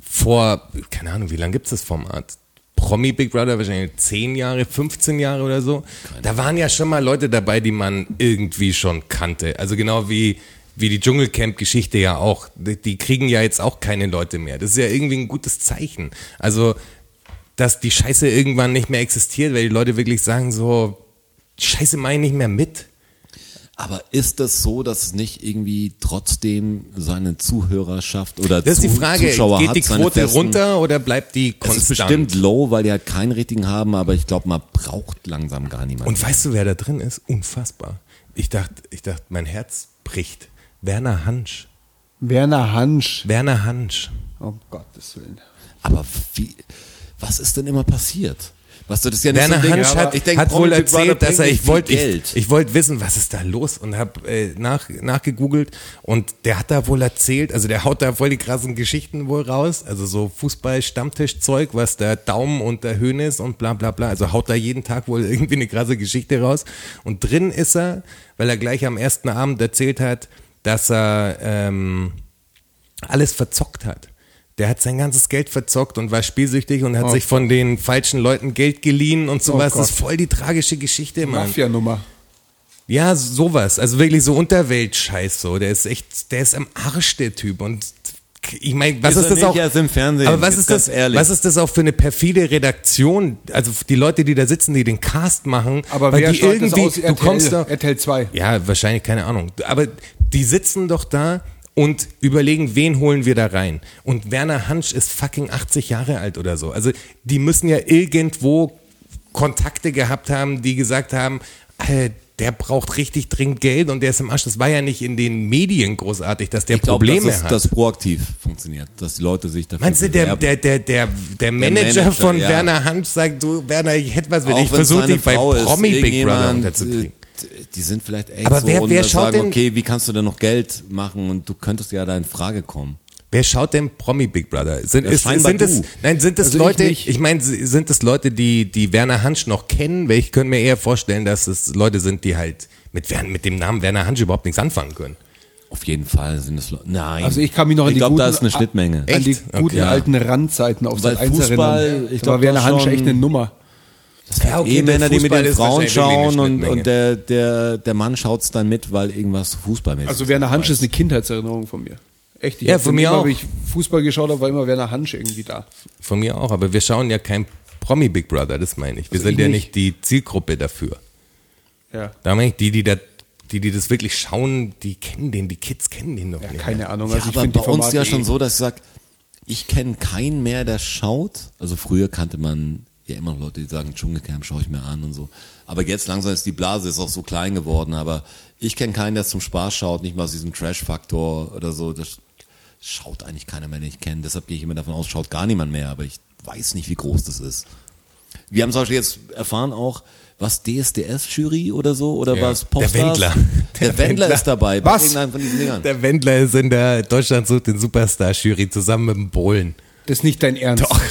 Speaker 4: vor, keine Ahnung, wie lange gibt's das Format? Promi Big Brother, wahrscheinlich 10 Jahre, 15 Jahre oder so. Da waren ja schon mal Leute dabei, die man irgendwie schon kannte. Also genau wie, wie die Dschungelcamp-Geschichte ja auch. Die, kriegen ja jetzt auch keine Leute mehr. Das ist ja irgendwie ein gutes Zeichen. Also, dass die Scheiße irgendwann nicht mehr existiert, weil die Leute wirklich sagen so, Scheiße meine ich nicht mehr mit.
Speaker 3: Aber ist das so, dass es nicht irgendwie trotzdem seine Zuhörerschaft oder
Speaker 4: Das ist die Frage,
Speaker 3: Zuschauer
Speaker 4: geht die
Speaker 3: hat,
Speaker 4: Quote runter oder bleibt die
Speaker 3: Es
Speaker 4: konstant?
Speaker 3: ist bestimmt low, weil die halt keinen richtigen haben, aber ich glaube, man braucht langsam gar niemanden.
Speaker 4: Und weißt du, wer da drin ist? Unfassbar. Ich dachte, ich dachte, mein Herz bricht. Werner Hansch.
Speaker 2: Werner Hansch.
Speaker 4: Werner Hansch.
Speaker 2: Um Gottes Willen.
Speaker 3: aber wie, was ist denn immer passiert? Was du das ist ja nicht
Speaker 4: Werner
Speaker 3: so Ding,
Speaker 4: Hansch
Speaker 3: aber
Speaker 4: hat,
Speaker 3: ich denk,
Speaker 4: hat wohl erzählt, dass er, ich wollte, ich,
Speaker 3: Geld.
Speaker 4: ich wollte wissen, was ist da los und habe äh, nach, nachgegoogelt und der hat da wohl erzählt, also der haut da voll die krassen Geschichten wohl raus, also so Fußball-Stammtischzeug, was der Daumen und der Höhnes und bla bla bla, also haut da jeden Tag wohl irgendwie eine krasse Geschichte raus und drin ist er, weil er gleich am ersten Abend erzählt hat, dass er ähm, alles verzockt hat. Der hat sein ganzes Geld verzockt und war spielsüchtig und hat
Speaker 2: Oh
Speaker 4: sich von den falschen Leuten Geld geliehen und sowas.
Speaker 2: Oh
Speaker 4: das ist voll die tragische Geschichte, Mann.
Speaker 2: Mafia-Nummer.
Speaker 4: Ja, sowas. Also wirklich so Unterweltscheiß so. Der ist echt, der ist am Arsch, der Typ. Und ich meine, was
Speaker 3: Ist
Speaker 4: ist,
Speaker 3: er
Speaker 4: das auch?
Speaker 3: erst im Fernsehen,
Speaker 4: aber was ist das?
Speaker 3: ehrlich.
Speaker 4: Was ist das auch für eine perfide Redaktion? Also die Leute, die da sitzen, die den Cast machen,
Speaker 2: Aber
Speaker 4: weil
Speaker 2: wer
Speaker 4: die irgendwie,
Speaker 2: aus?
Speaker 4: du
Speaker 2: RTL,
Speaker 4: kommst da,
Speaker 2: RTL 2.
Speaker 4: ja, wahrscheinlich, keine Ahnung. Aber die sitzen doch da und überlegen, wen holen wir da rein. Und Werner Hansch ist fucking 80 Jahre alt oder so. Also die müssen ja irgendwo Kontakte gehabt haben, die gesagt haben, äh, der braucht richtig dringend Geld und der ist im Arsch. Das war ja nicht in den Medien großartig, dass der
Speaker 3: ich glaube,
Speaker 4: Probleme
Speaker 3: dass es,
Speaker 4: hat.
Speaker 3: das proaktiv funktioniert, dass die Leute sich dafür
Speaker 4: Meinst du, der, der, der, der, der Manager,
Speaker 3: Manager,
Speaker 4: von
Speaker 3: ja.
Speaker 4: Werner Hansch sagt, du, Werner, ich hätte was.
Speaker 3: Auch
Speaker 4: Ich
Speaker 3: wenn
Speaker 4: versuche dich bei
Speaker 3: Frau ist,
Speaker 4: Promi Big Brother unterzukriegen.
Speaker 3: äh, Die sind vielleicht echt
Speaker 4: Aber
Speaker 3: so
Speaker 4: wer-
Speaker 3: und
Speaker 4: wer
Speaker 3: dann
Speaker 4: schaut
Speaker 3: sagen,
Speaker 4: denn-
Speaker 3: okay, wie kannst du denn noch Geld machen und du könntest ja da in Frage kommen.
Speaker 4: Wer schaut denn Promi Big Brother? Sind,
Speaker 3: Ja,
Speaker 4: ist, sind es, nein, sind es
Speaker 2: Also ich
Speaker 4: Leute,
Speaker 2: nicht.
Speaker 4: ich, meine, sind es Leute, die, die Werner Hansch noch kennen? Weil ich könnte mir eher vorstellen, dass es Leute sind, die halt mit, mit dem Namen Werner Hansch überhaupt nichts anfangen können.
Speaker 3: Auf jeden Fall sind es Leute. Nein.
Speaker 2: Also ich kann mich noch an
Speaker 3: ich
Speaker 2: die
Speaker 3: glaube,
Speaker 2: guten,
Speaker 3: da ist eine Schnittmenge.
Speaker 2: an die guten
Speaker 4: Okay.
Speaker 2: alten Randzeiten auf
Speaker 3: Weil
Speaker 2: Sat 1
Speaker 3: Fußball,
Speaker 2: erinnern.
Speaker 3: ich
Speaker 2: Da
Speaker 3: glaub,
Speaker 2: war Werner
Speaker 3: das
Speaker 2: Hansch echt eine Nummer.
Speaker 4: Ja,
Speaker 3: eh Männer, die mit
Speaker 4: Fußball
Speaker 3: den Frauen schauen und, und der, der, der Mann schaut's dann mit, weil irgendwas fußballmäßig
Speaker 2: Also Werner Hansch ist eine Kindheitserinnerung von mir. Echt? Ich
Speaker 4: Ja, von mir
Speaker 2: immer,
Speaker 4: auch.
Speaker 2: Wenn ich Fußball geschaut habe, war immer Werner Hansch irgendwie da.
Speaker 4: Von mir auch, aber wir schauen ja kein Promi Big Brother, das meine ich. Wir
Speaker 2: Also
Speaker 4: sind
Speaker 2: ich
Speaker 4: ja
Speaker 2: nicht.
Speaker 4: nicht die Zielgruppe dafür.
Speaker 2: Ja.
Speaker 4: Da meine ich, die, die da, die, die das wirklich schauen, die kennen den, die Kids kennen den noch
Speaker 2: ja
Speaker 4: nicht.
Speaker 2: keine Ahnung.
Speaker 3: Ja,
Speaker 2: Also ich
Speaker 3: aber
Speaker 2: finde
Speaker 3: bei
Speaker 2: die
Speaker 3: uns ja schon
Speaker 2: eh-
Speaker 3: so, dass ich sag, ich kenne keinen mehr, der schaut. Also früher kannte man ja immer noch Leute, die sagen, Dschungelcamp schaue ich mir an und so. Aber jetzt langsam ist die Blase ist auch so klein geworden. Aber ich kenne keinen, der zum Spaß schaut, nicht mal aus diesem Trash-Faktor oder so. Das schaut eigentlich keiner mehr, den ich kenne. Deshalb gehe ich immer davon aus, schaut gar niemand mehr. Aber ich weiß nicht, wie groß das ist. Wir haben zum Beispiel jetzt erfahren auch, was DSDS-Jury oder so oder
Speaker 4: Ja,
Speaker 3: was
Speaker 4: der
Speaker 3: Popstars?
Speaker 4: Wendler.
Speaker 3: Der,
Speaker 4: Der
Speaker 3: Wendler,
Speaker 4: Wendler.
Speaker 3: ist dabei. bei
Speaker 2: Was?
Speaker 3: irgendeinem von diesen Dingern.
Speaker 4: Der Wendler ist in der Deutschland sucht den Superstar-Jury zusammen mit dem Bohlen.
Speaker 2: Das ist nicht dein Ernst.
Speaker 4: Doch.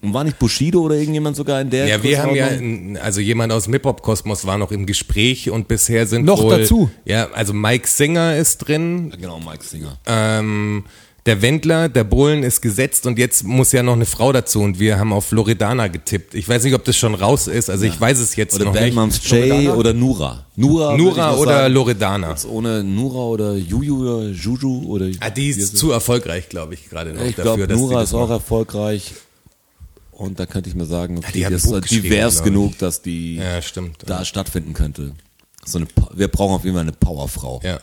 Speaker 3: Und war nicht Bushido oder irgendjemand sogar in der
Speaker 4: Ja, wir haben ja, also jemand aus dem Hip-Hop-Kosmos war noch im Gespräch und bisher sind
Speaker 2: Noch
Speaker 4: wohl,
Speaker 2: dazu?
Speaker 4: Ja, also Mike Singer ist drin,
Speaker 3: Ja, Genau, Mike Singer.
Speaker 4: ähm, der Wendler, der Bohlen ist gesetzt und jetzt muss ja noch eine Frau dazu und wir haben auf Loredana getippt. Ich weiß nicht, ob das schon raus ist, also ich weiß es jetzt
Speaker 3: Oder
Speaker 4: noch
Speaker 3: Bad
Speaker 4: nicht.
Speaker 3: Moms Jay oder Nura. Nura,
Speaker 4: Nura oder
Speaker 3: sagen.
Speaker 4: Loredana.
Speaker 3: Jetzt ohne Nura oder Juju oder Juju oder.
Speaker 4: Ah, die ist zu erfolgreich, glaube ich, gerade noch
Speaker 3: ich
Speaker 4: dafür, die
Speaker 3: Nura
Speaker 4: das
Speaker 3: ist auch
Speaker 4: macht.
Speaker 3: erfolgreich. Und da könnte ich mir sagen, okay,
Speaker 4: die
Speaker 3: das
Speaker 4: Buch
Speaker 3: ist divers
Speaker 4: glaub
Speaker 3: genug, dass die
Speaker 4: Ja, stimmt.
Speaker 3: da stattfinden könnte. So eine, wir brauchen auf jeden Fall eine Powerfrau.
Speaker 4: Ja.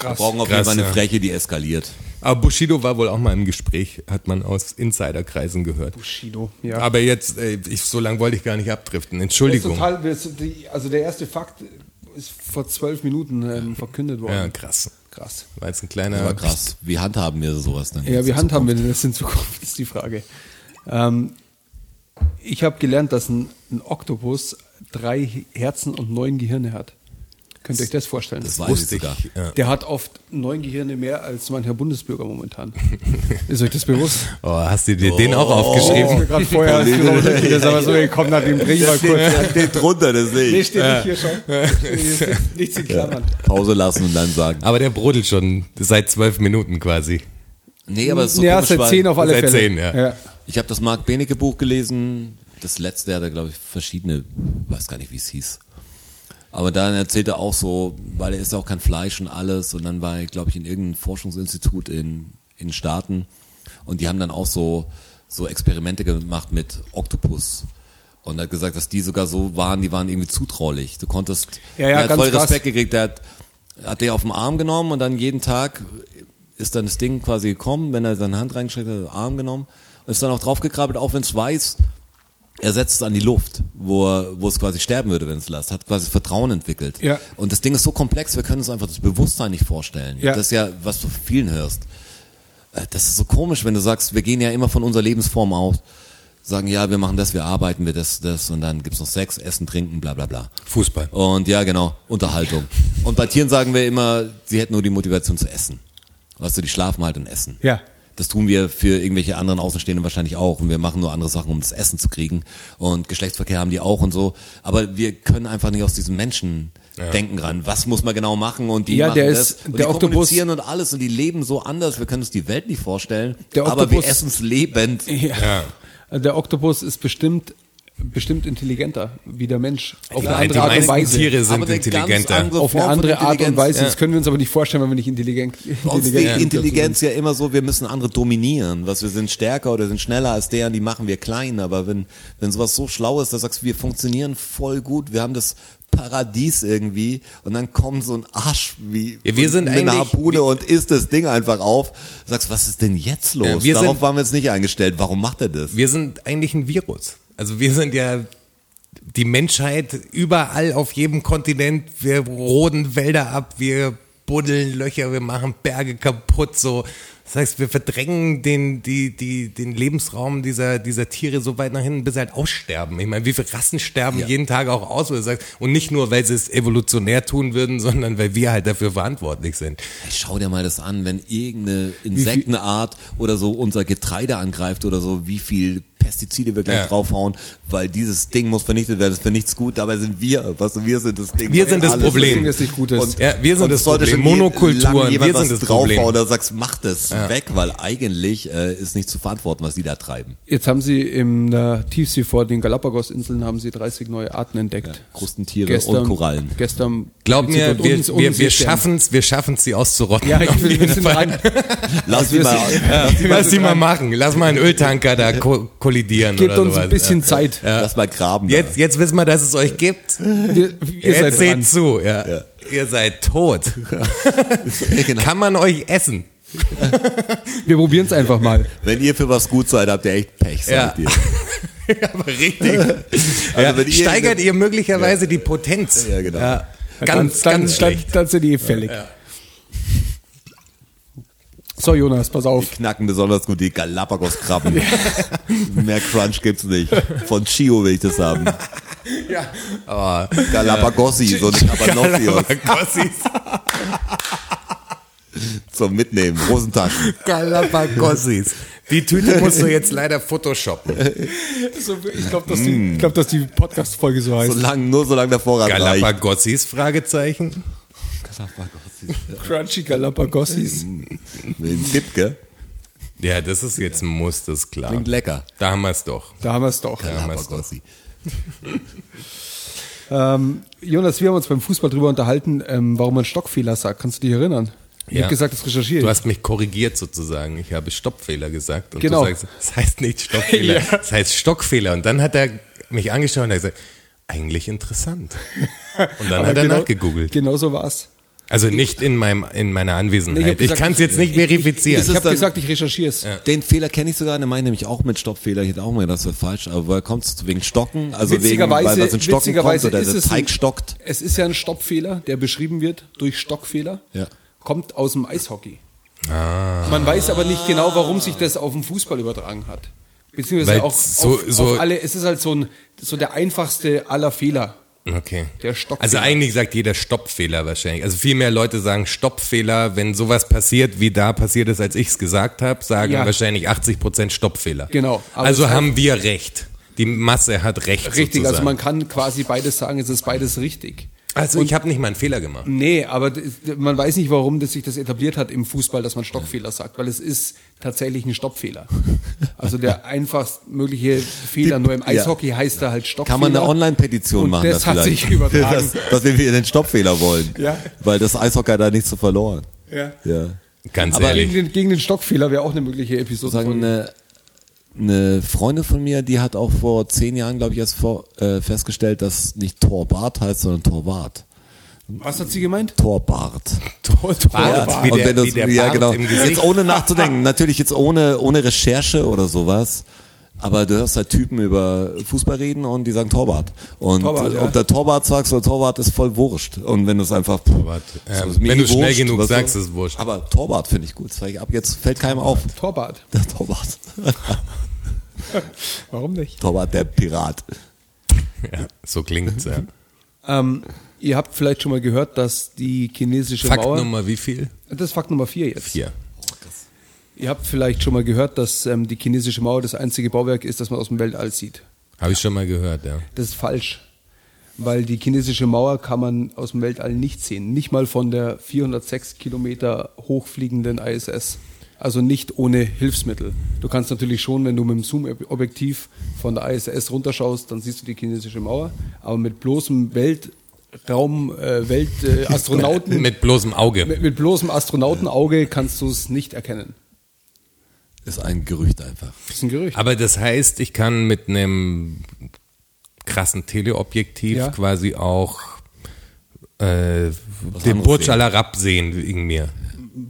Speaker 3: Wir brauchen auf jeden
Speaker 4: Krass,
Speaker 3: Fall eine
Speaker 4: ja.
Speaker 3: Freche, die eskaliert.
Speaker 4: Aber Bushido war wohl auch mal im Gespräch, hat man aus Insiderkreisen gehört.
Speaker 2: Bushido, ja.
Speaker 4: Aber jetzt, ich, so lange wollte ich gar nicht abdriften. Entschuldigung.
Speaker 2: total, also der erste Fakt ist vor zwölf Minuten ähm, verkündet worden.
Speaker 4: Ja, krass.
Speaker 2: Krass.
Speaker 4: War jetzt ein kleiner.
Speaker 3: Aber krass, wie handhaben wir sowas dann?
Speaker 2: Ja, wie handhaben wir denn das in Zukunft, ist die Frage. Ähm, ich habe gelernt, dass ein, ein Oktopus drei Herzen und neun Gehirne hat. Könnt ihr euch das vorstellen?
Speaker 3: Das ich
Speaker 4: Wusste ich.
Speaker 3: sogar.
Speaker 4: Ja.
Speaker 2: Der hat oft neun Gehirne mehr als mancher Bundesbürger momentan. ist euch das bewusst?
Speaker 4: Oh, hast du dir den auch
Speaker 2: Ich
Speaker 4: aufgeschrieben?
Speaker 2: mir gerade vorher das ist aber so gekommen, nach dem ich mal kurz.
Speaker 3: Steht drunter, das sehe
Speaker 2: Nee,
Speaker 3: ich.
Speaker 2: steht nicht hier schon. Nichts in Klammern.
Speaker 3: Pause lassen und dann sagen.
Speaker 4: Aber der brodelt schon seit zwölf Minuten quasi.
Speaker 3: Nee, aber es ist so
Speaker 2: ja, seit zehn auf alle
Speaker 4: Seit
Speaker 2: Fälle.
Speaker 4: zehn, ja.
Speaker 3: Ich habe das Marc Benecke Buch gelesen. Das letzte hat er, glaube ich, verschiedene, weiß gar nicht, wie es hieß. Aber dann erzählt er auch so, weil er ist auch kein Fleisch und alles. Und dann war er, glaube ich, in irgendeinem Forschungsinstitut in, in Staaten. Und die haben dann auch so, so Experimente gemacht mit Oktopus. Und er hat gesagt, dass die sogar so waren, die waren irgendwie zutraulich. Du konntest,
Speaker 2: Ja, ja,
Speaker 3: er hat voll
Speaker 2: krass.
Speaker 3: Respekt gekriegt. Der hat, hat der auf den Arm genommen und dann jeden Tag ist dann das Ding quasi gekommen, wenn er seine Hand reingesteckt hat, Arm genommen und ist dann auch draufgekrabbelt, auch wenn es weiß, er setzt es an die Luft, wo, er, wo es quasi sterben würde, wenn es lasst. Hat quasi Vertrauen entwickelt.
Speaker 2: Ja.
Speaker 3: Und das Ding ist so komplex, wir können uns einfach das Bewusstsein nicht vorstellen.
Speaker 2: Ja.
Speaker 3: Das ist ja, was du von vielen hörst. Äh, Das ist so komisch, wenn du sagst, wir gehen ja immer von unserer Lebensform aus. Sagen, ja, wir machen das, wir arbeiten, wir das, das und dann gibt's noch Sex, Essen, Trinken, bla bla bla.
Speaker 4: Fußball.
Speaker 3: Und ja, genau, Unterhaltung. Und bei Tieren sagen wir immer, sie hätten nur die Motivation zu essen. Weißt du, die schlafen halt und essen.
Speaker 2: Ja.
Speaker 3: Das tun wir für irgendwelche anderen Außenstehenden wahrscheinlich auch. Und wir machen nur andere Sachen, um das Essen zu kriegen. Und Geschlechtsverkehr haben die auch und so. Aber wir können einfach nicht aus diesem Menschen denken ran. Was muss man genau machen? Und die
Speaker 2: Ja,
Speaker 3: machen
Speaker 2: der
Speaker 3: das.
Speaker 2: ist-
Speaker 3: und
Speaker 2: der
Speaker 3: die
Speaker 2: Oktopus-
Speaker 3: kommunizieren und alles. Und die leben so anders. Wir können uns die Welt nicht vorstellen.
Speaker 2: Der
Speaker 3: aber wir
Speaker 2: Oktopus-
Speaker 3: essen es lebend.
Speaker 2: Ja. Der Oktopus ist bestimmt, bestimmt intelligenter wie der Mensch. Auf eine
Speaker 4: Nein,
Speaker 2: andere
Speaker 4: die
Speaker 2: Art und Weise.
Speaker 4: Tiere sind
Speaker 3: Aber eine
Speaker 4: intelligenter.
Speaker 3: andere
Speaker 2: Auf eine andere Art und
Speaker 3: Intelligenz.
Speaker 2: Weise. Das können wir uns aber nicht vorstellen, wenn wir nicht intelligent, sind.
Speaker 3: Intelligenz ja immer so, wir müssen andere dominieren. Was wir sind stärker oder sind schneller als der, die machen wir klein. Aber wenn, wenn sowas so schlau ist, da sagst du, wir funktionieren voll gut, wir haben das Paradies irgendwie und dann kommt so ein Arsch wie
Speaker 4: Ja, wir sind
Speaker 3: mit einer Harpune und isst das Ding einfach auf. Sagst, was ist denn jetzt los?
Speaker 4: Ja, wir
Speaker 3: Darauf
Speaker 4: sind-
Speaker 3: waren wir jetzt nicht eingestellt. Warum macht er das?
Speaker 4: Wir sind eigentlich ein Virus. Also wir sind ja die Menschheit überall auf jedem Kontinent. Wir roden Wälder ab, wir buddeln Löcher, wir machen Berge kaputt. So, das heißt, wir verdrängen den, die, die, den Lebensraum dieser, dieser Tiere so weit nach hinten, bis sie halt aussterben. Ich meine, wie viele Rassen sterben jeden Tag auch aus? Und nicht nur, weil sie es evolutionär tun würden, sondern weil wir halt dafür verantwortlich sind.
Speaker 3: Hey, schau dir mal das an, wenn irgendeine Insektenart oder so unser Getreide angreift oder so, wie viel Pestizide wir gleich
Speaker 4: Ja.
Speaker 3: draufhauen, weil dieses Ding muss vernichtet werden, das ist für nichts gut, dabei sind wir, was wir sind das Ding.
Speaker 4: Wir sind das
Speaker 3: Alles
Speaker 4: Problem.
Speaker 2: Das nicht gut ist.
Speaker 3: Und,
Speaker 4: Ja, wir sind
Speaker 3: und
Speaker 4: das Problem. Monokulturen, wir sind
Speaker 3: was
Speaker 4: das
Speaker 3: draufhauen
Speaker 4: Problem.
Speaker 3: oder sagst, mach das weg, weil eigentlich äh, ist nicht zu verantworten, was die da treiben.
Speaker 2: Jetzt haben sie in der Tiefsee vor den Galapagos-Inseln haben sie 30 neue Arten entdeckt.
Speaker 3: Krustentiere und Korallen.
Speaker 2: Gestern.
Speaker 4: Glaub mir, wir,
Speaker 2: und
Speaker 4: wir, wir
Speaker 2: Seestern.
Speaker 4: schaffen's, wir schaffen's, sie auszurotten.
Speaker 2: Ja, ich will, wir sind.
Speaker 3: Lass
Speaker 2: wir
Speaker 3: mal, lass die mal,
Speaker 4: machen. Lass mal einen Öltanker da ko kollidieren
Speaker 2: Gebt
Speaker 4: oder
Speaker 2: uns
Speaker 4: sowas.
Speaker 2: ein bisschen
Speaker 4: ja.
Speaker 2: Zeit.
Speaker 3: lass mal graben.
Speaker 4: Jetzt, jetzt wissen wir, dass es euch gibt.
Speaker 2: Wir, ihr
Speaker 4: Jetzt
Speaker 2: seid
Speaker 4: seht
Speaker 2: dran.
Speaker 4: zu, ja. Ihr seid tot.
Speaker 3: da. Genau.
Speaker 4: Kann man euch essen?
Speaker 2: Wir probieren es einfach mal.
Speaker 3: Wenn ihr für was gut seid, habt ihr echt Pech,
Speaker 4: Ja.
Speaker 3: sagt ihr.
Speaker 4: Aber richtig.
Speaker 3: Also
Speaker 4: ja,
Speaker 3: ihr-
Speaker 4: steigert ihr möglicherweise die Potenz.
Speaker 3: Ja, genau.
Speaker 4: Ja.
Speaker 2: Dann-
Speaker 4: Ganz,
Speaker 2: dann,
Speaker 4: ganz
Speaker 2: dann,
Speaker 4: schlecht.
Speaker 2: Dann sind die fällig. So, Jonas, pass auf.
Speaker 3: knacken besonders gut die Galapagos-Krabben. Mehr Crunch gibt's nicht. Von Chio will ich das haben.
Speaker 4: Ja. Aber
Speaker 3: Galapagossi, so eine
Speaker 4: Galapagossis.
Speaker 3: zum Mitnehmen. Hosentaschen.
Speaker 4: Galapagossis. Die Tüte musst du jetzt leider photoshoppen.
Speaker 2: So, ich glaube, dass, die- ich glaub, dass die Podcast-Folge so heißt.
Speaker 3: Solange, nur solange der Vorrat reicht.
Speaker 4: Galapagossis? Fragezeichen.
Speaker 2: Crunchy Galapagossis.
Speaker 3: Mit dem Tipp, gell?
Speaker 4: Ja, das ist jetzt ein Muss, das ist klar.
Speaker 3: Klingt lecker.
Speaker 4: Da haben wir es doch.
Speaker 2: Da haben wir es doch.
Speaker 4: Da haben wir's doch.
Speaker 2: Ähm, Jonas, wir haben uns beim Fußball drüber unterhalten, ähm, warum man Stockfehler sagt. Kannst du dich erinnern? Ich
Speaker 4: Ja.
Speaker 2: habe gesagt, das recherchiere
Speaker 4: Du hast mich korrigiert sozusagen. Ich habe Stoppfehler gesagt. Und
Speaker 2: Genau.
Speaker 4: du sagst, es heißt nicht Stoppfehler,
Speaker 2: Ja.
Speaker 4: es heißt Stockfehler. Und dann hat er mich angeschaut und hat gesagt, eigentlich interessant. Und dann hat er
Speaker 2: genau-
Speaker 4: nachgegoogelt.
Speaker 2: Genau so war's.
Speaker 4: Also nicht in meinem in meiner
Speaker 2: Nee, ich
Speaker 4: Anwesenheit. ich
Speaker 2: gesagt,
Speaker 4: kann es jetzt nicht verifizieren.
Speaker 3: Ist
Speaker 2: Ich
Speaker 3: es
Speaker 2: habe gesagt, ich recherchiere es.
Speaker 3: Den Fehler kenne ich sogar, der meint nämlich auch mit Stoppfehler. Ich hätte auch mal, das wäre falsch. Aber woher kommt es? Wegen Stocken? Also wegen, weil was in Stocken kommt oder
Speaker 2: ist
Speaker 3: der
Speaker 2: es
Speaker 3: Teig
Speaker 2: ein,
Speaker 3: stockt.
Speaker 2: Es ist ja ein Stoppfehler, der beschrieben wird durch Stockfehler.
Speaker 3: Ja.
Speaker 2: Kommt aus dem Eishockey.
Speaker 4: Ah.
Speaker 2: Man weiß aber nicht genau, warum sich das auf den Fußball übertragen hat. Beziehungsweise
Speaker 4: Weil
Speaker 2: auch
Speaker 4: so-
Speaker 2: auf,
Speaker 4: so-
Speaker 2: auf alle. Es ist halt so, ein, so der einfachste aller Fehler.
Speaker 4: Okay.
Speaker 2: Der Stoppfehler.
Speaker 4: Also eigentlich sagt jeder Stoppfehler wahrscheinlich. Also viel mehr Leute sagen Stoppfehler, wenn sowas passiert, wie da passiert ist, als ich es gesagt habe, sagen
Speaker 2: Ja.
Speaker 4: wahrscheinlich 80% Stoppfehler.
Speaker 2: Genau.
Speaker 4: Also haben wir recht. Die Masse hat recht.
Speaker 2: Richtig, also
Speaker 4: sozusagen.
Speaker 2: man kann quasi beides sagen, es ist beides richtig.
Speaker 4: Also ich habe nicht mal einen Fehler gemacht.
Speaker 2: Nee, aber das- man weiß nicht, warum das sich das etabliert hat im Fußball, dass man Stockfehler sagt, weil es ist tatsächlich ein Stoppfehler. Also der einfachst mögliche Fehler, nur im Eishockey heißt er halt Stockfehler.
Speaker 3: Kann man eine Online-Petition
Speaker 2: Und
Speaker 3: machen?
Speaker 2: das hat
Speaker 3: vielleicht?
Speaker 2: sich übertragen.
Speaker 3: Dass, dass wir den Stoppfehler wollen.
Speaker 2: Ja.
Speaker 3: Weil das Eishockey hat da nichts zu verloren.
Speaker 2: Ja.
Speaker 3: Ja.
Speaker 4: Ganz
Speaker 3: Aber
Speaker 4: ehrlich.
Speaker 2: Gegen den, gegen den Stockfehler wäre auch eine mögliche Episode.
Speaker 3: Sagen, äh, eine Freundin von mir, die hat auch vor zehn Jahren, glaube ich, erst vor, äh, festgestellt, dass nicht Torbart heißt, sondern Torwart.
Speaker 2: Was hat sie gemeint?
Speaker 3: Torbart.
Speaker 2: Tor, Tor,
Speaker 4: Bart, wie
Speaker 3: Und
Speaker 4: der,
Speaker 3: wenn
Speaker 4: der
Speaker 3: ja, genau. Jetzt ohne nachzudenken, natürlich jetzt ohne, ohne Recherche oder sowas. Aber du hörst halt Typen über Fußball reden und die sagen Torwart. Und
Speaker 2: Torwart, ja.
Speaker 3: ob der Torwart sagst oder Torwart ist voll wurscht. Und wenn du es einfach.
Speaker 4: Torwart.
Speaker 3: So ist mir
Speaker 4: wenn du schnell
Speaker 3: wurscht,
Speaker 4: genug sagst, ist es wurscht.
Speaker 3: Aber Torwart finde ich gut. Das sag ich ab jetzt fällt keinem auf.
Speaker 2: Torbart.
Speaker 3: Der Torwart.
Speaker 2: Warum nicht?
Speaker 3: Torwart, der Pirat.
Speaker 4: Ja, so klingt's ja.
Speaker 2: Ähm, ihr habt vielleicht schon mal gehört, dass die chinesische
Speaker 4: Fakt
Speaker 2: Mauer.
Speaker 4: Nummer wie viel?
Speaker 2: Das ist Fakt Nummer vier jetzt.
Speaker 4: Vier.
Speaker 2: Ihr habt vielleicht schon mal gehört, dass ähm, die chinesische Mauer das einzige Bauwerk ist, das man aus dem Weltall sieht.
Speaker 4: Habe ich schon mal gehört, ja.
Speaker 2: Das ist falsch. Weil die chinesische Mauer kann man aus dem Weltall nicht sehen. Nicht mal von der 406 Kilometer hochfliegenden ISS. Also nicht ohne Hilfsmittel. Du kannst natürlich schon, wenn du mit dem Zoom-Objektiv von der ISS runterschaust, dann siehst du die chinesische Mauer. Aber mit bloßem Weltraum, äh, Welt, äh, Astronauten,
Speaker 4: Mit bloßem Auge.
Speaker 2: mit, mit bloßem Astronautenauge kannst du es nicht erkennen.
Speaker 3: Ist ein Gerücht einfach.
Speaker 2: Ist ein Gerücht.
Speaker 4: Aber das heißt, ich kann mit einem krassen Teleobjektiv
Speaker 2: Ja.
Speaker 4: quasi auch äh, den Burj
Speaker 3: sehen.
Speaker 4: Al Arab sehen wegen mir.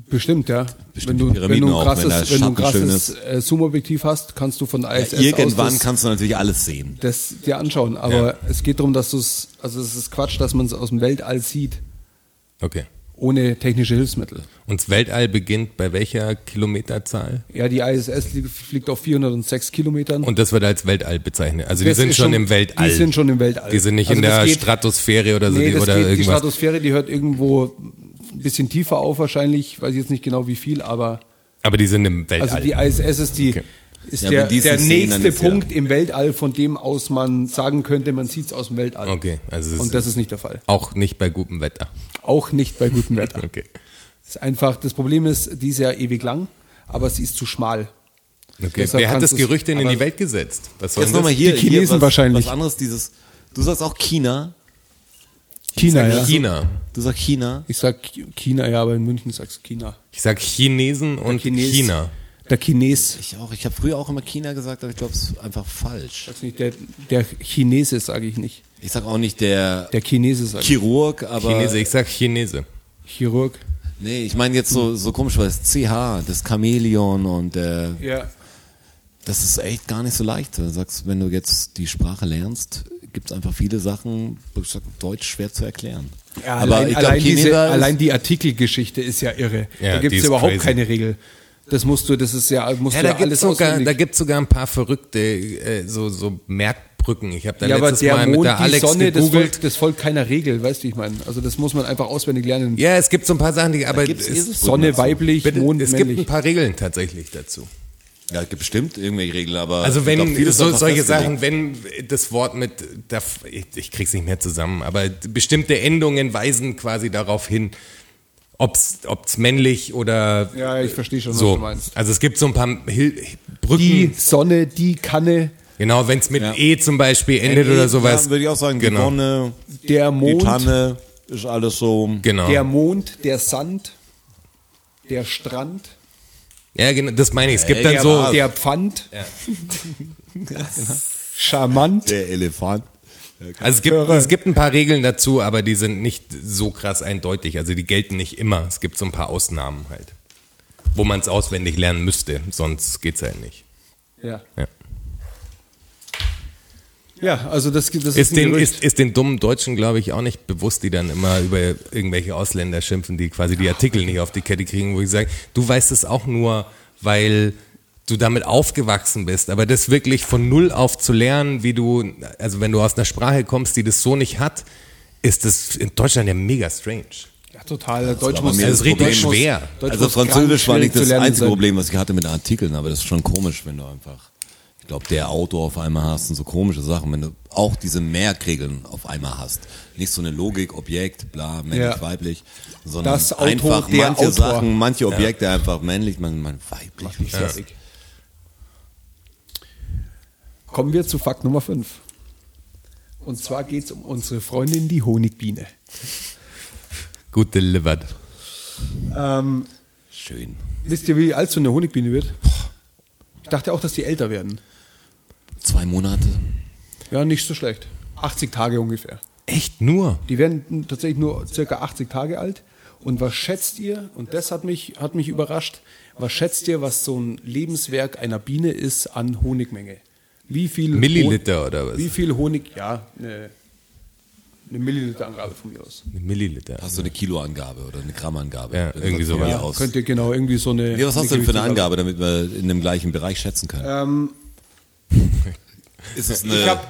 Speaker 2: Bestimmt, ja.
Speaker 3: Bestimmt
Speaker 2: wenn du, wenn du ein
Speaker 3: auch, wenn
Speaker 2: krasses, wenn du krasses äh, Zoom-Objektiv hast, kannst du von der ISS
Speaker 3: Irgendwann
Speaker 2: aus das,
Speaker 3: kannst du natürlich alles sehen.
Speaker 2: das dir anschauen. Aber es geht darum, dass du es, also es ist Quatsch, dass man es aus dem Weltall sieht,
Speaker 4: Okay.
Speaker 2: Ohne technische Hilfsmittel.
Speaker 4: Und das Weltall beginnt bei welcher Kilometerzahl?
Speaker 2: Ja, die ISS li- fliegt auf 406 Kilometern.
Speaker 4: Und das wird als Weltall bezeichnet. Also die
Speaker 2: Das
Speaker 4: sind
Speaker 2: ist
Speaker 4: schon,
Speaker 2: schon-
Speaker 4: im Weltall.
Speaker 2: die sind schon im Weltall.
Speaker 4: Die sind nicht
Speaker 2: Also
Speaker 4: in der
Speaker 2: geht-
Speaker 4: Stratosphäre oder so
Speaker 2: nee,
Speaker 4: die,
Speaker 2: das
Speaker 4: oder
Speaker 2: geht, die
Speaker 4: irgendwas.
Speaker 2: Stratosphäre, die hört irgendwo ein bisschen tiefer auf wahrscheinlich, weiß ich jetzt nicht genau wie viel, aber
Speaker 4: Aber die sind im Weltall.
Speaker 2: Also die ISS ist die
Speaker 4: Okay.
Speaker 2: ist
Speaker 3: Ja,
Speaker 2: der,
Speaker 3: die
Speaker 2: der nächste
Speaker 3: ist ja-
Speaker 2: Punkt im Weltall, von dem aus man sagen könnte, man sieht es aus dem Weltall.
Speaker 4: Okay, also
Speaker 2: Und das ist nicht der Fall.
Speaker 4: auch nicht bei gutem Wetter.
Speaker 2: Auch nicht bei gutem Wetter.
Speaker 4: Okay.
Speaker 2: Das ist einfach, das Problem ist, die ist ja ewig lang, aber sie ist zu schmal.
Speaker 4: okay. Wer hat das Gerücht denn in die Welt gesetzt? Was
Speaker 3: Jetzt nochmal
Speaker 4: das?
Speaker 3: hier,
Speaker 2: Die
Speaker 3: hier
Speaker 2: Chinesen
Speaker 3: was,
Speaker 2: wahrscheinlich.
Speaker 3: was anderes, dieses, du sagst auch China,
Speaker 2: China, ja.
Speaker 4: China.
Speaker 3: du sagst China,
Speaker 2: Ich sag China, ja, aber in München sagst du China.
Speaker 4: Ich sag Chinesen und
Speaker 2: Chines.
Speaker 4: China.
Speaker 2: Der Chines.
Speaker 3: ich auch, ich habe früher auch immer China gesagt, aber ich glaube, es ist einfach falsch.
Speaker 2: Sag's nicht, der, der Chinese sage ich nicht.
Speaker 3: Ich sag auch nicht der
Speaker 2: Der Chinese ich.
Speaker 3: Chirurg, aber
Speaker 4: Chinese, ich sag Chinese.
Speaker 2: Chirurg.
Speaker 3: nee, ich meine jetzt so, so komisch, weil das CH, das Chamäleon und äh,
Speaker 2: Ja.
Speaker 3: das ist echt gar nicht so leicht. Du sagst, wenn du jetzt die Sprache lernst, gibt es einfach viele Sachen, ich sag, Deutsch schwer zu erklären.
Speaker 2: Ja,
Speaker 3: aber
Speaker 2: allein, allein, diese, allein die Artikelgeschichte ist ja irre.
Speaker 4: Ja,
Speaker 2: da gibt es überhaupt
Speaker 4: crazy.
Speaker 2: keine Regel. Das musst du, das ist ja, musst
Speaker 4: Ja,
Speaker 2: du
Speaker 4: da
Speaker 2: ja
Speaker 4: gibt
Speaker 2: alles
Speaker 4: sogar, da gibt's sogar ein paar verrückte äh, so so Merkbrücken. Ich habe da
Speaker 2: ja, aber
Speaker 4: letztes
Speaker 2: der
Speaker 4: Mal mit
Speaker 2: Mond,
Speaker 4: der
Speaker 2: die
Speaker 4: Alex
Speaker 2: Sonne, das
Speaker 4: gegoogelt.
Speaker 2: folgt, das folgt keiner Regel, weißt du, wie ich meine. Also das muss man einfach auswendig lernen.
Speaker 4: Ja, es gibt so ein paar Sachen, die aber
Speaker 3: gibt's
Speaker 4: es,
Speaker 3: Eselsbrücken
Speaker 2: Sonne
Speaker 3: dazu.
Speaker 2: weiblich,
Speaker 4: bitte,
Speaker 2: Mond
Speaker 4: es gibt ein
Speaker 2: männlich.
Speaker 4: paar Regeln tatsächlich dazu.
Speaker 3: Ja, es gibt bestimmt irgendwelche Regeln, aber
Speaker 4: Also wenn
Speaker 3: glaub, ist
Speaker 4: so, solche. Sachen, wenn das Wort mit, ich, ich krieg's nicht mehr zusammen, aber bestimmte Endungen weisen quasi darauf hin, ob's, ob's männlich oder
Speaker 2: Ja, ich verstehe schon, was
Speaker 4: so.
Speaker 2: du meinst.
Speaker 4: Also es gibt so ein paar Hil Brücken.
Speaker 2: Die Sonne, die Kanne,
Speaker 4: genau, wenn es mit
Speaker 3: Ja.
Speaker 4: E zum Beispiel endet
Speaker 3: NE,
Speaker 4: oder sowas.
Speaker 3: Ja, würde ich auch sagen, die
Speaker 4: Genau.
Speaker 3: Sonne,
Speaker 2: der
Speaker 3: die
Speaker 2: Mond,
Speaker 3: Tanne, ist alles so.
Speaker 4: Genau.
Speaker 2: der Mond, der Sand, der Strand,
Speaker 4: ja, genau, das meine ich. Es gibt
Speaker 3: Ey,
Speaker 4: dann
Speaker 3: ja,
Speaker 4: so,
Speaker 2: der Pfand, charmant.
Speaker 3: Der Elefant.
Speaker 4: Also es gibt, es gibt ein paar Regeln dazu, aber die sind nicht so krass eindeutig. Also die gelten nicht immer. Es gibt so ein paar Ausnahmen halt, wo man es auswendig lernen müsste, sonst geht's halt nicht.
Speaker 2: Ja.
Speaker 4: Ja.
Speaker 2: ja, also das, das ist,
Speaker 4: Ist den, ist, ist den dummen Deutschen, glaube ich, auch nicht bewusst, die dann immer über irgendwelche Ausländer schimpfen, die quasi die Artikel nicht auf die Kette kriegen, wo ich sage, du weißt es auch nur, weil du damit aufgewachsen bist. Aber das wirklich von null auf zu lernen, wie du, also wenn du aus einer Sprache kommst, die das so nicht hat, ist das in Deutschland ja mega strange.
Speaker 2: Ja, total. Deutsch
Speaker 3: aber
Speaker 2: muss,
Speaker 3: mir
Speaker 4: das ist richtig
Speaker 2: Deutsch
Speaker 4: schwer.
Speaker 2: Deutsch
Speaker 3: Also Französisch war nicht das einzige
Speaker 2: sein.
Speaker 3: Problem, was ich hatte mit Artikeln, aber das ist schon komisch, wenn du einfach, ich glaube, der Auto auf einmal hast und so komische Sachen, wenn du auch diese Merkregeln auf einmal hast. Nicht so eine Logik, Objekt, bla, männlich,
Speaker 2: Ja.
Speaker 3: weiblich, sondern
Speaker 2: Das Auto,
Speaker 3: einfach
Speaker 2: der
Speaker 3: manche
Speaker 2: Autor.
Speaker 3: Sachen, manche Objekte einfach männlich, man, man weiblich.
Speaker 2: Ja. Kommen wir zu Fakt Nummer 5. Und zwar geht es um unsere Freundin, die Honigbiene.
Speaker 4: Gut delivered.
Speaker 2: Ähm,
Speaker 3: Schön.
Speaker 2: wisst ihr, wie alt so eine Honigbiene wird? Ich dachte auch, dass die älter werden.
Speaker 3: Zwei Monate.
Speaker 2: Ja, nicht so schlecht. 80 Tage ungefähr.
Speaker 4: Echt nur?
Speaker 2: Die werden tatsächlich nur circa 80 Tage alt. Und was schätzt ihr, und das hat mich, hat mich überrascht, was schätzt ihr, was so ein Lebenswerk einer Biene ist an Honigmenge? Wie viel
Speaker 4: Milliliter
Speaker 2: Hon-
Speaker 4: oder was?
Speaker 2: Wie viel Honig, ja, eine, eine Milliliterangabe von mir aus.
Speaker 4: Milliliter.
Speaker 3: Hast du eine Kiloangabe oder eine Grammangabe?
Speaker 4: Ja, irgendwie
Speaker 3: mir
Speaker 2: Ja,
Speaker 3: aus.
Speaker 2: könnt ihr genau irgendwie so eine.
Speaker 3: Nee, was hast du denn für eine Angabe, damit wir in dem gleichen Bereich schätzen können?
Speaker 2: Ähm,
Speaker 3: ist es eine,
Speaker 2: ich habe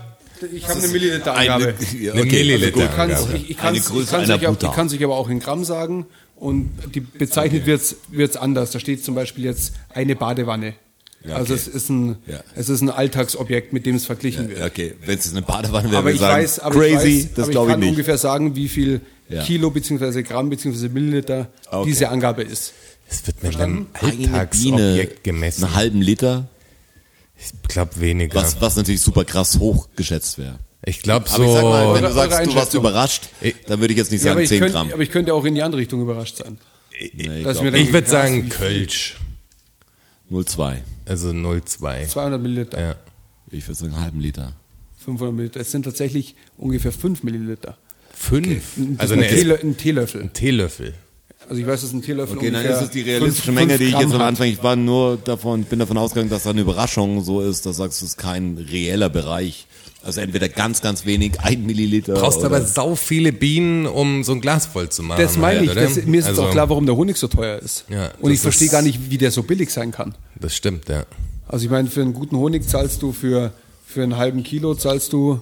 Speaker 2: hab eine Milliliterangabe.
Speaker 3: Ja,
Speaker 4: Eine
Speaker 3: okay,
Speaker 4: Milliliter.
Speaker 3: also gut.
Speaker 2: Ich
Speaker 3: Eine
Speaker 2: kann's
Speaker 3: einer
Speaker 2: euch aber- kann auch in Gramm sagen und die bezeichnet wird's wird's anders. Da steht zum Beispiel jetzt eine Badewanne.
Speaker 3: Ja,
Speaker 2: Also
Speaker 3: okay.
Speaker 2: es ist ein
Speaker 3: Ja.
Speaker 2: es ist ein Alltagsobjekt, mit dem es verglichen wird.
Speaker 3: Ja, okay, wenn es eine Badewanne wäre,
Speaker 2: Aber
Speaker 3: würde
Speaker 2: ich
Speaker 3: sagen,
Speaker 2: weiß, aber
Speaker 3: crazy,
Speaker 2: ich weiß,
Speaker 3: das glaube
Speaker 2: ich
Speaker 3: ich
Speaker 2: kann
Speaker 3: nicht.
Speaker 2: ungefähr sagen, wie viel
Speaker 3: Ja.
Speaker 2: Kilo beziehungsweise Gramm beziehungsweise Milliliter
Speaker 3: Okay.
Speaker 2: diese Angabe ist.
Speaker 4: Es wird mit einem Alltagsobjekt gemessen.
Speaker 3: einen halben Liter,
Speaker 4: Ich glaube weniger.
Speaker 3: was, was natürlich super krass hoch geschätzt wäre.
Speaker 4: Ich glaube
Speaker 3: Aber ich sag mal, wenn
Speaker 4: so.
Speaker 3: Du sagst, du warst überrascht, dann würde ich jetzt nicht
Speaker 2: Ja,
Speaker 3: sagen
Speaker 2: ich
Speaker 3: 10
Speaker 2: könnte,
Speaker 3: Gramm.
Speaker 2: aber ich könnte auch in die andere Richtung überrascht sein.
Speaker 3: Nee, ich
Speaker 4: Ich würde sagen Kölsch.
Speaker 3: 0,2.
Speaker 4: Also 0,2.
Speaker 2: 200 Milliliter,
Speaker 4: Ja.
Speaker 3: Ich würde sagen einen halben Liter.
Speaker 2: 500 Milliliter. Es sind tatsächlich ungefähr 5 Milliliter.
Speaker 4: Fünf.
Speaker 2: Das
Speaker 4: Also
Speaker 2: ist
Speaker 4: eine
Speaker 2: ein, Teelö ein Teelöffel.
Speaker 4: ein Teelöffel.
Speaker 2: Also ich weiß, dass ein Teelöffel
Speaker 3: Okay, dann ist es die realistische
Speaker 2: fünf-
Speaker 3: Menge,
Speaker 2: fünf
Speaker 3: die ich jetzt am. Anfang, ich war nur davon, bin davon ausgegangen, dass da eine Überraschung so ist, dass du sagst, es ist kein reeller Bereich. Also entweder ganz, ganz wenig, ein Milliliter.
Speaker 4: Du brauchst
Speaker 3: oder
Speaker 4: aber sau viele Bienen, um so ein Glas voll zu machen.
Speaker 2: Das meine
Speaker 4: halt,
Speaker 2: ich. Das, mir ist
Speaker 4: also,
Speaker 2: auch klar, warum der Honig so teuer ist.
Speaker 4: Ja,
Speaker 2: Und ich verstehe gar nicht, wie der so billig sein kann.
Speaker 4: Das stimmt, ja.
Speaker 2: Also ich meine, für einen guten Honig zahlst du für, für einen halben Kilo zahlst du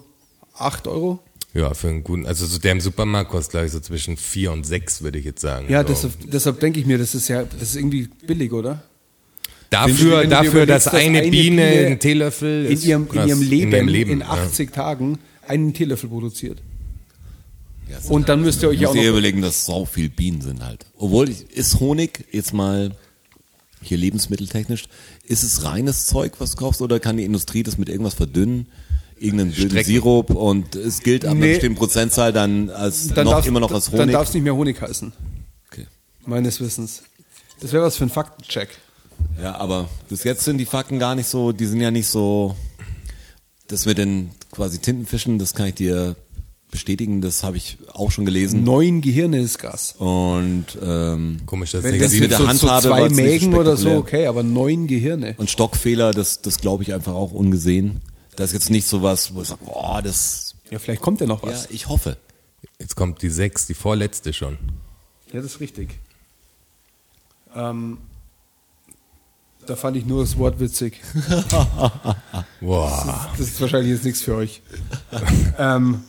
Speaker 2: 8 Euro.
Speaker 4: Ja, für einen guten, also so der im Supermarkt kostet, glaube ich, so zwischen vier und sechs, würde ich jetzt sagen.
Speaker 2: Ja,
Speaker 4: so.
Speaker 2: deshalb, deshalb denke ich mir, das ist ja, das ist irgendwie billig, oder?
Speaker 4: Dafür,
Speaker 2: du
Speaker 4: dafür
Speaker 2: überlegst,
Speaker 4: dass eine,
Speaker 2: eine
Speaker 4: Biene,
Speaker 2: Biene
Speaker 4: ein Teelöffel
Speaker 2: In ihrem, in ihrem Leben,
Speaker 4: in,
Speaker 2: in,
Speaker 4: ihrem Leben
Speaker 2: 80 Tagen einen Teelöffel produziert.
Speaker 3: Ja,
Speaker 2: Und dann müsst ihr euch
Speaker 3: Ich
Speaker 2: ja
Speaker 3: muss
Speaker 2: auch noch
Speaker 3: überlegen, dass so viel Bienen sind halt. Obwohl, ist Honig jetzt mal hier lebensmitteltechnisch, ist es reines Zeug, was du kaufst, oder kann die Industrie das mit irgendwas verdünnen? Irgendeinen
Speaker 4: Strecken.
Speaker 3: Sirup und es gilt ab einer
Speaker 2: Nee.
Speaker 3: bestimmten Prozentzahl dann als
Speaker 2: dann
Speaker 3: noch immer noch als
Speaker 2: Dann
Speaker 3: Honig.
Speaker 2: darf es nicht mehr Honig heißen,
Speaker 3: okay.
Speaker 2: meines Wissens. Das wäre was für ein Faktencheck.
Speaker 3: Ja, aber bis jetzt sind die Fakten gar nicht so, die sind ja nicht so, das mit den quasi Tintenfischen, das kann ich dir bestätigen, das habe ich auch schon gelesen.
Speaker 2: Neun Gehirne ist Gas.
Speaker 3: Und ähm,
Speaker 4: Komisch, dass
Speaker 2: Wenn
Speaker 4: der
Speaker 2: das
Speaker 3: mit der
Speaker 2: so, so
Speaker 3: Handhabe
Speaker 2: zwei Mägen oder so, okay, aber neun Gehirne.
Speaker 3: Und Stockfehler, das, das glaube ich einfach auch ungesehen. Das ist jetzt nicht so was, wo ich sage, boah, das,
Speaker 2: Ja, vielleicht kommt ja noch
Speaker 3: ja,
Speaker 2: was.
Speaker 3: ich hoffe.
Speaker 4: Jetzt kommt die sechs, die vorletzte schon.
Speaker 2: Ja, das ist richtig. Ähm, da fand ich nur das Wort witzig.
Speaker 4: Wow.
Speaker 2: Das ist wahrscheinlich jetzt nichts für euch. ähm,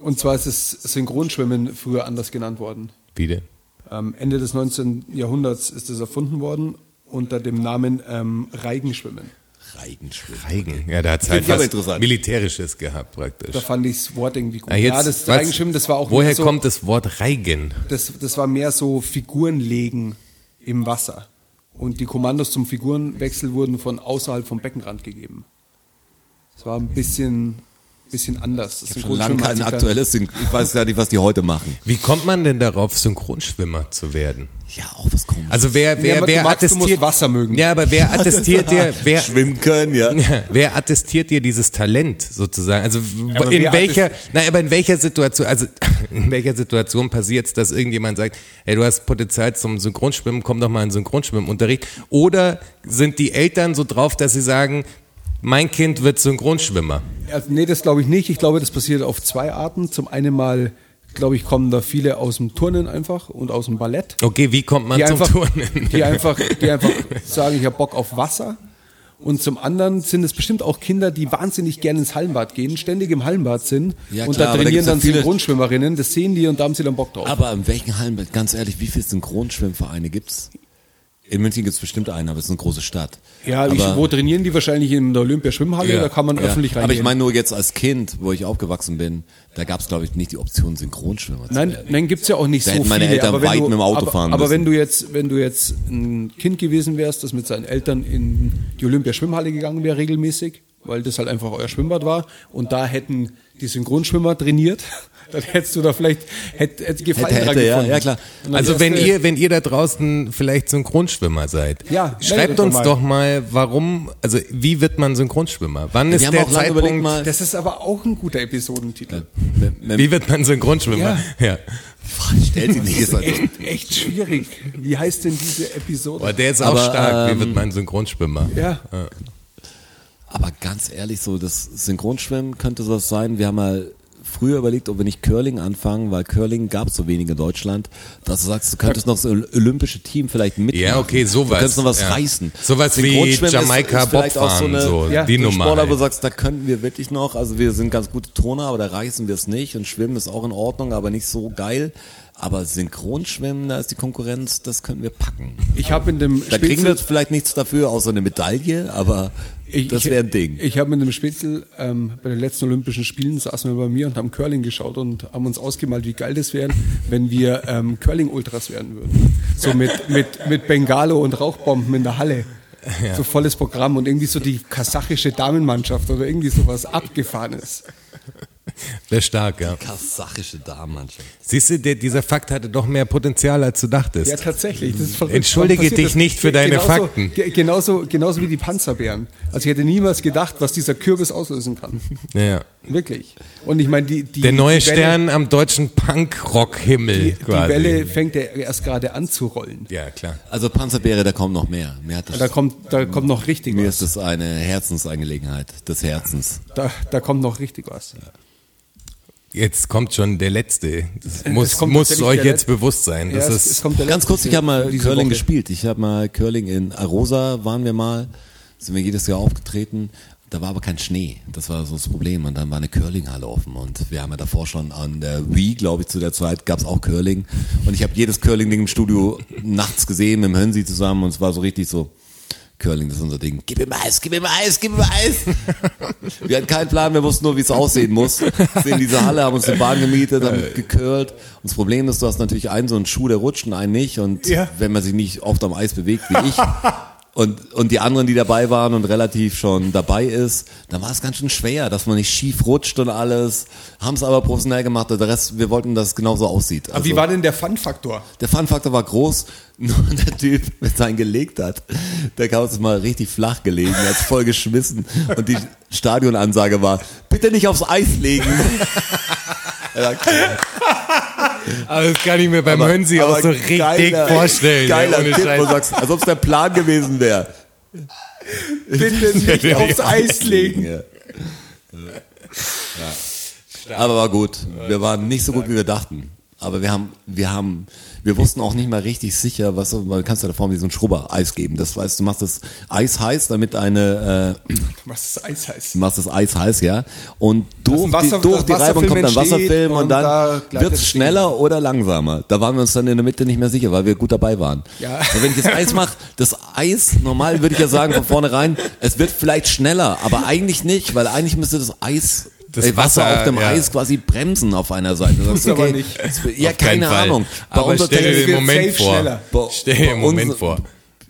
Speaker 2: und zwar ist das Synchronschwimmen früher anders genannt worden.
Speaker 4: Wie denn?
Speaker 2: Ähm, Ende des 19. Jahrhunderts ist es erfunden worden unter dem Namen ähm, Reigenschwimmen.
Speaker 3: Reigenschwimmen.
Speaker 4: Reigen. Ja, da hat es halt was
Speaker 3: interessant.
Speaker 4: Militärisches gehabt praktisch.
Speaker 2: Da fand ich das Wort irgendwie gut.
Speaker 4: Ah, jetzt,
Speaker 2: ja, das
Speaker 4: was-
Speaker 2: Reigenschwimmen, das war auch
Speaker 4: Woher
Speaker 2: so,
Speaker 4: kommt das Wort Reigen?
Speaker 2: das, das war mehr so Figurenlegen im Wasser. Und die Kommandos zum Figurenwechsel wurden von außerhalb vom Beckenrand gegeben. Das war ein bisschen, bisschen anders. Das
Speaker 3: Ich habe schon lange kein aktuelles, Syn- ich weiß gar nicht, was die heute machen.
Speaker 4: Wie kommt man denn darauf, Synchronschwimmer zu werden?
Speaker 3: Ja, auch was komisch.
Speaker 4: Also wer, wer,
Speaker 2: Ja, aber
Speaker 4: wer
Speaker 2: du magst, du musst
Speaker 4: attestiert
Speaker 2: Wasser mögen.
Speaker 4: Ja, aber wer attestiert dir, wer,
Speaker 3: Schwimmen können, ja.
Speaker 4: Wer attestiert dir dieses Talent sozusagen? Also
Speaker 2: Aber
Speaker 4: in
Speaker 2: wer
Speaker 4: welcher, nein, aber in welcher Situation, also in welcher Situation passiert es, dass irgendjemand sagt, hey, du hast Potenzial zum Synchronschwimmen, komm doch mal in Synchronschwimmunterricht? Oder sind die Eltern so drauf, dass sie sagen, mein Kind wird Synchronschwimmer?
Speaker 2: Also, nee, das glaube ich nicht. Ich glaube, das passiert auf zwei Arten. Zum einen mal, glaube ich, kommen da viele aus dem Turnen einfach und aus dem Ballett.
Speaker 4: Okay, wie kommt man zum
Speaker 2: einfach,
Speaker 4: Turnen?
Speaker 2: Die einfach, die einfach sagen, ich habe Bock auf Wasser. Und zum anderen sind es bestimmt auch Kinder, die wahnsinnig gerne ins Hallenbad gehen, ständig im Hallenbad sind
Speaker 3: Ja,
Speaker 2: und
Speaker 3: klar,
Speaker 2: da
Speaker 3: da
Speaker 2: trainieren
Speaker 3: ja
Speaker 2: dann
Speaker 3: viele-
Speaker 2: Synchronschwimmerinnen. Das sehen die und da haben sie dann Bock drauf.
Speaker 3: Aber in welchen Hallen, ganz ehrlich, wie viele Synchronschwimmvereine gibt's? In München gibt's bestimmt einen, aber es ist eine große Stadt.
Speaker 2: ja,
Speaker 3: aber,
Speaker 2: ich, wo trainieren die wahrscheinlich in der Olympiaschwimmhalle?
Speaker 4: Ja,
Speaker 2: Da kann man
Speaker 3: ja,
Speaker 2: öffentlich reingehen.
Speaker 3: aber ich meine nur jetzt als Kind, wo ich aufgewachsen bin, da gab's glaube ich nicht die Option Synchronschwimmer zu
Speaker 2: Nein,
Speaker 3: werden.
Speaker 2: nein, gibt's ja auch nicht
Speaker 3: Da
Speaker 2: so
Speaker 3: hätten meine
Speaker 2: viele.
Speaker 3: Eltern
Speaker 2: aber
Speaker 3: weit
Speaker 2: du,
Speaker 3: mit dem Auto
Speaker 2: aber,
Speaker 3: fahren
Speaker 2: Aber
Speaker 3: müssen.
Speaker 2: wenn du jetzt, wenn du jetzt ein Kind gewesen wärst, das mit seinen Eltern in die Olympiaschwimmhalle gegangen wäre regelmäßig, weil das halt einfach euer Schwimmbad war und da hätten die Synchronschwimmer trainiert, dann hättest du da vielleicht hätte, hätte Gefallen
Speaker 3: Hätte, hätte, ja, ja, klar.
Speaker 4: Also wenn
Speaker 2: du-
Speaker 4: ihr, wenn ihr da draußen vielleicht Synchronschwimmer seid,
Speaker 2: Ja,
Speaker 4: schreibt uns
Speaker 2: doch mal.
Speaker 4: doch mal, warum, also wie wird man Synchronschwimmer? Wann ist der Zeitpunkt,
Speaker 3: mal-
Speaker 2: Das ist aber auch ein guter Episodentitel.
Speaker 4: wie wird man Synchronschwimmer? Ja.
Speaker 3: Stellt sie nicht. Ist halt
Speaker 2: Echt, echt schwierig. Wie heißt denn diese Episode?
Speaker 4: Boah, der ist auch
Speaker 3: Aber,
Speaker 4: stark, wie
Speaker 3: ähm,
Speaker 4: wird man Synchronschwimmer?
Speaker 2: Ja,
Speaker 3: Aber ganz ehrlich, so das Synchronschwimmen könnte sowas sein. Wir haben mal früher überlegt, ob wir nicht Curling anfangen, weil Curling gab es so wenig in Deutschland, dass du sagst, du könntest noch so ein olympische Team vielleicht mitmachen.
Speaker 4: Ja, okay, sowas.
Speaker 3: Du könntest noch was
Speaker 4: ja.
Speaker 3: reißen.
Speaker 4: Sowas wie Jamaika
Speaker 3: vielleicht auch
Speaker 4: Bobfahren, so,
Speaker 2: Ja,
Speaker 4: die
Speaker 3: so ein
Speaker 4: Nummer.
Speaker 3: Sportler, wo du
Speaker 4: halt.
Speaker 3: sagst, da könnten wir wirklich noch, also wir sind ganz gute Turner, aber da reißen wir es nicht und Schwimmen ist auch in Ordnung, aber nicht so geil. Aber Synchronschwimmen, da ist die Konkurrenz, das könnten wir packen.
Speaker 2: ich habe in dem
Speaker 3: Da kriegen wir
Speaker 2: Spitzel,
Speaker 3: vielleicht nichts dafür, außer eine Medaille, aber
Speaker 2: ich,
Speaker 3: das
Speaker 2: ich-
Speaker 3: wäre ein Ding.
Speaker 2: Ich habe mit dem Spitzel ähm, bei den letzten Olympischen Spielen saßen wir bei mir und haben Curling geschaut und haben uns ausgemalt, wie geil das wäre, wenn wir ähm, Curling-Ultras werden würden. So mit, mit, mit Bengalo und Rauchbomben in der Halle. So volles Programm und irgendwie so die kasachische Damenmannschaft oder irgendwie sowas abgefahrenes.
Speaker 4: Wäre stark, ja.
Speaker 3: Kasachische Damenmannschaft.
Speaker 4: Siehst du, der, dieser Fakt hatte doch mehr Potenzial, als du dachtest.
Speaker 2: Ja, tatsächlich. Das ist verrückt.
Speaker 4: Entschuldige dich
Speaker 2: das?
Speaker 4: nicht für deine
Speaker 2: genauso,
Speaker 4: Fakten.
Speaker 2: ge- Genauso, genauso wie die Panzerbären. Also ich hätte niemals gedacht, was dieser Kürbis auslösen kann.
Speaker 4: Ja, ja.
Speaker 2: Wirklich. Und ich meine, die, die
Speaker 4: Der neue
Speaker 2: die Welle,
Speaker 4: Stern am deutschen Punkrock-Himmel
Speaker 2: die, die
Speaker 4: quasi.
Speaker 2: Welle fängt ja erst gerade an zu rollen.
Speaker 4: ja, klar.
Speaker 3: Also Panzerbeere, da kommt noch mehr. Mir, hat das,
Speaker 2: Da kommt, da kommt noch richtig
Speaker 3: mir
Speaker 2: was.
Speaker 3: ist das eine Herzensangelegenheit des Herzens.
Speaker 2: Da, da kommt noch richtig was.
Speaker 4: Jetzt kommt schon der letzte. Das muss,
Speaker 2: kommt
Speaker 4: muss euch jetzt
Speaker 2: Let-
Speaker 4: bewusst sein. Das
Speaker 2: Ja, es,
Speaker 4: ist,
Speaker 2: es kommt der
Speaker 3: Ganz kurz, ich habe mal Curling
Speaker 2: Woche.
Speaker 3: gespielt. Ich habe mal Curling in Arosa, waren wir mal, sind wir jedes Jahr aufgetreten. Da war aber kein Schnee. Das war so das Problem. Und dann war eine Curlinghalle offen. Und wir haben ja davor schon an der Wii, glaube ich, zu der Zeit gab es auch Curling. Und ich habe jedes Curling-Ding im Studio nachts gesehen mit dem Hönsi zusammen. Und es war so richtig so, Curling, das ist unser Ding. Gib ihm Eis, gib ihm Eis, gib ihm Eis. wir hatten keinen Plan, wir wussten nur, wie es aussehen muss. Sind in dieser Halle, haben uns eine Bahn gemietet, haben gecurlt. Und das Problem ist, du hast natürlich einen so einen Schuh, der rutscht und einen nicht. Und
Speaker 2: Ja.
Speaker 3: wenn man sich nicht oft am Eis bewegt, wie ich, und, und die anderen, die dabei waren und relativ schon dabei ist, dann war es ganz schön schwer, dass man nicht schief rutscht und alles. Haben es aber professionell gemacht. Der Rest, wir wollten, dass es genauso aussieht.
Speaker 2: Aber wie
Speaker 3: Also-
Speaker 2: war denn der Fun-Faktor?
Speaker 3: der Fun-Faktor war groß, nur der Typ, mit seinem gelegt hat, der Chaos ist mal richtig flach gelegen, er hat voll geschmissen und die Stadionansage war, bitte nicht aufs Eis legen. Er
Speaker 4: also das kann ich mir beim Hönsi auch
Speaker 3: aber
Speaker 4: so richtig
Speaker 3: geiler-
Speaker 4: vorstellen.
Speaker 3: Geiler
Speaker 4: ja,
Speaker 3: Tipp, wo du sagst, als ob es der Plan gewesen wäre.
Speaker 2: Bitte nicht aufs Eis legen.
Speaker 3: Ja. Ja. Aber war gut. Wir waren nicht so gut, wie wir dachten. Aber wir haben, wir haben, wir wussten auch nicht mal richtig sicher, was, man kannst ja da vorne so ein Schrubber-Eis geben. Das heißt, du machst das Eis heiß, damit eine, äh,
Speaker 2: Was das Eis heißt.
Speaker 3: Du machst das Eis heiß, ja. Und durch,
Speaker 2: ein Wasser-
Speaker 3: die, durch die Reibung kommt dann
Speaker 2: Wasserfilm
Speaker 3: und,
Speaker 2: und da
Speaker 3: dann wird's
Speaker 2: es
Speaker 3: schneller oder langsamer. Da waren wir uns dann in der Mitte nicht mehr sicher, weil wir gut dabei waren.
Speaker 2: Ja.
Speaker 3: Und wenn ich das Eis mache, das Eis, normal würde ich ja sagen von vornherein, es wird vielleicht schneller, aber eigentlich nicht, weil eigentlich müsste das Eis
Speaker 4: Das
Speaker 3: Wasser,
Speaker 4: Wasser,
Speaker 3: auf dem
Speaker 4: ja.
Speaker 3: Eis quasi bremsen auf einer Seite. Du sagst,
Speaker 2: aber
Speaker 3: okay,
Speaker 2: nicht.
Speaker 3: Ja, keine. Ahnung. Bei
Speaker 4: Aber stell dir den Moment vor.
Speaker 3: Bei-
Speaker 4: Stell dir den Moment vor.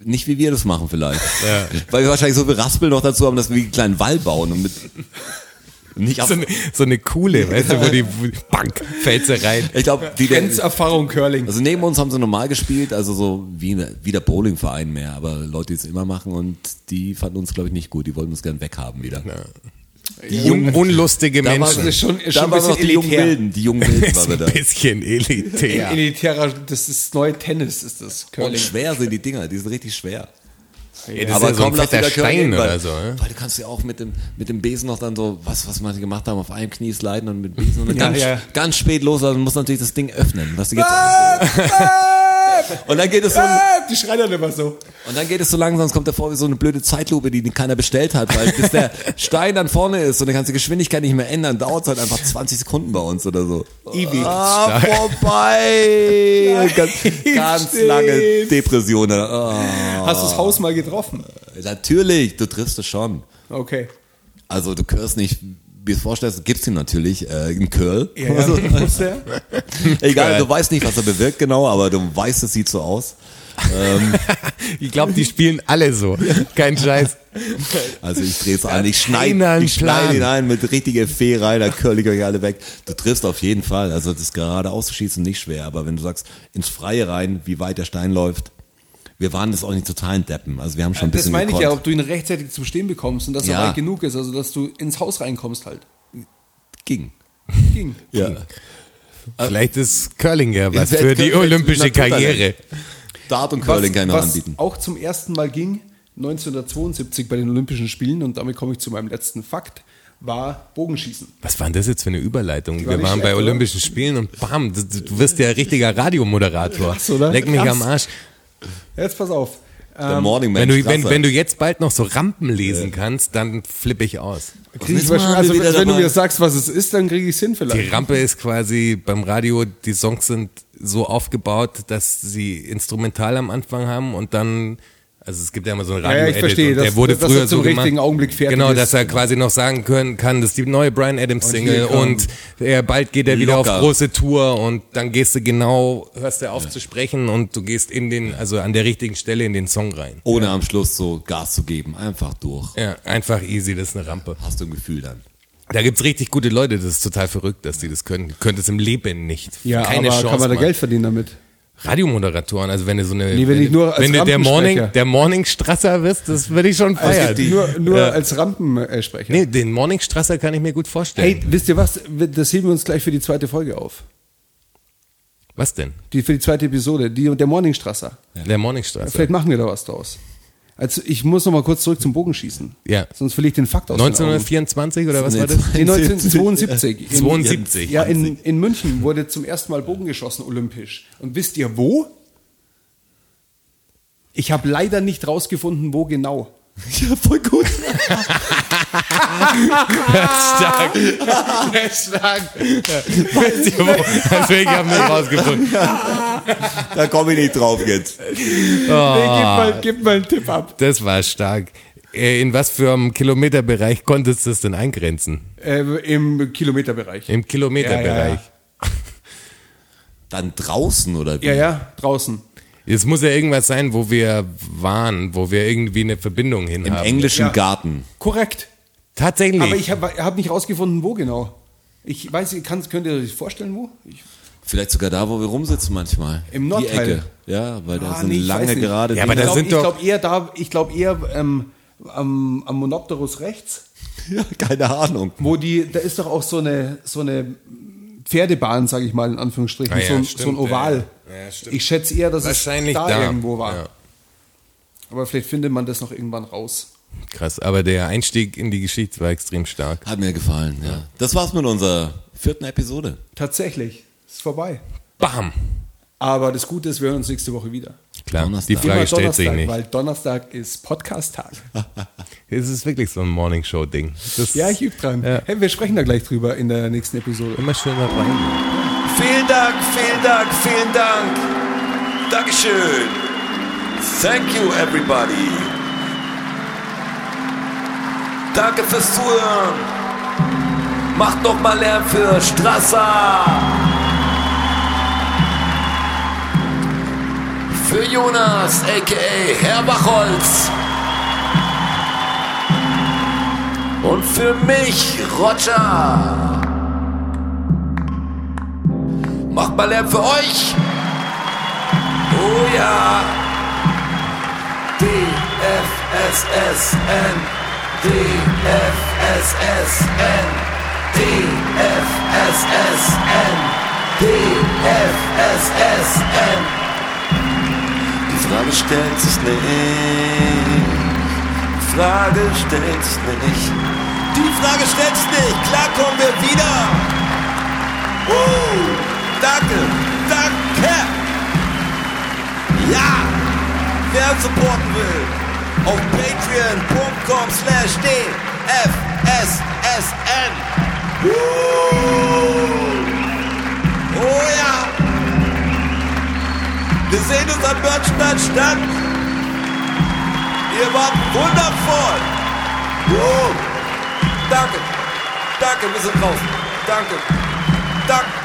Speaker 3: Nicht wie wir das machen vielleicht.
Speaker 4: Ja.
Speaker 3: Weil wir wahrscheinlich so viel Raspel noch dazu haben, dass wir einen kleinen Wall bauen und mit nicht
Speaker 4: So eine, so eine coole, weißt du, wo die Bank fällt sie rein.
Speaker 3: Ich glaube, die der,
Speaker 2: Grenzerfahrung Curling.
Speaker 3: also neben uns haben sie normal gespielt, also so wie, eine, wie der Bowlingverein mehr, aber Leute, die es immer machen und die fanden uns, glaube ich, nicht gut. Die wollten uns gern weghaben wieder.
Speaker 4: Die Un unlustige
Speaker 3: Da waren
Speaker 4: Menschen.
Speaker 2: Ist schon,
Speaker 3: da
Speaker 2: schon ein
Speaker 3: waren noch
Speaker 2: bisschen
Speaker 3: die jungen
Speaker 2: elitär.
Speaker 3: Wilden, die jungen Wilden
Speaker 4: ist
Speaker 3: waren wir
Speaker 4: ein
Speaker 3: da.
Speaker 4: bisschen elitär.
Speaker 2: Elitärer, das ist neue Tennis, ist das
Speaker 3: Und
Speaker 2: Curling.
Speaker 3: schwer sind die Dinger, die sind richtig schwer.
Speaker 4: Ja, das ist ja so ein
Speaker 3: lass
Speaker 4: fetter Stein
Speaker 3: weil,
Speaker 4: oder so. Ne?
Speaker 3: Weil du kannst ja auch mit dem, mit dem Besen noch dann so, was, was manche gemacht haben, auf einem Knie sliden und mit Besen und dann
Speaker 2: Ja,
Speaker 3: ganz,
Speaker 2: ja.
Speaker 3: ganz spät los, also muss natürlich das Ding öffnen, was du jetzt Und dann geht es so,
Speaker 2: die schreien dann immer so.
Speaker 3: und dann geht es so langsam, sonst kommt davor wie so eine blöde Zeitlupe, die keiner bestellt hat, weil bis der Stein dann vorne ist und dann kannst du die Geschwindigkeit nicht mehr ändern, dauert es halt einfach 20 Sekunden bei uns oder so.
Speaker 2: Ewig.
Speaker 3: Ah, vorbei! ganz, ganz lange Depressionen. Ah.
Speaker 2: Hast du das Haus mal getroffen?
Speaker 3: Natürlich, du triffst es schon.
Speaker 2: Okay.
Speaker 3: Also du curlst nicht, wie du es vorstellst, gibt's ihn natürlich, äh, einen Curl.
Speaker 2: Ja, ja, muss der?
Speaker 3: Egal,
Speaker 4: Curl.
Speaker 3: du weißt nicht, was er bewirkt genau, aber du weißt, es sieht so aus.
Speaker 4: Ich glaube, die spielen alle so. Kein Scheiß.
Speaker 3: Also ich drehe es ein, ich schneide ich schneid ihn ein mit richtiger Fee rein, da curl ich euch alle weg. Du triffst auf jeden Fall, also das gerade auszuschießen nicht schwer, aber wenn du sagst, ins Freie rein, wie weit der Stein läuft, wir waren das auch nicht totalen Deppen, also wir haben schon ein
Speaker 2: Das
Speaker 3: bisschen
Speaker 2: meine ich
Speaker 3: gekonnt.
Speaker 2: ja, ob du ihn rechtzeitig zum Stehen bekommst und dass
Speaker 3: Ja.
Speaker 2: er weit genug ist, also dass du ins Haus reinkommst halt.
Speaker 3: ging.
Speaker 2: Ging.
Speaker 3: Ja.
Speaker 4: Vielleicht ist Curling ja was für die olympische. Karriere.
Speaker 3: Dart und Curling kann ich noch
Speaker 2: was
Speaker 3: anbieten.
Speaker 2: auch zum ersten Mal ging, 1972 bei den Olympischen Spielen, und damit komme ich zu meinem letzten Fakt, war Bogenschießen.
Speaker 4: Was war denn das jetzt für eine Überleitung?
Speaker 2: war
Speaker 4: Wir waren bei
Speaker 2: oder?
Speaker 4: Olympischen Spielen und bam, du, du wirst ja richtiger Radiomoderator.
Speaker 2: Krass, oder?
Speaker 4: Leck mich
Speaker 2: Krass.
Speaker 4: am Arsch.
Speaker 2: Jetzt pass auf.
Speaker 3: Der Morning Man
Speaker 4: Wenn du, wenn, wenn du jetzt bald noch so Rampen lesen kannst, dann flippe ich aus.
Speaker 2: Krieg ich also, wenn du
Speaker 3: dabei.
Speaker 2: mir sagst, was es ist, dann kriege ich es hin
Speaker 4: Die
Speaker 2: vielleicht.
Speaker 4: Rampe ist quasi beim Radio, die Songs sind so aufgebaut, dass sie instrumental am Anfang haben und dann, also es gibt ja immer so einen
Speaker 2: Ja, ja,
Speaker 4: radio
Speaker 2: ich verstehe,
Speaker 4: der
Speaker 2: dass-
Speaker 4: wurde
Speaker 2: dass
Speaker 4: früher
Speaker 2: er zum
Speaker 4: so gemacht.
Speaker 2: richtigen Augenblick fertig
Speaker 4: Genau,
Speaker 2: ist.
Speaker 4: dass er quasi noch sagen können kann, das ist die neue Brian Adams Single
Speaker 2: kommt-
Speaker 4: und er, bald geht er wieder auf große Tour und dann gehst du genau, hörst du auf zu sprechen und du gehst in den, also an der richtigen Stelle in den Song rein.
Speaker 3: Ohne am Schluss so Gas zu geben, einfach durch.
Speaker 4: Ja, einfach easy, das ist eine Rampe.
Speaker 3: Hast du ein Gefühl dann.
Speaker 4: Da gibt's richtig gute Leute, das ist total verrückt, dass die das können. Könnte es im Leben nicht.
Speaker 2: Ja,
Speaker 4: Keine
Speaker 2: aber
Speaker 4: Chance.
Speaker 2: kann man da
Speaker 4: Mann.
Speaker 2: Geld verdienen damit?
Speaker 4: Radiomoderatoren, also wenn du so eine,
Speaker 2: Nee, wenn ich nur
Speaker 4: wenn du der. Morning, der Morningstrasser wirst, das würde ich schon feiern.
Speaker 2: Nur, nur
Speaker 4: Ja.
Speaker 2: als Rampensprecher.
Speaker 4: Nee, den Morningstrasser kann ich mir gut vorstellen.
Speaker 2: Hey, wisst ihr was? Das heben wir uns gleich für die zweite Folge auf.
Speaker 4: Was denn?
Speaker 2: Die, für die zweite Episode, die, der Morningstrasser.
Speaker 4: Der Morningstrasser.
Speaker 2: Vielleicht machen wir da was draus. Also ich muss noch mal kurz zurück zum Bogenschießen.
Speaker 4: Ja.
Speaker 2: Sonst verliere ich den Fakt aus den Augen.
Speaker 4: 1924 oder was
Speaker 3: Nee,
Speaker 4: war das?
Speaker 2: Nee, 1972. In,
Speaker 4: 72.
Speaker 2: Ja, in, in München wurde zum ersten Mal Bogen geschossen, olympisch. Und wisst ihr wo? Ich habe leider nicht rausgefunden, wo genau.
Speaker 3: Ja, voll gut.
Speaker 4: Stark. Stark. Wisst ihr wo? Also ich habe nicht rausgefunden.
Speaker 3: Da komme ich nicht drauf jetzt.
Speaker 2: Nee, gib, mal, gib mal einen Tipp ab.
Speaker 4: Das war stark. Äh, In was für einem Kilometerbereich konntest du das denn eingrenzen?
Speaker 2: Äh, Im Kilometerbereich.
Speaker 4: Im Kilometerbereich.
Speaker 2: Ja,
Speaker 3: Dann draußen oder wie?
Speaker 2: Ja, ja, draußen.
Speaker 4: Es muss ja irgendwas sein, wo wir waren, wo wir irgendwie eine Verbindung hin
Speaker 3: Im
Speaker 4: haben.
Speaker 3: englischen
Speaker 2: Ja.
Speaker 3: Garten.
Speaker 2: Korrekt.
Speaker 4: Tatsächlich.
Speaker 2: Aber ich habe hab nicht rausgefunden, wo genau. Ich weiß, ich kann, könnt ihr euch vorstellen, wo? Ich,
Speaker 3: Vielleicht sogar da, wo wir rumsitzen manchmal.
Speaker 2: Im
Speaker 3: Die
Speaker 2: Nordteil.
Speaker 3: Ecke. Ja, weil da
Speaker 2: Ah,
Speaker 3: sind
Speaker 2: nee, ich
Speaker 3: lange gerade
Speaker 4: Ja, aber da
Speaker 2: ich
Speaker 4: sind
Speaker 2: glaube
Speaker 4: doch-
Speaker 2: glaub eher da, ich glaube eher ähm, am, am Monopterus rechts,
Speaker 3: ja, keine Ahnung.
Speaker 2: wo die, da ist doch auch so eine, so eine Pferdebahn, sage ich mal in Anführungsstrichen,
Speaker 4: Ah ja,
Speaker 2: so, ein-
Speaker 4: stimmt,
Speaker 2: so ein Oval.
Speaker 4: ja. Ja, stimmt.
Speaker 2: ich schätze eher, dass
Speaker 4: Wahrscheinlich
Speaker 2: es da,
Speaker 4: da.
Speaker 2: irgendwo war.
Speaker 4: Ja.
Speaker 2: Aber vielleicht findet man das noch irgendwann raus.
Speaker 4: Krass, aber der Einstieg in die Geschichte war extrem stark.
Speaker 3: Hat mir gefallen, ja. Das war's mit unserer vierten Episode.
Speaker 2: Tatsächlich, ist vorbei.
Speaker 4: Bam!
Speaker 2: Aber das Gute ist, wir hören uns nächste Woche wieder.
Speaker 4: Klar,
Speaker 3: Donnerstag.
Speaker 4: die Frage stellt sich nicht.
Speaker 2: Weil Donnerstag ist Podcast-Tag.
Speaker 4: Es ist wirklich so ein Morningshow-Ding.
Speaker 2: Ja, ich übe dran.
Speaker 4: Ja.
Speaker 2: Hey, wir sprechen da gleich drüber in der nächsten Episode.
Speaker 4: immer schön rein.
Speaker 1: Vielen Dank, vielen Dank, vielen Dank. Dankeschön. Thank you, everybody. Danke fürs Zuhören. Macht noch mal Lärm für Strasser. Für Jonas, a.k.a. Herr Bachholz. Und für mich, Roger. Macht mal Lärm für euch. Oh ja. DFSSN. DFSSN. DFSSN. DFSSN. Die Frage stellt sich nicht. Die Frage stellt sich nicht. Die Frage stellt sich nicht. Klar kommen wir wieder. Uh, danke, danke. Ja, wer supporten will, auf patreon.com slash dfssn. Uh, oh ja. Wir sehen uns am Börnstein statt. Ihr wart wundervoll. Uh, danke, danke, wir sind draußen. Danke, danke.